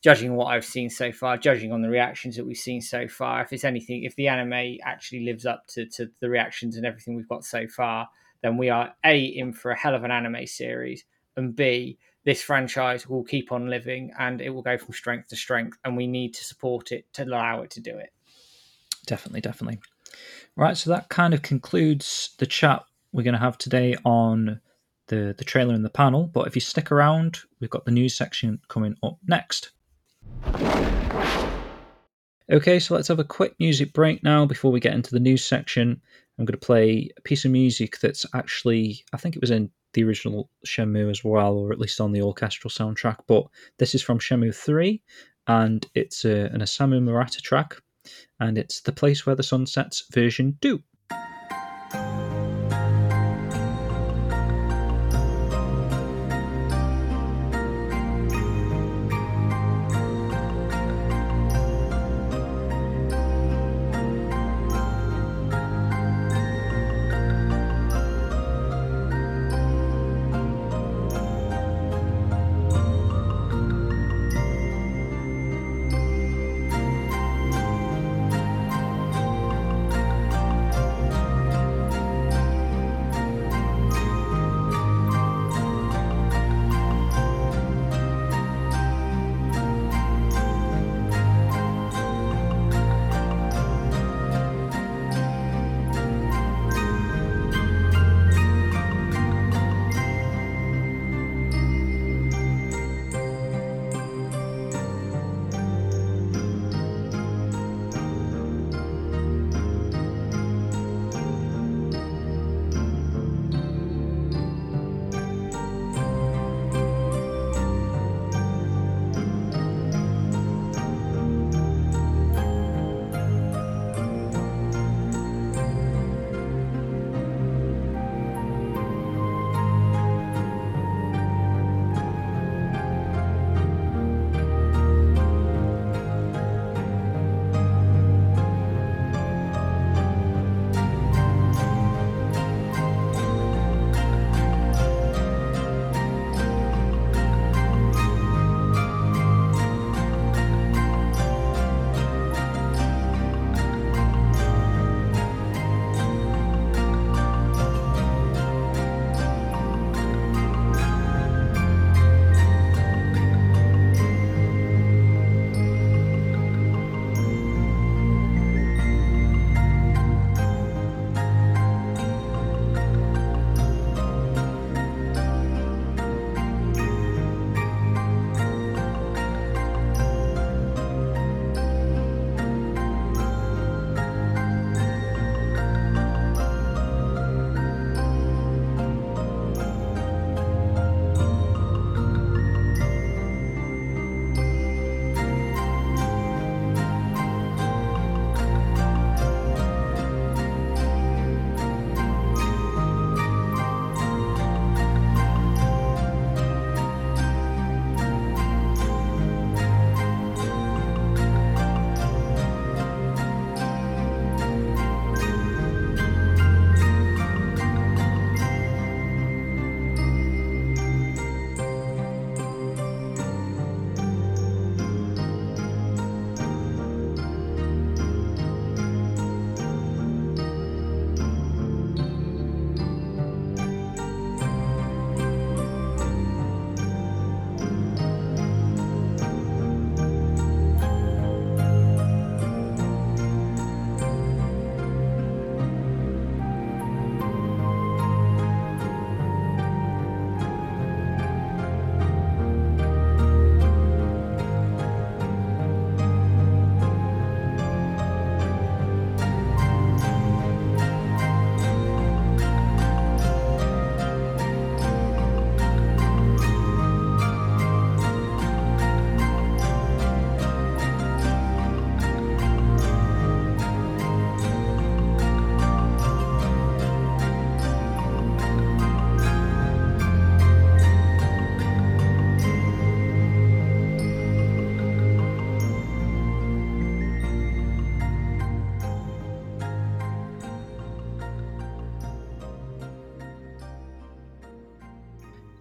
judging what I've seen so far, judging on the reactions that we've seen so far, if it's anything, if the anime actually lives up to, to the reactions and everything we've got so far, then we are A, in for a hell of an anime series, and B, this franchise will keep on living and it will go from strength to strength, and we need to support it to allow it to do it. Definitely, definitely. Right, so that kind of concludes the chat we're going to have today on the, the trailer and the panel. But if you stick around, we've got the news section coming up next. Okay, so let's have a quick music break now before we get into the news section. I'm going to play a piece of music that's actually, I think it was in the original Shenmue as well, or at least on the orchestral soundtrack. But this is from Shenmue 3, and it's a, an Osamu Murata track, and it's The Place Where the Sun Sets version 2.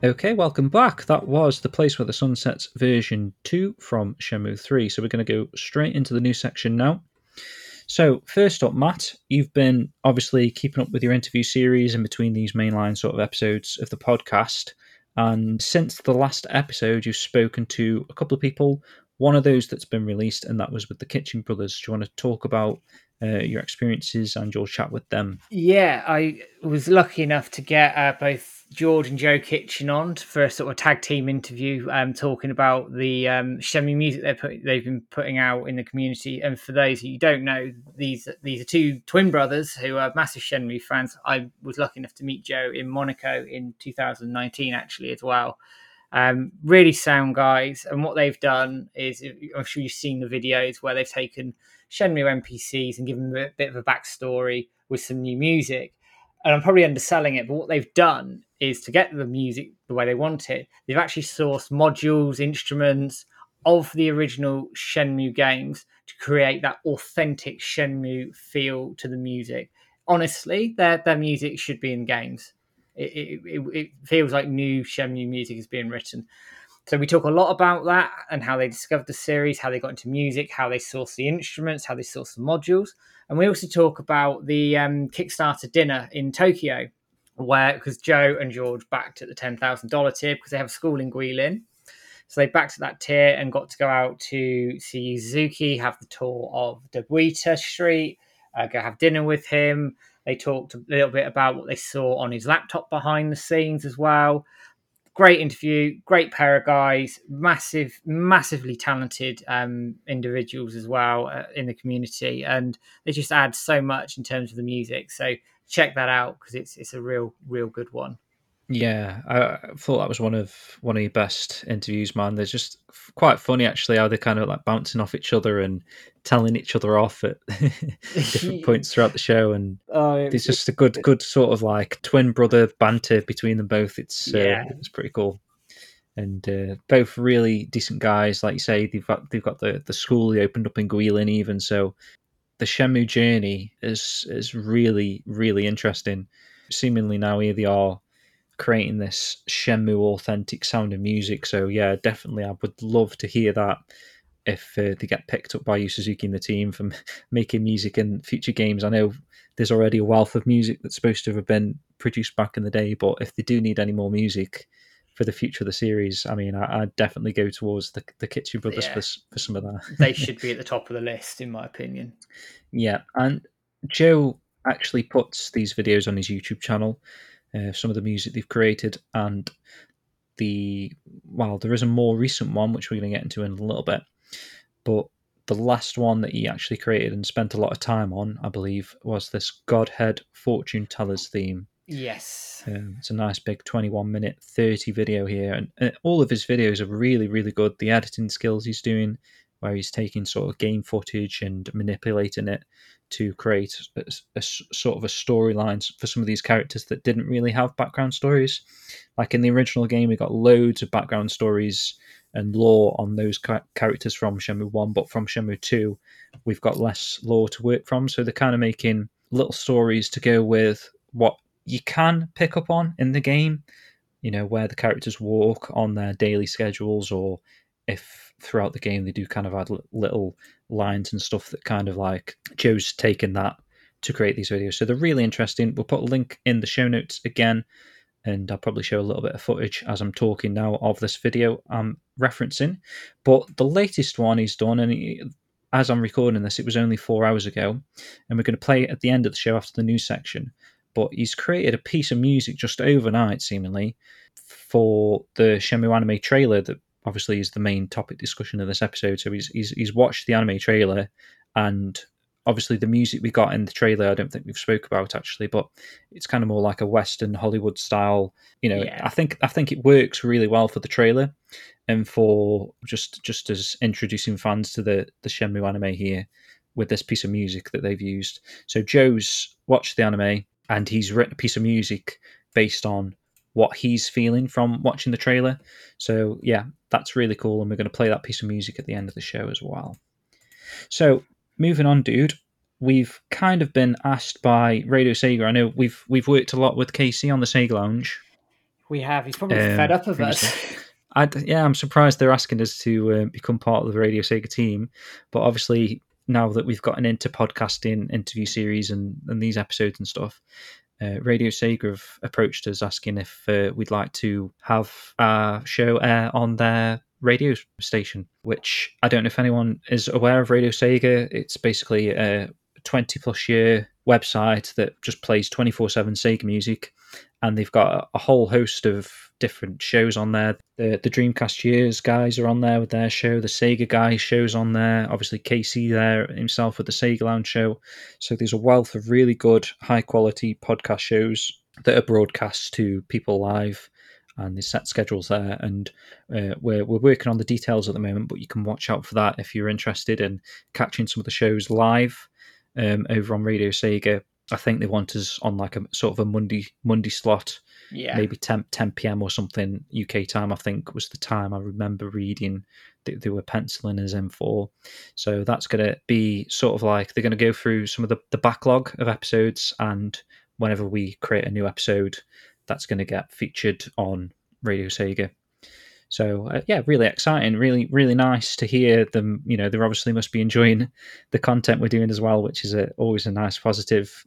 Okay, welcome back. That was The Place Where the Sun Sets version 2 from Shenmue 3. So we're going to go straight into the new section now. So, first up, Matt, you've been obviously keeping up with your interview series in between these mainline sort of episodes of the podcast. And since the last episode, you've spoken to a couple of people. One of those that's been released, and that was with the Kitchen Brothers. Do you want to talk about uh, your experiences and your chat with them? Yeah, I was lucky enough to get uh, both George and Joe Kitchen on for a sort of tag team interview, um, talking about the um, Shenmue music they're put, they've been putting out in the community. And for those who don't know, these these are two twin brothers who are massive Shenmue fans. I was lucky enough to meet Joe in Monaco in 2019, actually as well. Um, really sound guys, and what they've done is, I'm sure you've seen the videos where they've taken Shenmue NPCs and given them a bit of a backstory with some new music and I'm probably underselling it, but what they've done is to get the music the way they want it, they've actually sourced modules, instruments of the original Shenmue games to create that authentic Shenmue feel to the music. Honestly, their their music should be in games. It, it, it, feels like new Shenmue music is being written. So we talk a lot about that and how they discovered the series, how they got into music, how they source the instruments, how they source the modules. And we also talk about the um, Kickstarter dinner in Tokyo, where because Joe and George backed at the ten thousand dollar tier because they have school in Guilin. So they backed at that tier and got to go out to see Suzuki, have the tour of Dobuita Street, uh, go have dinner with him. They talked a little bit about what they saw on his laptop behind the scenes as well great interview, great pair of guys, massive, massively talented um, individuals as well uh, in the community, and they just add so much in terms of the music. So check that out because it's it's a real, real good one. Yeah, I thought that was one of one of your best interviews, man. They're just quite funny actually how they're kind of like bouncing off each other and telling each other off at different points throughout the show, and oh, it, it's just a good, good sort of like twin brother banter between them both. It's uh, yeah, uh, it's pretty cool, and uh, both really decent guys. Like you say, they've got they've got the the school they opened up in Guilin even so. The Shenmue journey is is really really interesting. Seemingly now here they are creating this Shenmue authentic sound of music. So yeah, definitely, I would love to hear that if uh, they get picked up by Yu Suzuki and the team from making music in future games. I know there's already a wealth of music that's supposed to have been produced back in the day, but if they do need any more music for the future of the series, I mean, I, would definitely go towards the the Kitchen Brothers yeah. for for some of that. they should be at the top of the list, in my opinion. Yeah, and Joe actually puts these videos on his YouTube channel uh, some of the music they've created, and the well, there is a more recent one which we're going to get into in a little bit, but the last one that he actually created and spent a lot of time on, I believe, was this Godhead Fortune Tellers theme. Yes. Um, it's a nice big 21 minute 30 video here. And, and, all of his videos are really, really good. The editing skills he's doing, where he's taking sort of game footage and manipulating it to create a, a sort of a storyline for some of these characters that didn't really have background stories. Like in the original game, we got loads of background stories and lore on those characters from Shenmue 1, but from Shenmue 2, we've got less lore to work from. So they're kind of making little stories to go with what you can pick up on in the game, you know, where the characters walk on their daily schedules or if throughout the game they do kind of add little lines and stuff that kind of like Joe's taken that to create these videos. So they're really interesting. We'll put a link in the show notes again, and I'll probably show a little bit of footage as I'm talking now of this video I'm referencing. But the latest one he's done, and he, as I'm recording this, it was only four hours ago, and we're going to play at the end of the show after the news section. But he's created a piece of music just overnight, seemingly, for the Shenmue anime trailer that obviously is the main topic discussion of this episode. So he's he's, he's watched the anime trailer, and obviously the music we got in the trailer, I don't think we've spoke about actually, but it's kind of more like a Western Hollywood style. You know, yeah. I think I think it works really well for the trailer, and for just just as introducing fans to the the Shenmue anime here with this piece of music that they've used. So Joe's watched the anime and he's written a piece of music based on what he's feeling from watching the trailer. So yeah, that's really cool, and we're going to play that piece of music at the end of the show as well. So moving on, dude, we've kind of been asked by Radio Sega. I know we've we've worked a lot with Casey on the Sega Lounge. We have. He's probably um, fed up of us. I, yeah, I'm surprised they're asking us to uh, become part of the Radio Sega team, but obviously now that we've gotten into podcasting, interview series, and, and these episodes and stuff, uh, Radio Sega have approached us asking if uh, we'd like to have our show air on their radio station. Which I don't know if anyone is aware of Radio Sega. It's basically a 20 plus year website that just plays 24 7 Sega music, and they've got a whole host of different shows on there. The the Dreamcast Years guys are on there with their show. The Sega guys shows on there. Obviously Casey there himself with the Sega Lounge show. So there's a wealth of really good high quality podcast shows that are broadcast to people live. And there's set schedules there, and uh, we're we're working on the details at the moment. But you can watch out for that if you're interested in catching some of the shows live um, over on Radio Sega. I think they want us on like a sort of a Monday Monday slot yeah. maybe 10, 10 p.m. or something UK time. I think was the time I remember reading that they were penciling as M4. So that's going to be sort of like they're going to go through some of the, the backlog of episodes, and whenever we create a new episode, that's going to get featured on Radio Sega. So uh, yeah, really exciting, really really nice to hear them. You know, they obviously must be enjoying the content we're doing as well, which is a, always a nice positive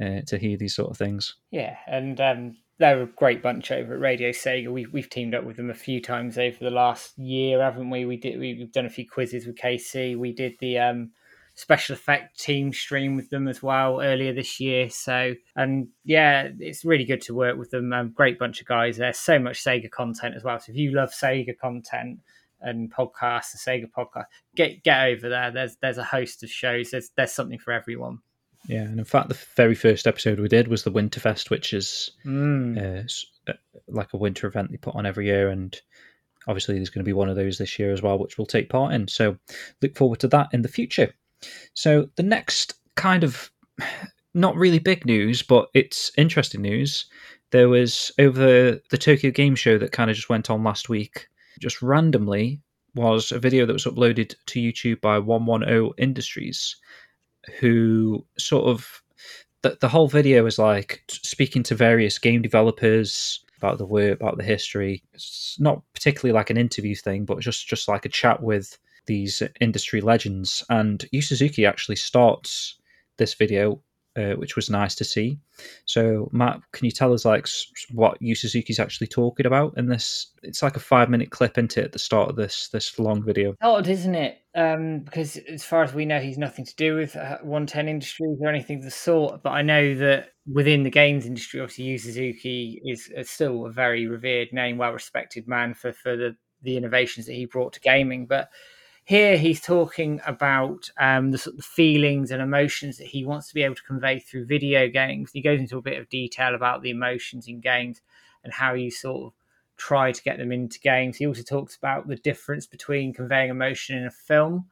uh, to hear these sort of things. Yeah, and um, they're a great bunch over at Radio Sega. We, we've teamed up with them a few times over the last year, haven't we? We did. We've done a few quizzes with KC. We did the um, special effect team stream with them as well earlier this year. So, and yeah, it's really good to work with them. Um, great bunch of guys. There's so much Sega content as well. So if you love Sega content and podcasts, the Sega podcast, get get over there. There's there's a host of shows. There's there's something for everyone. Yeah, and in fact, the very first episode we did was the Winterfest, which is mm. uh, like a winter event they put on every year, and obviously there's going to be one of those this year as well, which we'll take part in. So look forward to that in the future. So the next kind of not really big news, but it's interesting news. There was over the Tokyo Game Show that kind of just went on last week, just randomly was a video that was uploaded to YouTube by 110 Industries who sort of the, the whole video is like speaking to various game developers about the work, about the history. It's not particularly like an interview thing, but just just like a chat with these industry legends. And Yu Suzuki actually starts this video uh, which was nice to see. So, Matt, can you tell us like what Yu Suzuki's actually talking about in this? It's like a five minute clip into at the start of this this long video. Odd, isn't it? Um, because as far as we know, he's nothing to do with uh, 110 Industries or anything of the sort. But I know that within the games industry, obviously, Yu Suzuki is, is still a very revered name, well respected man for for the the innovations that he brought to gaming. But here he's talking about um, the sort of feelings and emotions that he wants to be able to convey through video games. He goes into a bit of detail about the emotions in games and how you sort of try to get them into games. He also talks about the difference between conveying emotion in a film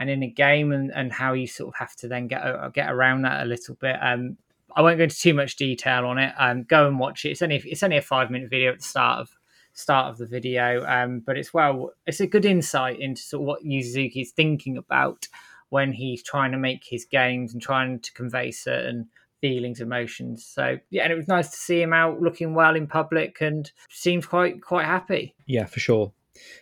and in a game, and, and how you sort of have to then get uh, get around that a little bit. Um, I won't go into too much detail on it. Um, go and watch it. It's only it's only a five minute video at the start of start of the video. Um, but it's well, it's a good insight into sort of what Yu Suzuki is thinking about when he's trying to make his games and trying to convey certain feelings, emotions. So yeah, and it was nice to see him out looking well in public and seems quite quite happy. Yeah, for sure.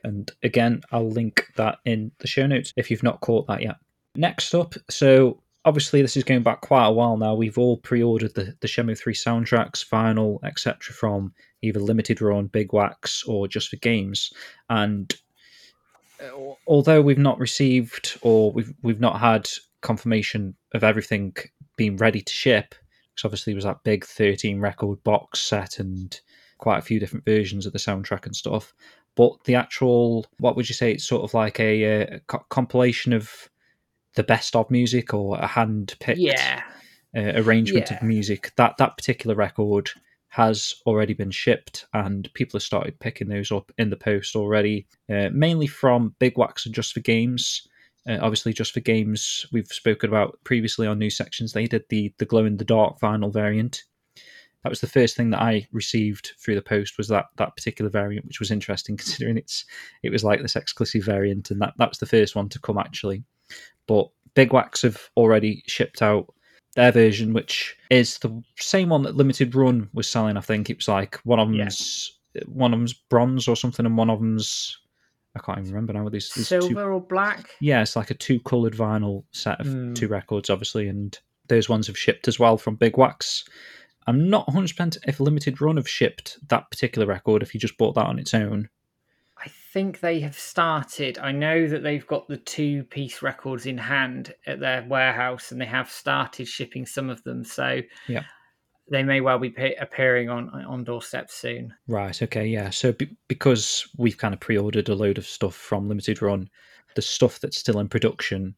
And again, I'll link that in the show notes if you've not caught that yet. Next up, so obviously this is going back quite a while now. We've all pre-ordered the, the Shenmue 3 soundtracks, vinyl, etc. from either limited run, big wax, or just for games. And uh, although we've not received or we've we've not had confirmation of everything being ready to ship, because obviously it was that big 13 record box set and quite a few different versions of the soundtrack and stuff. But the actual, what would you say? It's sort of like a, a compilation of the best of music or a hand picked yeah. uh, arrangement yeah. of music. That that particular record has already been shipped, and people have started picking those up in the post already, uh, mainly from Big Wax and Just for Games. Uh, obviously, Just for Games, we've spoken about previously on news sections. They did the the glow in the dark vinyl variant. That was the first thing that I received through the post was that that particular variant, which was interesting considering it's it was like this exclusive variant, and that that was the first one to come actually. But Big Wax have already shipped out their version, which is the same one that Limited Run was selling. I think it was like one of Yeah. them's one of them's bronze or something, and one of them's I can't even remember now. These, these Silver two, or black? yeah, it's like a two coloured vinyl set of Mm. two records, obviously, and those ones have shipped as well from Big Wax. I'm not 100% if Limited Run have shipped that particular record, if you just bought that on its own. I think they have started. I know that they've got the two piece records in hand at their warehouse and they have started shipping some of them. So Yeah. they may well be appearing on on doorstep soon. Right, okay, yeah. So be- because we've kind of pre ordered a load of stuff from Limited Run, the stuff that's still in production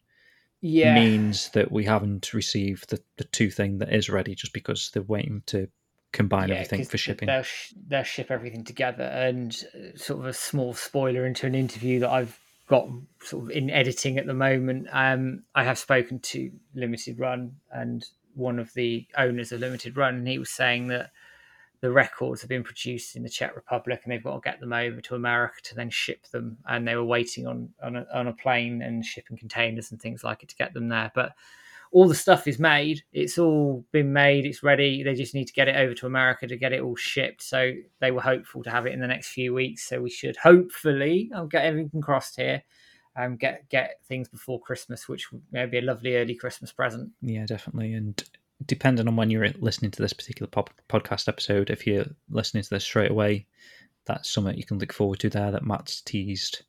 Yeah. means that we haven't received the, the two thing that is ready just because they're waiting to combine Yeah, everything for shipping. They'll, sh- they'll ship everything together. And uh, sort of a small spoiler into an interview that I've got sort of in editing at the moment. Um, I have spoken to Limited Run and one of the owners of Limited Run, and he was saying that the records have been produced in the Czech Republic and they've got to get them over to America to then ship them. And they were waiting on on a, on a plane and shipping containers and things like it to get them there. But all the stuff is made. It's all been made. It's ready. They just need to get it over to America to get it all shipped. So they were hopeful to have it in the next few weeks. So we should hopefully, I'll get everything crossed here, um, get get things before Christmas, which may be a lovely early Christmas present. Yeah, definitely. And depending on when you're listening to this particular pop- podcast episode, if you're listening to this straight away, that's something you can look forward to there that Matt's teased.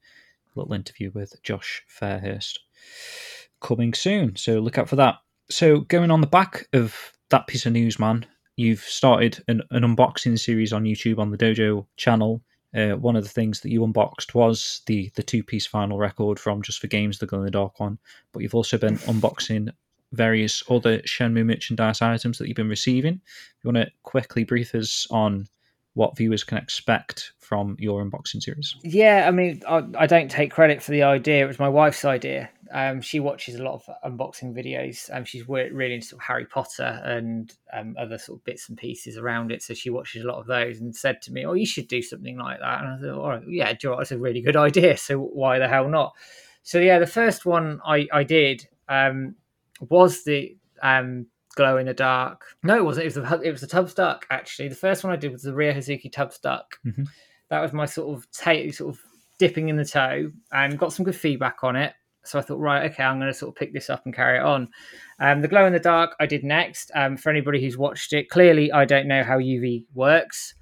A little interview with Josh Fairhurst coming soon. So look out for that. So going on the back of that piece of news, man, you've started an, an unboxing series on YouTube on the Dojo channel. Uh, one of the things that you unboxed was the the two piece final record from Just for Games, the Glow in the Dark one. But you've also been unboxing various other Shenmue merchandise items that you've been receiving. You want to quickly brief us on what viewers can expect from your unboxing series? Yeah, I mean, I, I don't take credit for the idea. It was my wife's idea. Um, she watches a lot of unboxing videos. Um, she's really into sort of Harry Potter and um, other sort of bits and pieces around it. So she watches a lot of those and said to me, "Oh, you should do something like that." And I thought, "All right, yeah, you know that's a really good idea. So why the hell not?" So yeah, the first one I I did um, was the um, glow in the dark. No, it wasn't. It was the it was the Tubbz Duck actually. The first one I did was the Ryo Hazuki Tubbz Duck. Mhm. That was my sort of ta- sort of dipping in the toe and got some good feedback on it. So I thought, right, okay, I'm going to sort of pick this up and carry it on. Um, the glow in the dark I did next. Um, for anybody who's watched it, clearly I don't know how UV works.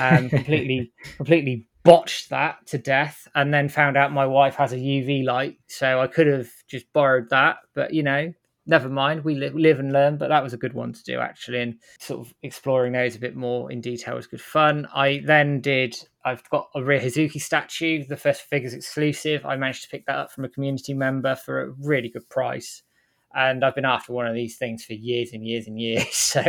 Um, completely, completely botched that to death, and then found out my wife has a UV light, so I could have just borrowed that. But you know, never mind. We live, live and learn. But that was a good one to do actually, and sort of exploring those a bit more in detail was good fun. I then did. I've got a Ryo Hazuki statue, the first figures exclusive. I managed to pick that up from a community member for a really good price, and I've been after one of these things for years and years and years. So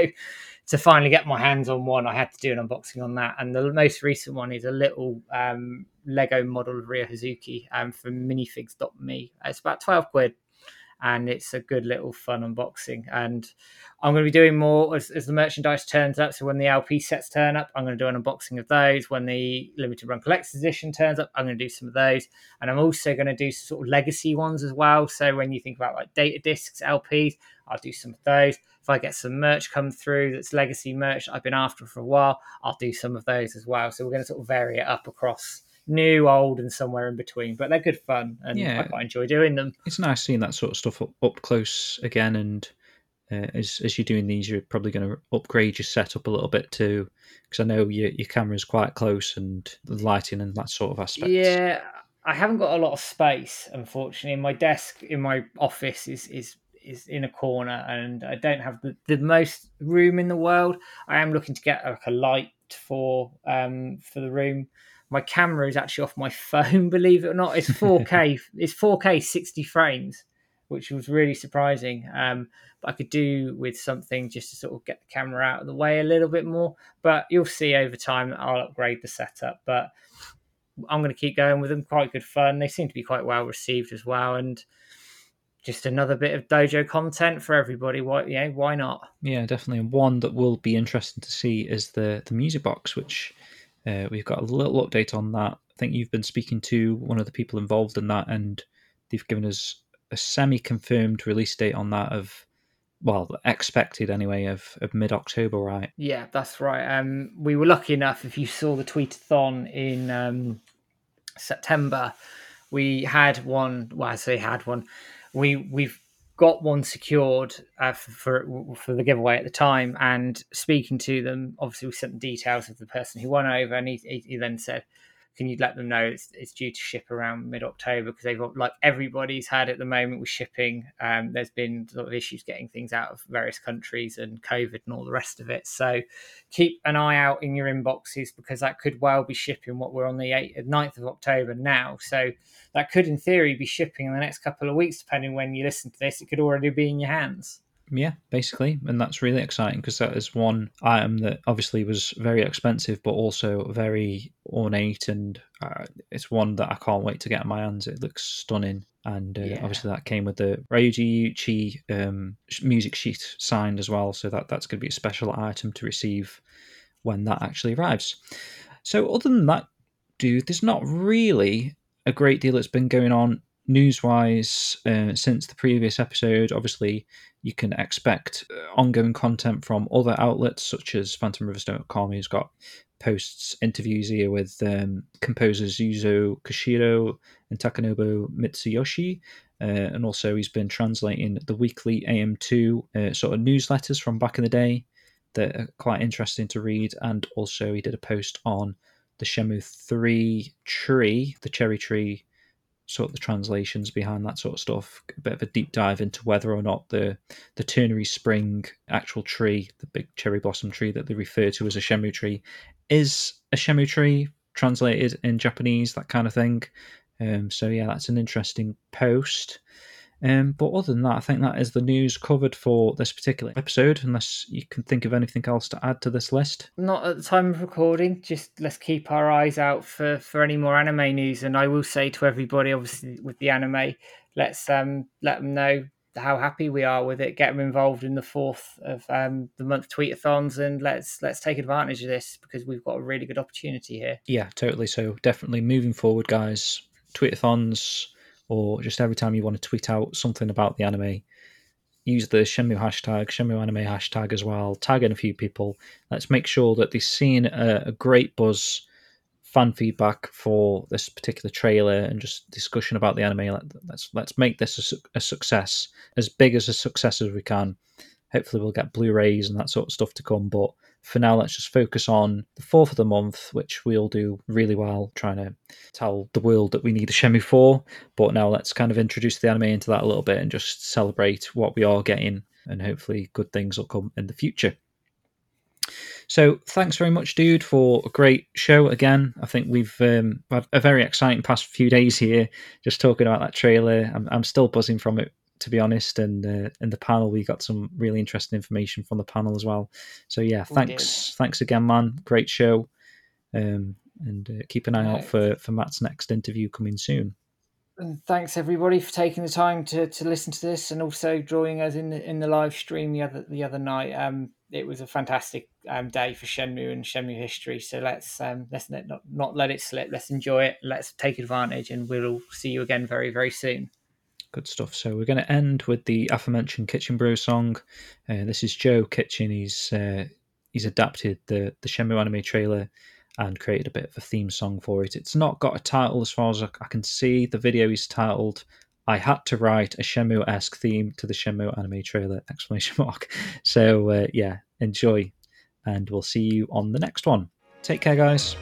to finally get my hands on one, I had to do an unboxing on that. And the most recent one is a little um, Lego model of Ryo Hazuki um, from minifigs.me. It's about 12 quid and it's a good little fun unboxing. And I'm going to be doing more as, as the merchandise turns up. So when the LP sets turn up, I'm going to do an unboxing of those. When the limited run collector's edition turns up, I'm going to do some of those. And I'm also going to do sort of legacy ones as well. So when you think about like data discs, LPs, I'll do some of those. If I get some merch come through that's legacy merch I've been after for a while, I'll do some of those as well. So we're going to sort of vary it up across new, old, and somewhere in between. But they're good fun, and Yeah. I quite enjoy doing them. It's nice seeing that sort of stuff up, up close again. And uh, as as you're doing these, you're probably going to upgrade your setup a little bit too, because I know your your camera's quite close and the lighting and that sort of aspect. Yeah, I haven't got a lot of space, unfortunately. My desk in my office is is is in a corner, and I don't have the, the most room in the world. I am looking to get like a light for um for the room. My camera is actually off my phone, believe it or not. It's 4K. it's 4K 60 frames, which was really surprising. Um, but I could do with something just to sort of get the camera out of the way a little bit more. But you'll see over time that I'll upgrade the setup. But I'm going to keep going with them. Quite good fun. They seem to be quite well received as well, and just another bit of dojo content for everybody. Why, yeah, why not? Yeah, definitely. And one that will be interesting to see is the the music box, which uh, we've got a little update on that. I think you've been speaking to one of the people involved in that, and they've given us a semi-confirmed release date on that of well expected anyway of, of mid October, right? Yeah, that's right. Um, we were lucky enough. If you saw the tweetathon in um, September, we had one. Well, I say had one. We we've got one secured uh, for, for, for the giveaway at the time. And speaking to them, obviously we sent the details of the person who won over, and he, he, he then said, can you let them know it's, it's due to ship around mid October because they've got, like everybody's had at the moment with shipping. Um, there's been sort of issues getting things out of various countries and COVID and all the rest of it. So keep an eye out in your inboxes because that could well be shipping what we're on the 8th, 9th of October now. So that could, in theory, be shipping in the next couple of weeks, depending when you listen to this. It could already be in your hands yeah, basically, and that's really exciting because that is one item that obviously was very expensive, but also very ornate, and uh, it's one that I can't wait to get in my hands. It looks stunning, and uh, yeah. obviously that came with the Ryuji Iuchi um, music sheet signed as well, so that that's going to be a special item to receive when that actually arrives. So, other than that, dude, there's not really a great deal that's been going on news wise uh, since the previous episode. Obviously, you can expect uh, ongoing content from other outlets such as PhantomRivers.com, who's got posts, interviews here with um, composers Yuzo Koshiro and Takanobu Mitsuyoshi. Uh, and also, he's been translating the weekly AM2 uh, sort of newsletters from back in the day that are quite interesting to read. And also, he did a post on the Shenmue 3 tree, the cherry tree sort of the translations behind that sort of stuff. A bit of a deep dive into whether or not the the ternary spring actual tree, the big cherry blossom tree that they refer to as a Shenmue tree, is a Shenmue tree translated in Japanese, that kind of thing. Um, so yeah, that's an interesting post. Um, but other than that, I think that is the news covered for this particular episode, unless you can think of anything else to add to this list. Not at the time of recording, just let's keep our eyes out for, for any more anime news. And I will say to everybody, obviously, with the anime, let's um, let them know how happy we are with it. Get them involved in the fourth of um, the month tweetathons, and let's let's take advantage of this because we've got a really good opportunity here. Yeah, totally. So definitely moving forward, guys. Tweetathons or just every time you want to tweet out something about the anime, use the Shenmue hashtag, Shenmue anime hashtag as well, tag in a few people. Let's make sure that they've seen a, a great buzz, fan feedback for this particular trailer and just discussion about the anime. Let's let's make this a, a success, as big as a success as we can. Hopefully, we'll get Blu-rays and that sort of stuff to come, but for now, let's just focus on the fourth of the month, which we'll do really well, trying to tell the world that we need a Shenmue 4. But now let's kind of introduce the anime into that a little bit and just celebrate what we are getting, and hopefully good things will come in the future. So thanks very much, dude, for a great show again. I think we've um, had a very exciting past few days here, just talking about that trailer. I'm, I'm still buzzing from it to be honest. And uh, in the panel, we got some really interesting information from the panel as well. So yeah, thanks, thanks again, man. Great show. Um, and uh, keep an eye right. out for for Matt's next interview coming soon. And thanks everybody for taking the time to, to listen to this and also joining us in the in the live stream the other the other night. Um, it was a fantastic um, day for Shenmue and Shenmue history. So let's um, let's not, not let it slip. Let's enjoy it. Let's take advantage, and we'll see you again very very soon. Good stuff. So we're going to end with the aforementioned Kitchen Bro song. Uh, this is Joe Kitchen. He's uh, he's adapted the the Shenmue anime trailer and created a bit of a theme song for it. It's not got a title as far as I, I can see. The video is titled "I had to write a Shenmue esque theme to the Shenmue anime trailer!" Exclamation mark. So uh, yeah, enjoy, and we'll see you on the next one. Take care, guys.